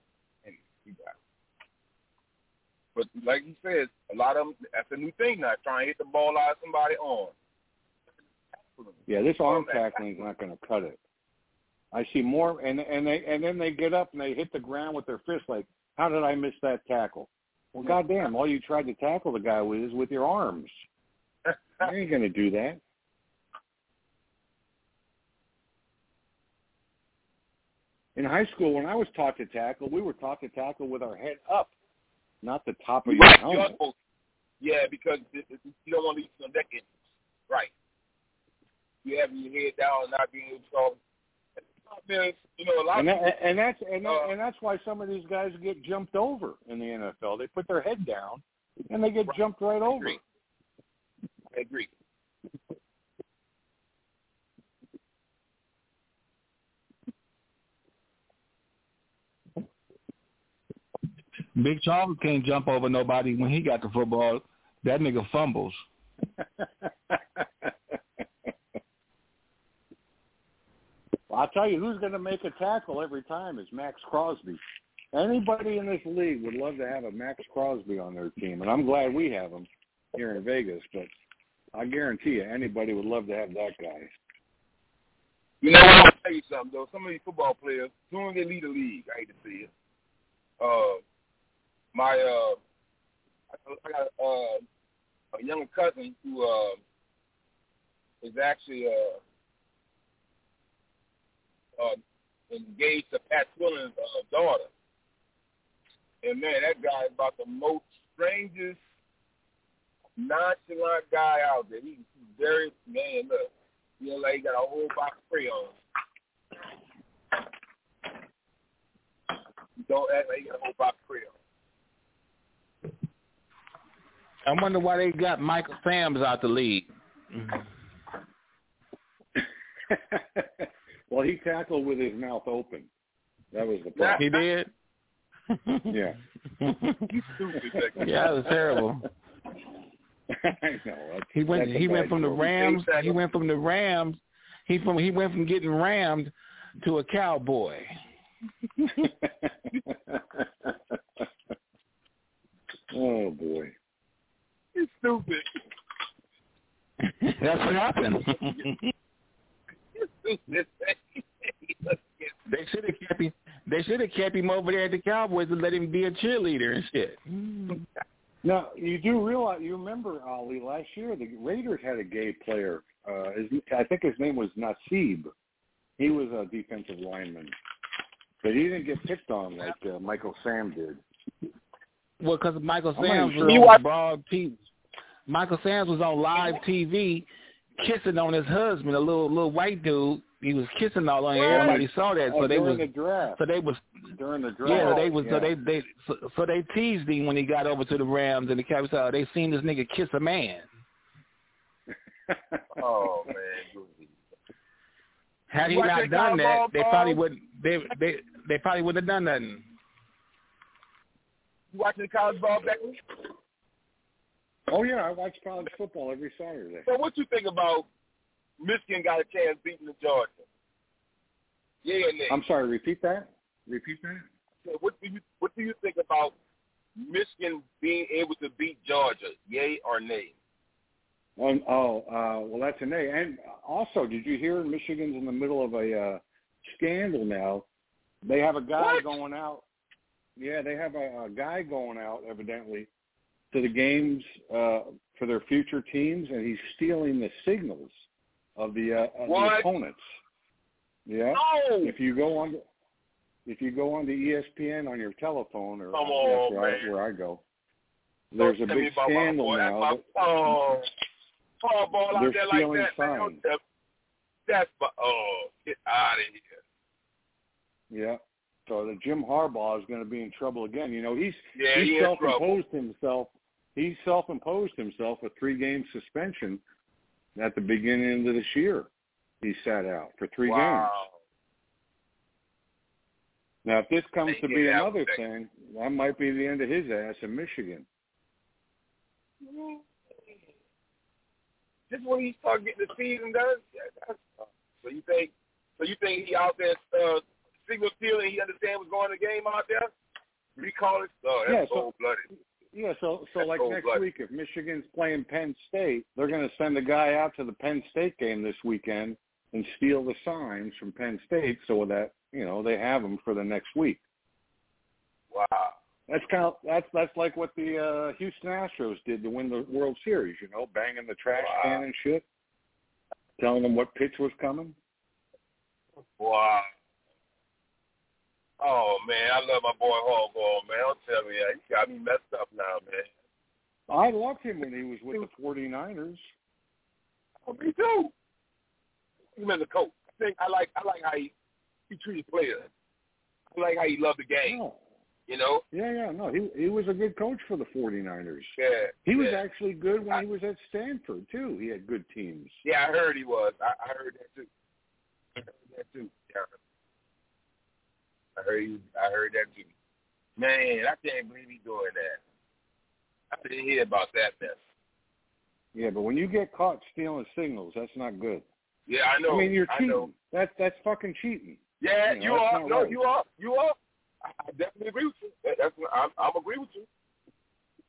And you got it. But like you said, a lot of them, that's a new thing now, trying to hit the ball out of somebody's arm. Yeah, this arm tackling is not going to cut it. I see more, and and they and then they get up and they hit the ground with their fist. Like, how did I miss that tackle? Well, goddamn! All you tried to tackle the guy with is with your arms. You ain't going to do that. In high school, when I was taught to tackle, we were taught to tackle with our head up, not the top of your Right, you're helmet. Yeah, because it, it, you don't want to be some neck injuries. Right. You having your head down and not being able to solve. There's, you know, a lot And, that, people, and that's and, that, uh, and that's why some of these guys get jumped over in the NFL. They put their head down and they get jumped right over. I agree. Big Charles can't jump over nobody when he got the football. That nigga fumbles. Well, I'll tell you who's going to make a tackle every time is Maxx Crosby. Anybody in this league would love to have a Maxx Crosby on their team, and I'm glad we have him here in Vegas. But I guarantee you, anybody would love to have that guy. You know gonna tell you something though. Some of these football players, soon as they leave the league, I hate to see it. Uh, my uh, I, got uh, a younger cousin who uh, is actually uh, uh, engaged to Pat Swilling's uh, daughter, and man, that guy is about the most strangest, nonchalant guy out there. He's very man. Look, you know, like he got a whole box of crayons. Don't act like you got a whole box of crayons. I wonder why they got Michael Sam's out the league. well, Well, he tackled with his mouth open. That was the problem. He did. Yeah. You stupid. Yeah, that was terrible. I know. That's, He went. He went bad from the. Rams. He went from the Rams. He from. He went from getting rammed to a cowboy. oh boy. You stupid. That's what happened. You stupid. they should have kept him. They should have kept him over there at the Cowboys and let him be a cheerleader and shit. Now you do realize you remember Ali last year the Raiders had a gay player. Uh, his, I think his name was Nassib. He was a defensive lineman, but he didn't get picked on like uh, Michael Sam did. Well, because Michael I'm not Sam's even was sure. on broad TV. Michael Sam's was on live TV, kissing on his husband, a little little white dude. He was kissing all on. it. Everybody saw that, so Oh, they during was the draft. so they was During the draft. yeah, they was so they they so, so they teased him when he got over to the Rams and the Cowboys. saw They seen this nigga kiss a man. Oh man. Had he watch not done that, college they probably would they they they probably wouldn't have done nothing. You watching the college ball, Becky? Oh yeah, I watch college football every Saturday. So what you think about Michigan got a chance beating the Georgia? Yeah, nay. I'm sorry. Repeat that. Repeat that. So What do you what do you think about Michigan being able to beat Georgia? Yay or nay? Um, oh, uh, well, that's A. And also, did you hear Michigan's in the middle of a uh, scandal now? They have a guy What? going out. Yeah, they have a, a guy going out, evidently, to the games uh, for their future teams, and he's stealing the signals of the, uh, of the opponents. Yeah. No. If you go on, if you go on to ESPN on your telephone, or on, where, I, where I go, Don't there's a big scandal. Now. my, that- oh, Paul ball out there like that, signs. That's my, oh, get out of here. Yeah. So the Jim Harbaugh is going to be in trouble again. You know, he's Yeah, he he self-imposed himself. He self-imposed himself a three-game suspension at the beginning of this year. He sat out for three games. Now, if this comes to be another there. thing, that might be the end of his ass in Michigan. Just when he start getting the season done, so you think, so you think he out there uh, signal stealing? He understand what's going on in the game out there? Recall it? Oh, that's Yeah, so- cold blooded. Yeah, so so like next cold-blooded. week, if Michigan's playing Penn State, they're going to send a guy out to the Penn State game this weekend and steal the signs from Penn State so that you know they have them for the next week. Wow. That's kind of that's that's like what the uh, Houston Astros did to win the World Series. You know, banging the trash Wow. can and shit, telling them what pitch was coming. Wow. Oh man, I love my boy Harbaugh, man. Don't tell me that. He got me messed up now, man. I loved him when he was with the 49ers. Oh, me too. Him as a coach. I think I like I like how he he treated players. I like how he loved the game. Oh, You know? yeah, yeah, no, he he was a good coach for the 49ers. Yeah. He was actually good when he was at Stanford too. He had good teams. Yeah, I heard he was. I, I heard that too. I heard that too. Yeah. I heard he, I heard that too. Man, I can't believe he's doing that. I didn't hear about that mess. Yeah, but when you get caught stealing signals, that's not good. Yeah, I know. I mean, you're cheating. That's that's fucking cheating. Yeah, You know, you are. No, right. you are. You are. I I definitely agree with you. That, that's I'm, I'm agree with you.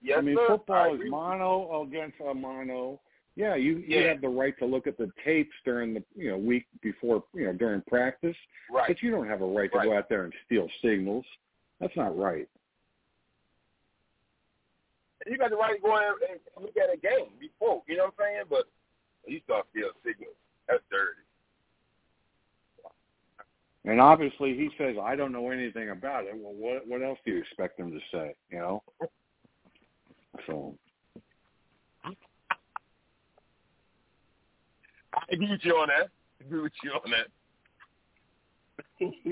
Yes, I mean, sir. I football is agree mono against a mono. Yeah, you you Yeah. have the right to look at the tapes during the you know week before you know during practice, Right. but you don't have a right to Right. go out there and steal signals. That's not right. You got the right to go in and and look at a game before. You know what I'm saying? But you start stealing signals. That's dirty. And obviously, he says, "I don't know anything about it." Well, what what else do you expect him to say? You know. So I agree with you on that. I agree with you on that. you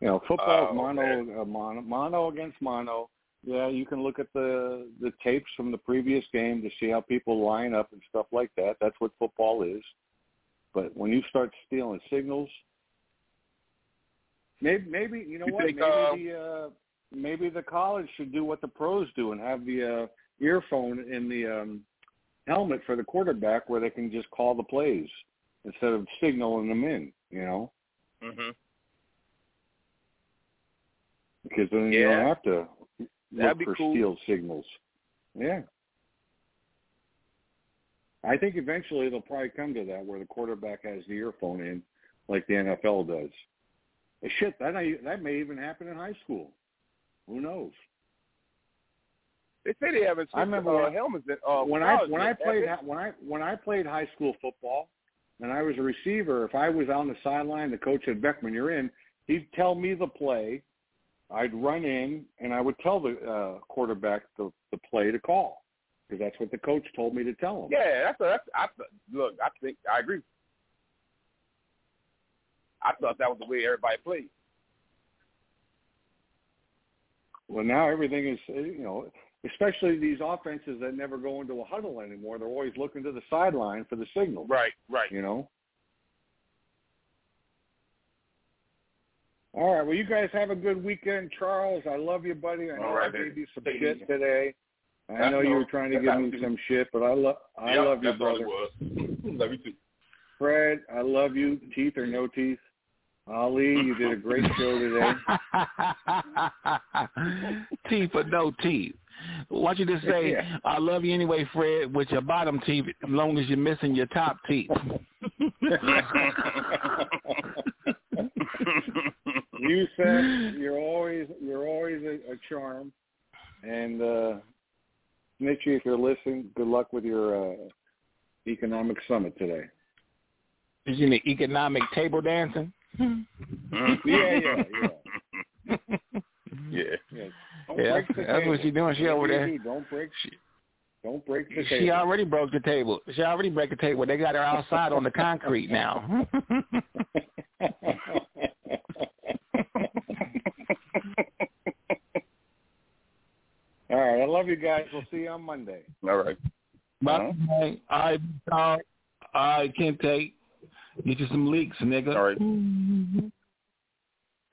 know, football's Oh, mono, uh, mono mono against mono. Yeah, you can look at the the tapes from the previous game to see how people line up and stuff like that. That's what football is. But when you start stealing signals, maybe maybe you know You what? think, maybe uh, the uh, maybe the college should do what the pros do and have the uh, earphone in the um, helmet for the quarterback, where they can just call the plays instead of signaling them in. You know, hmm because then you don't have to look That'd for cool. steal signals. Yeah. I think eventually it'll probably come to that where the quarterback has the earphone in, like the NFL does. Shit, that that may even happen in high school. Who knows? They say they haven't I remember uh, when- helmets in, uh, when I when I played when I when I played high school football and I was a receiver, if I was on the sideline, the coach said, "Beckman, you're in." He'd tell me the play. I'd run in and I would tell the uh, quarterback the the play to call because that's what the coach told me to tell him. Yeah, that's a, that's I look. I think I agree. I thought that was the way everybody played. Well, now everything is, you know, especially these offenses that never go into a huddle anymore. They're always looking to the sideline for the signal. Right, right. You know. All right. Well, you guys have a good weekend, Charles. I love you, buddy. I know All right, I gave baby. you some Take shit easy. today. I That's know you all. were trying to give me we some shit, but I love I Yep, love you, brother. was. Love you too. Fred, I love you. Teeth or no teeth. Ali, you did a great show today. teeth or no teeth. Why don't you just say, Yeah. I love you anyway, Fred, with your bottom teeth, as long as you're missing your top teeth. you said you're always you're always a, a charm, and uh, Snitchy, if you're listening, good luck with your uh, economic summit today. Is in the economic table dancing? Yeah, yeah, yeah. yeah. yeah. Don't Yeah, break that's what table. she's doing. She Whatever over you there. do, Don't break. Don't break the She table. already broke the table. She already broke the table. They got her outside on the concrete now. All right, I love you guys. We'll see you on Monday. All right. Bye. I I I can't take. Get you some leaks, nigga. All right.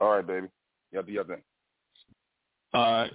All right, baby. Y'all do your thing. Right.